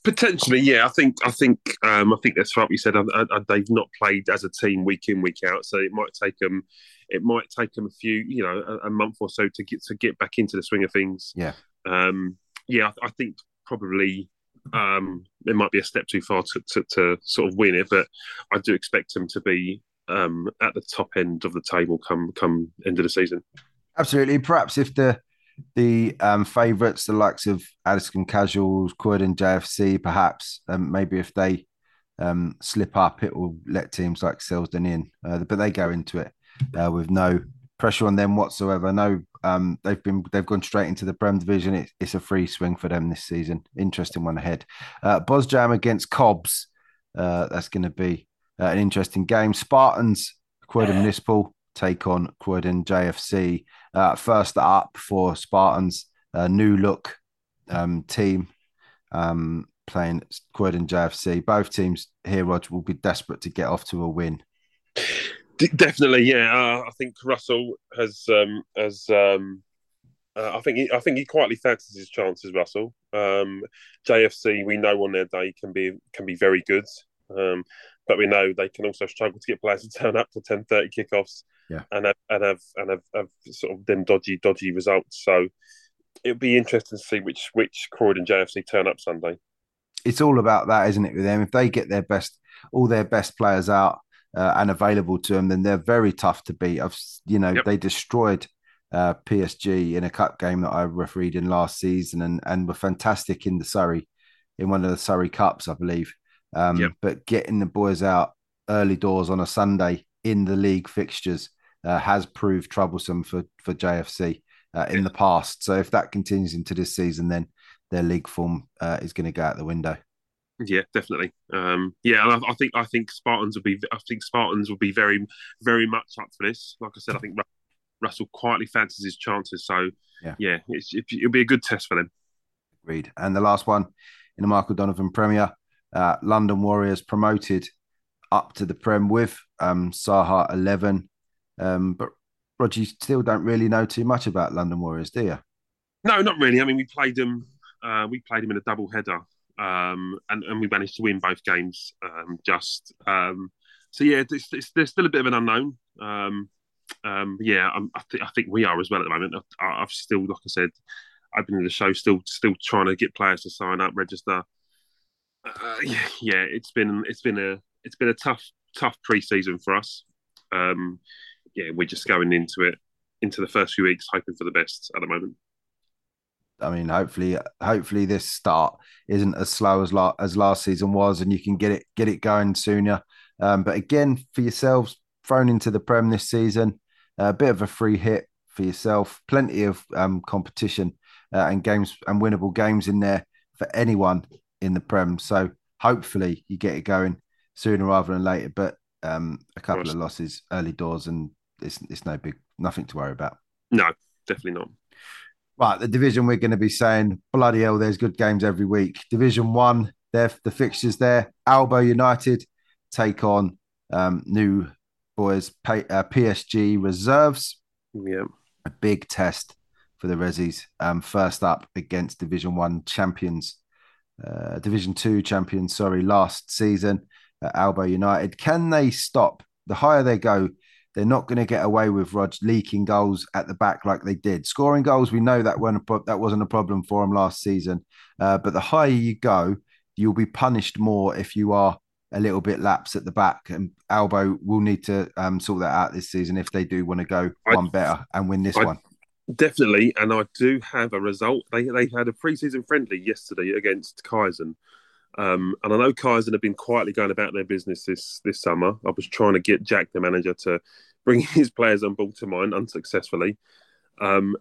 Potentially, yeah. I think, I think, um, I think that's right. You said uh, uh, they've not played as a team week in, week out, so it might take them, it might take them a few, you know, a, a month or so to get to get back into the swing of things. Yeah. um, yeah. I, I think probably um, it might be a step too far to, to, to sort of win it, but I do expect them to be um, at the top end of the table come come end of the season. Absolutely. Perhaps if the the um, favourites, the likes of Addiscombe Casuals, Croydon JFC, perhaps um, maybe if they um, slip up, it will let teams like Selsdon in. Uh, but they go into it uh, with no pressure on them whatsoever. No, um, they've been they've gone straight into the Prem division. It, it's a free swing for them this season. Interesting one ahead. Uh, Bosjam against Cobbs. Uh, that's going to be uh, an interesting game. Spartans, Croydon Municipal take on Croydon JFC. Uh, first up for Spartans, a new look um, team um, playing Croydon JFC. Both teams here, Roger, will be desperate to get off to a win. Definitely, yeah. Uh, I think Russell has um, has um, uh, I think he, I think he quietly fancies his chances. Russell, um, JFC, we know on their day can be can be very good, um, but we know they can also struggle to get players to turn up for ten thirty kickoffs, Yeah. and have, and have and have, have sort of them dodgy dodgy results. So it'll be interesting to see which which Croydon JFC turn up Sunday. It's all about that, isn't it? With them, if they get their best, all their best players out uh, and available to them, then they're very tough to beat. I've, you know, Yep. they destroyed uh, PSG in a cup game that I refereed in last season, and and were fantastic in the Surrey, in one of the Surrey Cups, I believe. Um, Yep. But getting the boys out early doors on a Sunday in the league fixtures uh, has proved troublesome for for JFC uh, in the past. So if that continues into this season, then their league form uh, is going to go out the window. Yeah, definitely. Um, yeah, and I, I think I think Spartans will be. I think Spartans will be very, very much up for this. Like I said, I think Russell quietly fancies his chances. So Yeah. yeah, it's, it, it'll be a good test for them. Agreed. And the last one in the Michael Donovan Premier, uh, London Warriors promoted up to the Prem with um, Saha 11. Um, but Roger, you still don't really know too much about London Warriors, do you? No, not really. I mean, we played them. Uh, we played them in a double header, um, and and we managed to win both games. Um, just um, so yeah, it's, it's, there's still a bit of an unknown. Um, Um, yeah, I'm, I, th- I think we are as well at the moment. I, have still, like I said, I've been in the show, still still trying to get players to sign up, register. Uh, yeah, yeah, it's been it's been a it's been a tough tough pre-season for us. Um, yeah, we're just going into it into the first few weeks, hoping for the best at the moment. I mean, hopefully, hopefully this start isn't as slow as la- as last season was, and you can get it get it going sooner. Um, but again, for yourselves, thrown into the Prem this season, a bit of a free hit for yourself. Plenty of um, competition uh, and games and winnable games in there for anyone in the Prem. So hopefully you get it going sooner rather than later. But um, a couple of, of losses early doors, and it's it's no big nothing to worry about. No, definitely not. Right, the division we're going to be saying bloody hell. There's good games every week. Division one, there the fixtures there. Albo United take on um, new boys pay, uh, PSG reserves. Yeah, a big test for the Rezzies. Um, first up against Division One champions, uh, Division Two champions. Sorry, last season, uh, Albo United. Can they stop? The higher they go, they're not going to get away with Rog leaking goals at the back like they did. Scoring goals, we know that weren't pro- that wasn't a problem for them last season. Uh, but the higher you go, you'll be punished more if you are a little bit laps at the back. And Albo will need to um, sort that out this season if they do want to go I, one better and win this I, one. Definitely, and I do have a result. They they had a preseason friendly yesterday against Kaizen. Um, and I know Kaizen have been quietly going about their business this this summer. I was trying to get Jack, the manager, to bringing his players on board to mine unsuccessfully. Um,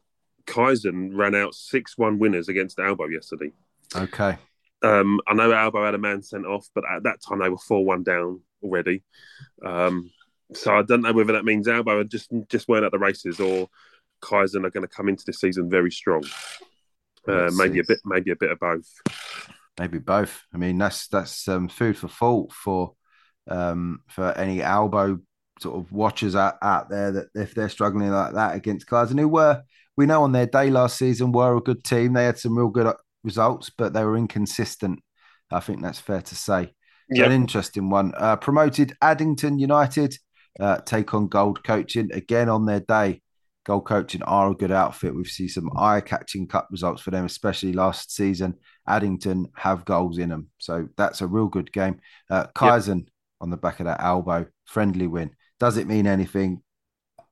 Kaizen ran out 6 1 winners against Albo yesterday. Okay. Um, I know Albo had a man sent off, but at that time they were 4 1 down already. Um, so I don't know whether that means Albo just just weren't at the races or Kaizen are going to come into the season very strong. Uh, maybe a bit, maybe a bit of both. Maybe both. I mean, that's that's um, food for thought for um, for any Albo sort of watchers out, out there that if they're struggling like that against and who were we know on their day last season were a good team. They had some real good uh, results, but they were inconsistent. I think that's fair to say. Yep. An interesting one. Uh, promoted Addington United uh, take on Gold Coaching again on their day. Gold Coaching are a good outfit. We've seen some eye-catching cup results for them, especially last season. Addington have goals in them, so that's a real good game. Uh, Kaizen yep. on the back of that Albo, friendly win. Does it mean anything?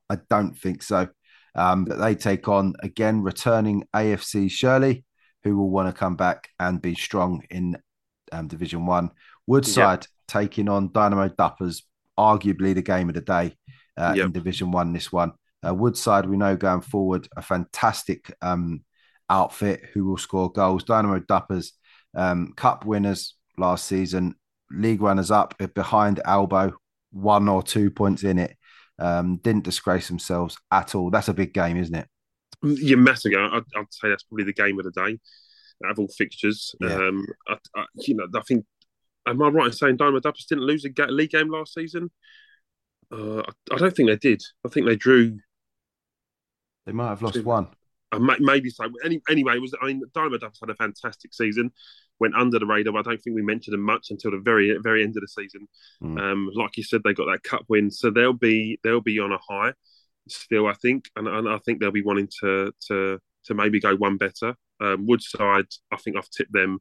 I don't think so. Um, but they take on again returning AFC Shirley, who will want to come back and be strong in um, Division One. Woodside yep. taking on Dynamo Duppers, arguably the game of the day uh, yep. in Division One. This one, uh, Woodside, we know going forward, a fantastic um, outfit who will score goals. Dynamo Duppers, um, Cup winners last season, league runners up behind Albo, one or two points in it. Um, didn't disgrace themselves at all. That's a big game, isn't it? Yeah, massive. I'd, I'd say that's probably the game of the day out of all fixtures. Yeah. Um, I, I, you know, I think. Am I right in saying Dynamo Duppers didn't lose a league game last season? Uh, I, I, don't think they did. I think they drew. They might have lost two. one. Uh, maybe so. Any, anyway, it was. I mean, Dynamo Duppers had a fantastic season went under the radar. I don't think we mentioned them much until the very very end of the season. Mm. Um, like you said, they got that cup win, so they'll be they'll be on a high still. I think, and, and I think they'll be wanting to to to maybe go one better. Um, Woodside, I think I've tipped them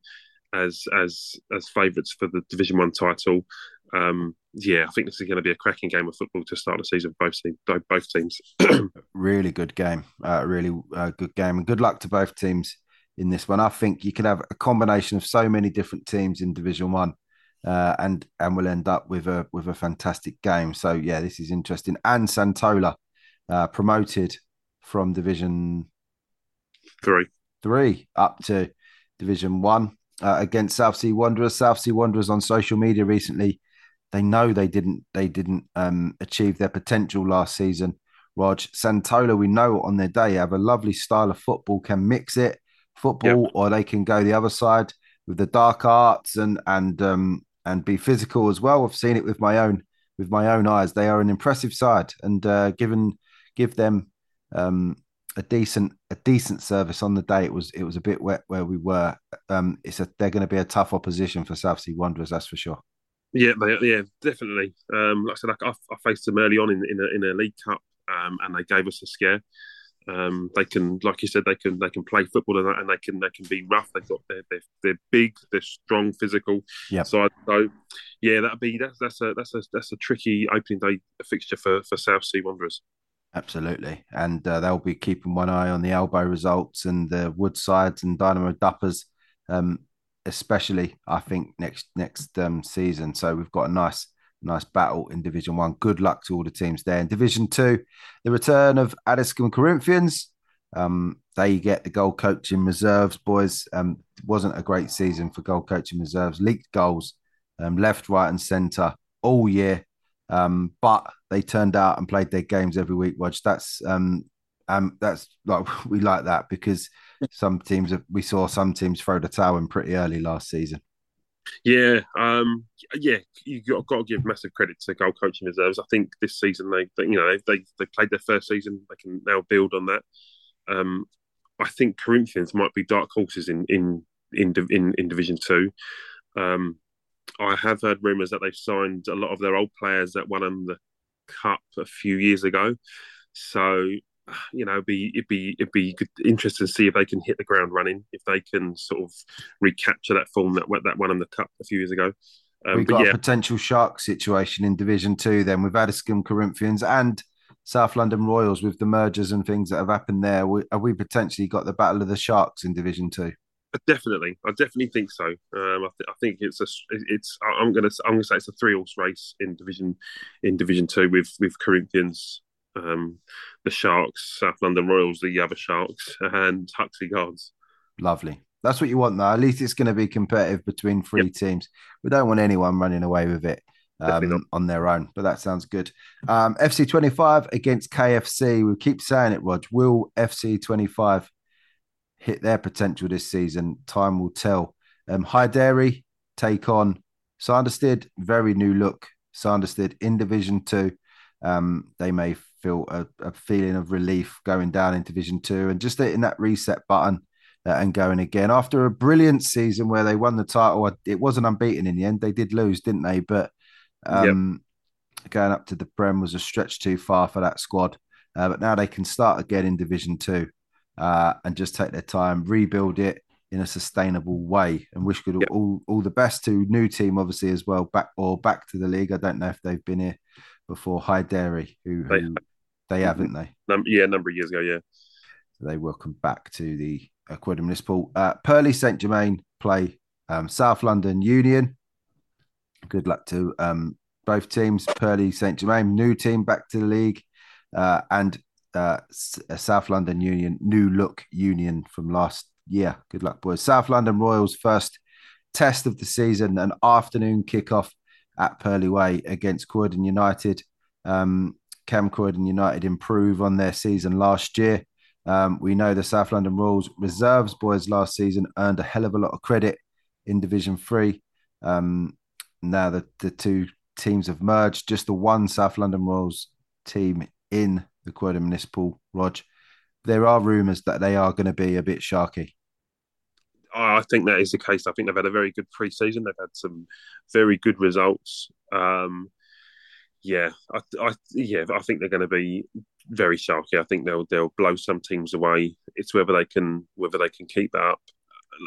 as as as favourites for the Division One title. Um, yeah, I think this is going to be a cracking game of football to start the season for both teams. Both teams. [clears throat] really good game. Uh, really uh, good game, and good luck to both teams in this one. I think you could have a combination of so many different teams in Division One, uh, and and we'll end up with a with a fantastic game. So yeah, this is interesting. And Santola uh, promoted from Division Three three up to Division One uh, against South Sea Wanderers. South Sea Wanderers on social media recently. They know they didn't they didn't um, achieve their potential last season. Rog Santola, we know on their day have a lovely style of football, can mix it football, yep. or they can go the other side with the dark arts and and um, and be physical as well. I've seen it with my own with my own eyes. They are an impressive side, and uh, given give them um, a decent a decent service on the day. It was it was a bit wet where we were. Um, it's a they're going to be a tough opposition for South Sea Wanderers, that's for sure. Yeah, they, yeah, definitely. Um, like I said, I, I, faced them early on in in a, in a League Cup um, and they gave us a scare. Um, they can, like you said, they can they can play football and, and they can they can be rough. They've got they're they're, they're big, they're strong, physical. Yeah. So, so yeah, that'd be that's that's a that's a that's a tricky opening day fixture for for South Sea Wanderers. Absolutely, and uh, they'll be keeping one eye on the Albo results and the Woodsides and Dynamo Duppers, um, especially I think next next um, season. So we've got a nice nice battle in Division One. Good luck to all the teams there. In Division Two, the return of Addiscombe Corinthians. Um, they get the goal coaching reserves, boys. Um, wasn't a great season for goal coaching reserves. Leaked goals, um, left, right, and centre all year. Um, but they turned out and played their games every week. Watch that's um, um, that's like [laughs] we like that because some teams we saw some teams throw the towel in pretty early last season. Yeah, um, yeah, you got, got to give massive credit to goal coaching reserves. I think this season they, they you know, they they played their first season. They can now build on that. Um, I think Corinthians might be dark horses in in in in, in Division Two. Um, I have heard rumours that they've signed a lot of their old players that won them the cup a few years ago. So you know, it'd be it'd be it'd be good, interesting to see if they can hit the ground running, if they can sort of recapture that form that that won them the cup a few years ago. Um, We've got yeah. a potential shark situation in Division Two. Then with Addiscombe Corinthians and South London Royals with the mergers and things that have happened there. We, have we potentially got the battle of the sharks in Division Two? Definitely, I definitely think so. Um, I, th- I, think it's a, it's. I'm gonna, I'm gonna say it's a three horse race in division, in Division Two with with Corinthians, um, the Sharks, South London Royals, the other Sharks, and Huxley Guards. Lovely. That's what you want, though. At least it's going to be competitive between three yep. teams. We don't want anyone running away with it um, on their own, but that sounds good. Um, FC 25 against KFC. We keep saying it, Rog. Will FC 25 hit their potential this season? Time will tell. Um, Hyderabad take on Sanderstead. Very new look. Sanderstead in Division 2. Um, they may feel a, a, feeling of relief going down in Division Two and just hitting that reset button uh, and going again after a brilliant season where they won the title. It wasn't unbeaten in the end. They did lose, didn't they? But um, yep. going up to the Prem was a stretch too far for that squad. Uh, but now they can start again in Division Two uh, and just take their time, rebuild it in a sustainable way. And wish good yep. all all the best to new team, obviously as well, back or back to the league. I don't know if they've been here before. Hyderabad, who, who they haven't they? Num- yeah, a number of years ago, yeah. So they welcome back to the Aquila Municipal. Uh, Purley St Germain play um, South London Union. Good luck to um, both teams. Purley St Germain, new team back to the league, uh, and uh, uh, South London Union, new look Union from last year. Good luck, boys. South London Royals first test of the season, an afternoon kickoff at Purley Way against Croydon United. Um, Cam Croydon United improve on their season last year. Um, we know the South London Royals reserves boys last season earned a hell of a lot of credit in Division Three. Um, now that the two teams have merged, just the one South London Royals team in the Croydon Municipal. Rog, there are rumours that they are going to be a bit sharky. I think that is the case. I think they've had a very good pre-season. They've had some very good results. Um, yeah, I, I, yeah, I think they're going to be very sharky. I think they'll they'll blow some teams away. It's whether they can whether they can keep that up.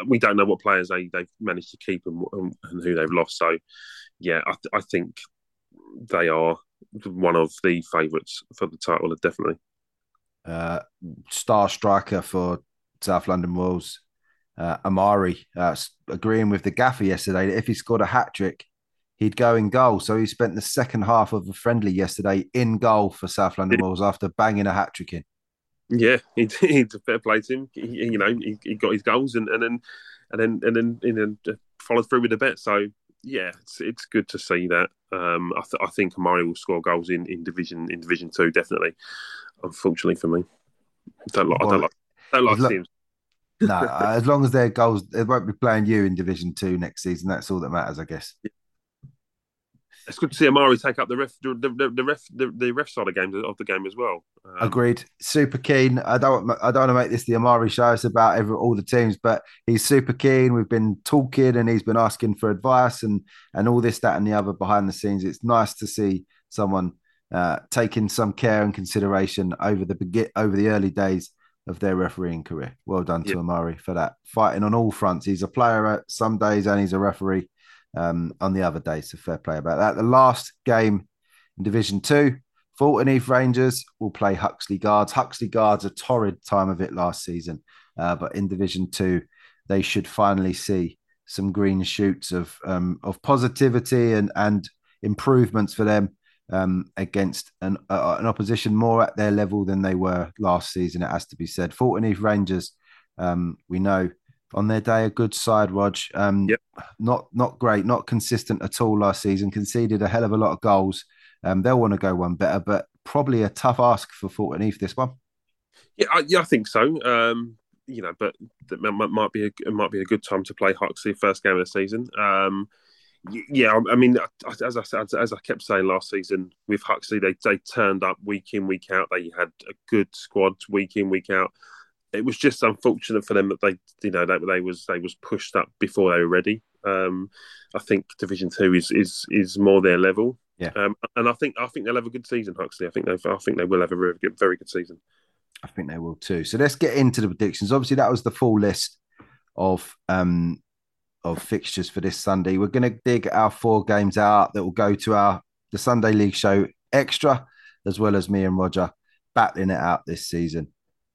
We don't know what players they they've managed to keep and, and who they've lost. So, yeah, I, I think they are one of the favourites for the title, definitely. Uh, star striker for South London Wolves, uh, Amari, uh, agreeing with the gaffer yesterday that if he scored a hat trick, he'd go in goal. So he spent the second half of a friendly yesterday in goal for South London Wolves after banging a hat trick in. Yeah, he [laughs] he fair play to him. He, you know, he, he, got his goals and, and then and then and then and then followed through with the bet. So yeah, it's it's good to see that. Um, I, th- I think Amari will score goals in, in division in Division Two definitely. Unfortunately for me, don't like well, I don't like don't like teams. no, as long as their goals, they won't be playing you in Division Two next season. That's all that matters, I guess it's good to see Amari take up the ref, the, the, the ref, the, the, ref side of games of the game as well. Um, Agreed. Super keen. I don't, I don't want to make this the Amari show. It's about every, all the teams, but he's super keen. We've been talking, and he's been asking for advice and and all this, that, and the other behind the scenes. It's nice to see someone uh, taking some care and consideration over the over the early days of their refereeing career. Well done to Amari for that. Fighting on all fronts. He's a player some days and he's a referee um, on the other days. So fair play about that. The last game in Division Two, Thornton Heath Rangers will play Huxley Guards. Huxley Guards a torrid time of it last season, uh, but in Division Two, they should finally see some green shoots of um, of positivity and and improvements for them um, against an uh, an opposition more at their level than they were last season. It has to be said. Thornton Heath Rangers, um, we know on their day a good side. Rog, um, yep. not not great, not consistent at all last season. Conceded a hell of a lot of goals. Um, they'll want to go one better, but probably a tough ask for Thornton Heath this one. Yeah, I, yeah, I think so. Um, you know, but that might be a it might be a good time to play Huxley first game of the season. Um, yeah, I mean, as I said, as I kept saying last season with Huxley, they they turned up week in week out. They had a good squad week in week out. It was just unfortunate for them that they, you know, that they was they was pushed up before they were ready. Um, I think Division Two is is is more their level. Yeah, um, and I think I think they'll have a good season, Huxley. I think they I think they will have a very good, very good season. I think they will too. So let's get into the predictions. Obviously, that was the full list of um, of fixtures for this Sunday. We're going to dig our four games out that will go to our the Sunday League show extra, as well as me and Roger battling it out this season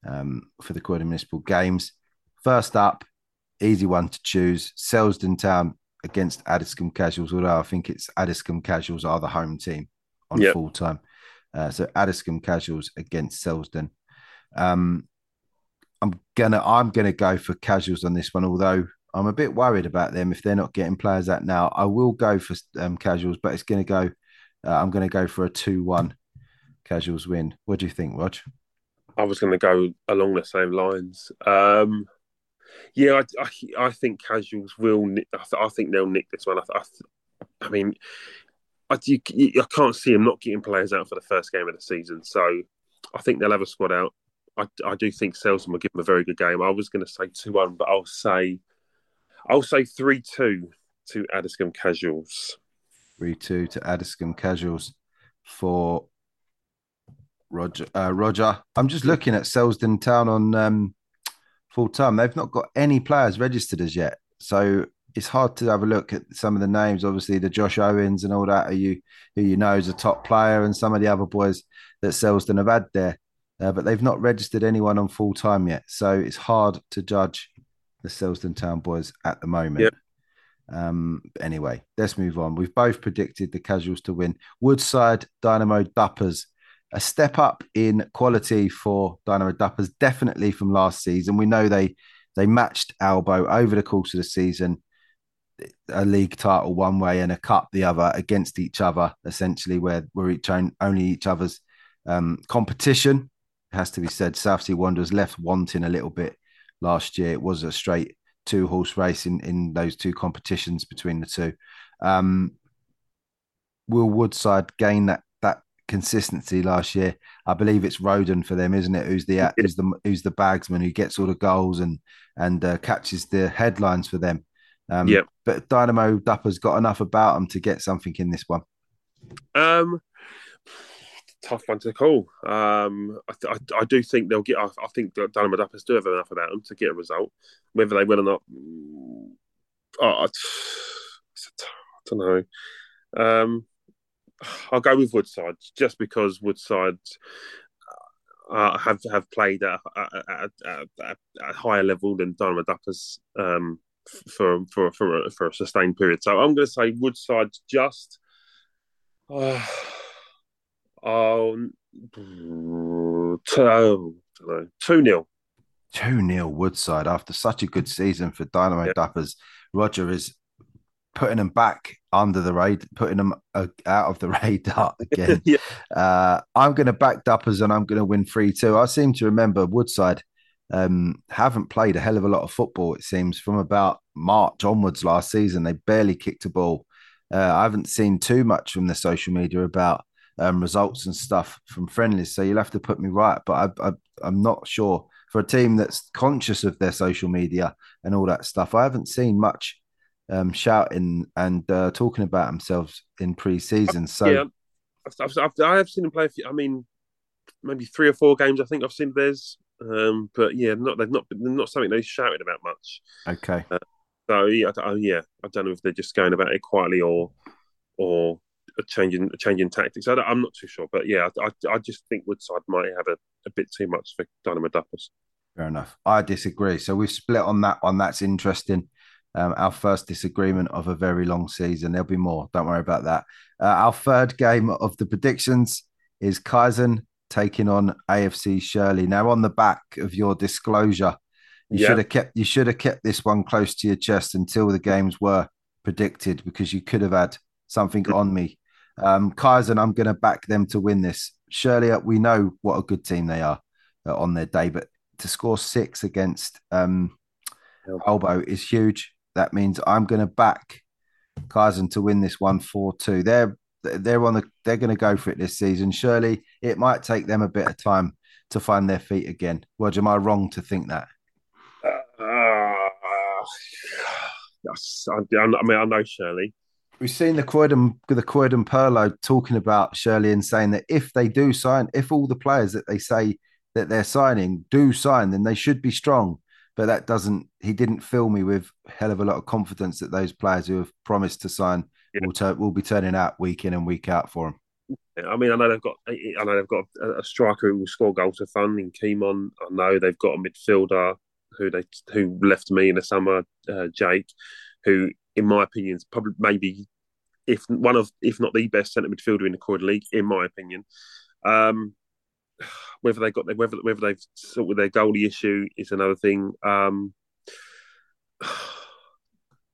um, for the Croydon Municipal Games. First up, easy one to choose: Selsdon Town against Addiscombe Casuals. Although I think it's Addiscombe Casuals are the home team on yep. full time. Uh, so Addiscombe Casuals against Selsdon. Um, I'm gonna I'm gonna go for casuals on this one, although I'm a bit worried about them if they're not getting players out now. I will go for um, casuals, but it's going to go. Uh, I'm going to go for a two-one casuals win. What do you think, Rog? I was going to go along the same lines. Um, yeah, I, I, I, think casuals will. I, think they'll nick this one. I, I, I mean, I, you, I can't see them not getting players out for the first game of the season. So I think they'll have a squad out. I, I do think Selsdon will give them a very good game. I was going to say 2 1, but I'll say I'll say 3 2 to Addiscombe Casuals. 3 2 to Addiscombe Casuals for Roger. Uh, Roger, I'm just looking at Selsdon Town on um, full time. They've not got any players registered as yet. So it's hard to have a look at some of the names. Obviously, the Josh Owens and all that, who you, who you know is a top player, and some of the other boys that Selsdon have had there. Uh, but they've not registered anyone on full time yet. So it's hard to judge the Selsdon Town boys at the moment. Yep. Um, anyway, let's move on. We've both predicted the casuals to win. Woodside Dynamo Duppers, a step up in quality for Dynamo Duppers, definitely from last season. We know they they matched Albo over the course of the season, a league title one way and a cup the other against each other, essentially, where we're each own, only each other's um, competition. It has to be said, Southsea Wanderers left wanting a little bit last year. It was a straight two horse race in, in those two competitions between the two. Um, will Woodside gain that consistency last year? I believe it's Roden for them, isn't it? Who's the who's the who's the bagsman who gets all the goals and and uh, catches the headlines for them. Um, yeah, but Dynamo Dupper's got enough about them to get something in this one. Um, tough one to call. Um, I, I, I, do think they'll get. I, I think Dynamo Duppers do have enough about them to get a result. Whether they will or not, oh, I, I don't know. Um, I'll go with Woodside just because Woodside uh, have have played at, at, at, at, a higher level than Dynamo Duppers um, for for for a, for a sustained period. So I'm going to say Woodside just. Uh, Oh, two, two nil. Two nil Woodside after such a good season for Dynamo yeah. Duppers. Roger is putting them back under the radar, putting them uh, out of the [laughs] radar again. [laughs] yeah. uh, I'm going to back Duppers and I'm going to win 3 2. I seem to remember Woodside um, haven't played a hell of a lot of football, it seems, from about March onwards last season. They barely kicked a ball. Uh, I haven't seen too much from the social media about um, results and stuff from friendlies. So you'll have to put me right. But I, I, I'm not sure for a team that's conscious of their social media and all that stuff. I haven't seen much um, shouting and uh, talking about themselves in pre-season. So yeah. I've, I've, I have seen him play. A few, I mean, maybe three or four games. I think I've seen theirs. Um, but yeah, not they've not been not something they shouted about much. Okay. Uh, so yeah, I, yeah, I don't know if they're just going about it quietly or or changing changing tactics. I am not too sure, but yeah, I, I, I just think Woodside might have a, a bit too much for Dynamo Duppers. Fair enough. I disagree. So we've split on that one. That's interesting. Um, our first disagreement of a very long season. There'll be more. Don't worry about that. Uh, our third game of the predictions is Kaizen taking on AFC Shirley. Now, on the back of your disclosure, you yeah. should have kept you should have kept this one close to your chest until the games were predicted because you could have had something on me. Um, Kaizen, I'm going to back them to win this. Shirley, uh, we know what a good team they are uh, on their day, but to score six against um, Albo is huge. That means I'm going to back Kaizen to win this one four two. They're they're on the they're going to go for it this season. Surely it might take them a bit of time to find their feet again. Roger, am I wrong to think that? Uh, I, I, mean I know Shirley. We've seen the Croydon the Croydon Perlo talking about Shirley and saying that if they do sign, if all the players that they say that they're signing do sign, then they should be strong but that doesn't. He didn't fill me with hell of a lot of confidence that those players who have promised to sign yeah. will, ter- will be turning out week in and week out for him. I mean, I know they've got. I know they've got a, a striker who will score goals for fun in Keemon. I know they've got a midfielder who they who left me in the summer, uh, Jake, who, in my opinion, is probably maybe if one of if not the best centre midfielder in the Croydon League, in my opinion. Um, whether they got whether whether they've sorted their goalie issue is another thing. Um, [sighs]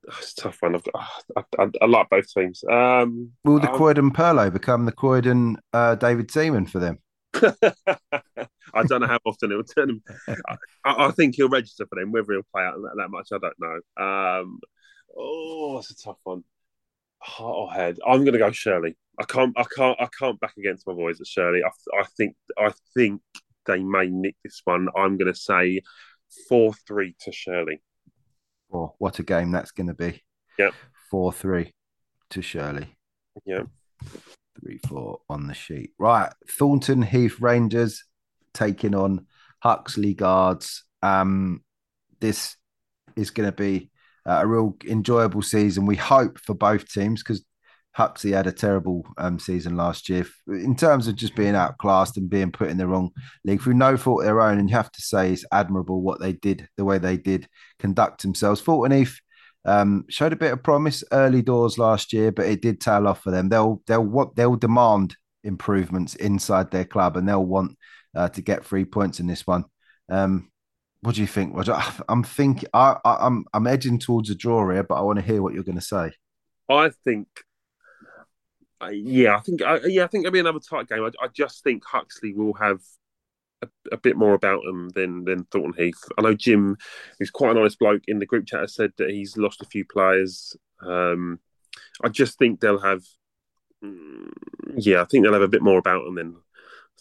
it's a tough one. I've got, [sighs] I, I, I like both teams. Um, Will the um, Croydon Perlo become the Croydon uh, David Seaman for them? [laughs] I don't know how often it will turn him. I, I, think he'll register for them. Whether he'll play out that, that much, I don't know. Um, oh, it's a tough one. Heart or head? I'm going to go Shirley. I can't, I can't, I can't back against my boys at Shirley. I, I think, I think they may nick this one. I'm going to say four three to Shirley. Oh, what a game that's going to be! Yep, four three to Shirley. Yeah, three four on the sheet. Right, Thornton Heath Rangers taking on Huxley Guards. Um, this is going to be a real enjoyable season. We hope for both teams because Huxley had a terrible um, season last year in terms of just being outclassed and being put in the wrong league through no fault of their own. And you have to say it's admirable what they did, the way they did conduct themselves. Heath um, showed a bit of promise early doors last year, but it did tail off for them. They'll they'll what they'll demand improvements inside their club, and they'll want uh, to get three points in this one. Um, what do you think, Roger? I'm thinking I, I, I'm I'm edging towards a draw here, but I want to hear what you're going to say. I think yeah, I think uh, yeah, I think it'll be another tight game. I, I just think Huxley will have a, a, bit more about them than than Thornton Heath. I know Jim, who's quite an honest bloke in the group chat, has said that he's lost a few players. Um, I just think they'll have, mm, yeah, I think they'll have a bit more about them than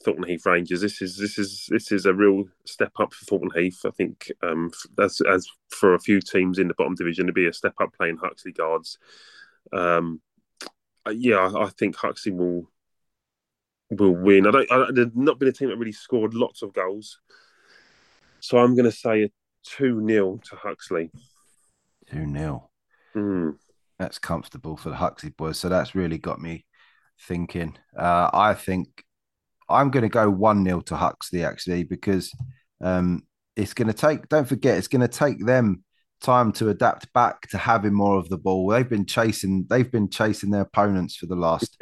Thornton Heath Rangers. This is this is this is a real step up for Thornton Heath. I think um, as as for a few teams in the bottom division to be a step up playing Huxley guards. Um, uh, yeah, I think Huxley will will win. I don't. I, there's not been a team that really scored lots of goals, so I'm going to say a two 0 to Huxley. Two 0 mm. That's comfortable for the Huxley boys. So that's really got me thinking. Uh, I think I'm going to go one 0 to Huxley actually because um, it's going to take. Don't forget, it's going to take them time to adapt back to having more of the ball. They've been chasing they've been chasing their opponents for the last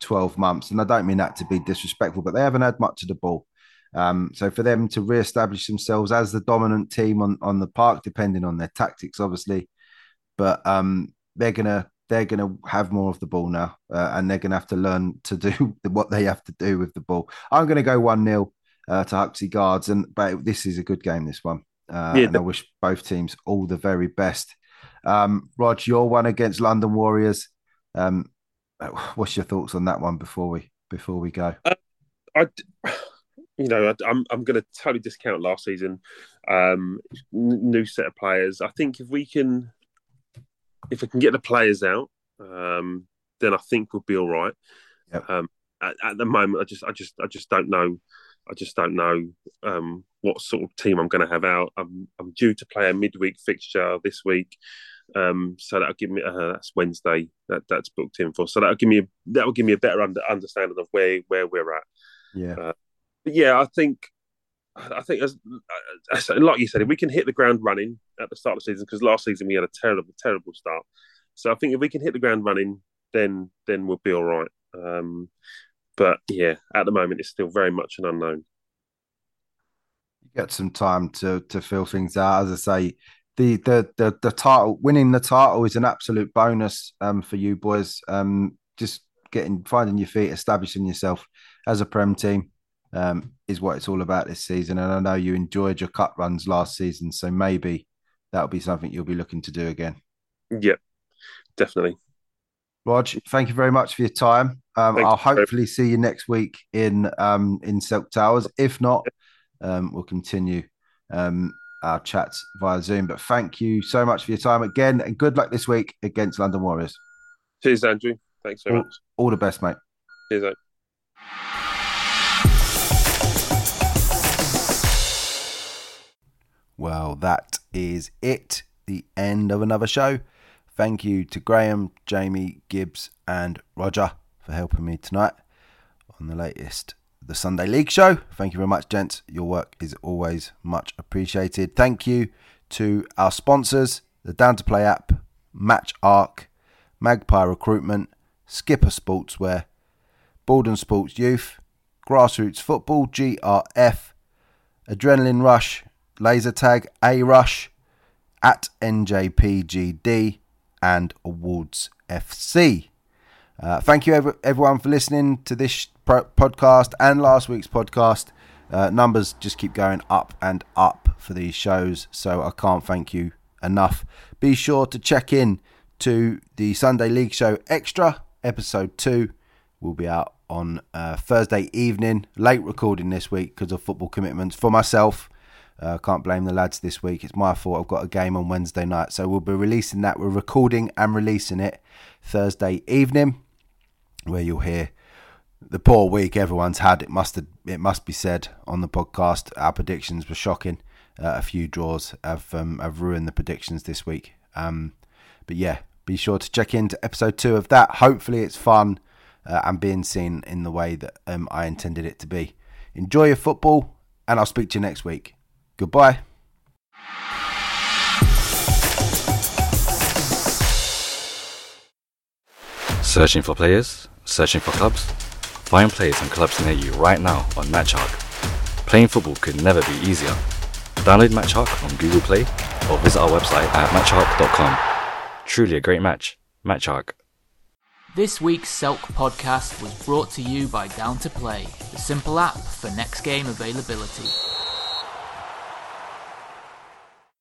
12 months. And I don't mean that to be disrespectful, but they haven't had much of the ball. Um, so for them to re-establish themselves as the dominant team on, on the park, depending on their tactics, obviously, but um, they're gonna they're gonna have more of the ball now, uh, and they're gonna have to learn to do [laughs] what they have to do with the ball. I'm gonna go one 0 uh, to Huxley Guards, and but this is a good game. This one. Uh, yeah, and I wish both teams all the very best. Um, Rog, your one against London Warriors. Um, what's your thoughts on that one before we before we go? Uh, I, [sighs] you know, I, I'm I'm going to totally discount last season. Um, new set of players. I think if we can, if we can get the players out, um, then I think we'll be all right. Yep. Um, at, at, the moment, I just I just I just don't know. I just don't know um, what sort of team I'm going to have out. I'm I'm due to play a midweek fixture this week. Um, so that'll give me uh, that's Wednesday that that's booked in for. So that'll give me that will give me a better under, understanding of where where we're at. Yeah, uh, yeah, I think I think as, like you said, if we can hit the ground running at the start of the season, because last season we had a terrible terrible start. So I think if we can hit the ground running, then then we'll be all right. Um, but yeah, at the moment it's still very much an unknown. You get some time to to fill things out. As I say, the the the, the title winning the title is an absolute bonus um, for you boys. Um, just getting finding your feet, establishing yourself as a prem team um, is what it's all about this season. And I know you enjoyed your cut runs last season, so maybe that'll be something you'll be looking to do again. Yep, definitely. Rog, thank you very much for your time. Um, I'll hopefully see you next week in um, in Silk Towers. If not, um, we'll continue um, our chats via Zoom. But thank you so much for your time again, and good luck this week against London Warriors. Cheers, Andrew. Thanks so all, much. All the best, mate. Cheers, mate. Well, that is it. The end of another show. Thank you to Graham, Jamie, Gibbs, and Roger for helping me tonight on the latest The Sunday League show. Thank you very much, gents. Your work is always much appreciated. Thank you to our sponsors, the Down to Play app, MatchHawk, Magpie Recruitment, Skipper Sportswear, Borden Sports Youth, Grassroots Football, GRF, Adrenaline Rush, Laser Tag, A Rush, at NJPGD, and Awards FC. Uh, thank you, everyone, for listening to this podcast and last week's podcast. Uh, numbers just keep going up and up for these shows, so I can't thank you enough. Be sure to check in to the Sunday League Show Extra, episode 2. Will be out on uh, Thursday evening, late recording this week because of football commitments for myself. Uh, can't blame the lads this week. It's my fault. I've got a game on Wednesday night, so we'll be releasing that. We're recording and releasing it Thursday evening where you'll hear the poor week everyone's had. It must it must be said on the podcast. Our predictions were shocking. Uh, a few draws have um, have ruined the predictions this week. Um, but yeah, be sure to check into episode two of that. Hopefully, it's fun uh, and being seen in the way that um, I intended it to be. Enjoy your football, and I'll speak to you next week. Goodbye. Searching for players? Searching for clubs? Find players and clubs near you right now on MatchHawk. Playing football could never be easier. Download MatchHawk on Google Play or visit our website at matchhawk.com. Truly a great match. MatchHawk. This week's Selk podcast was brought to you by Down to Play, the simple app for next game availability.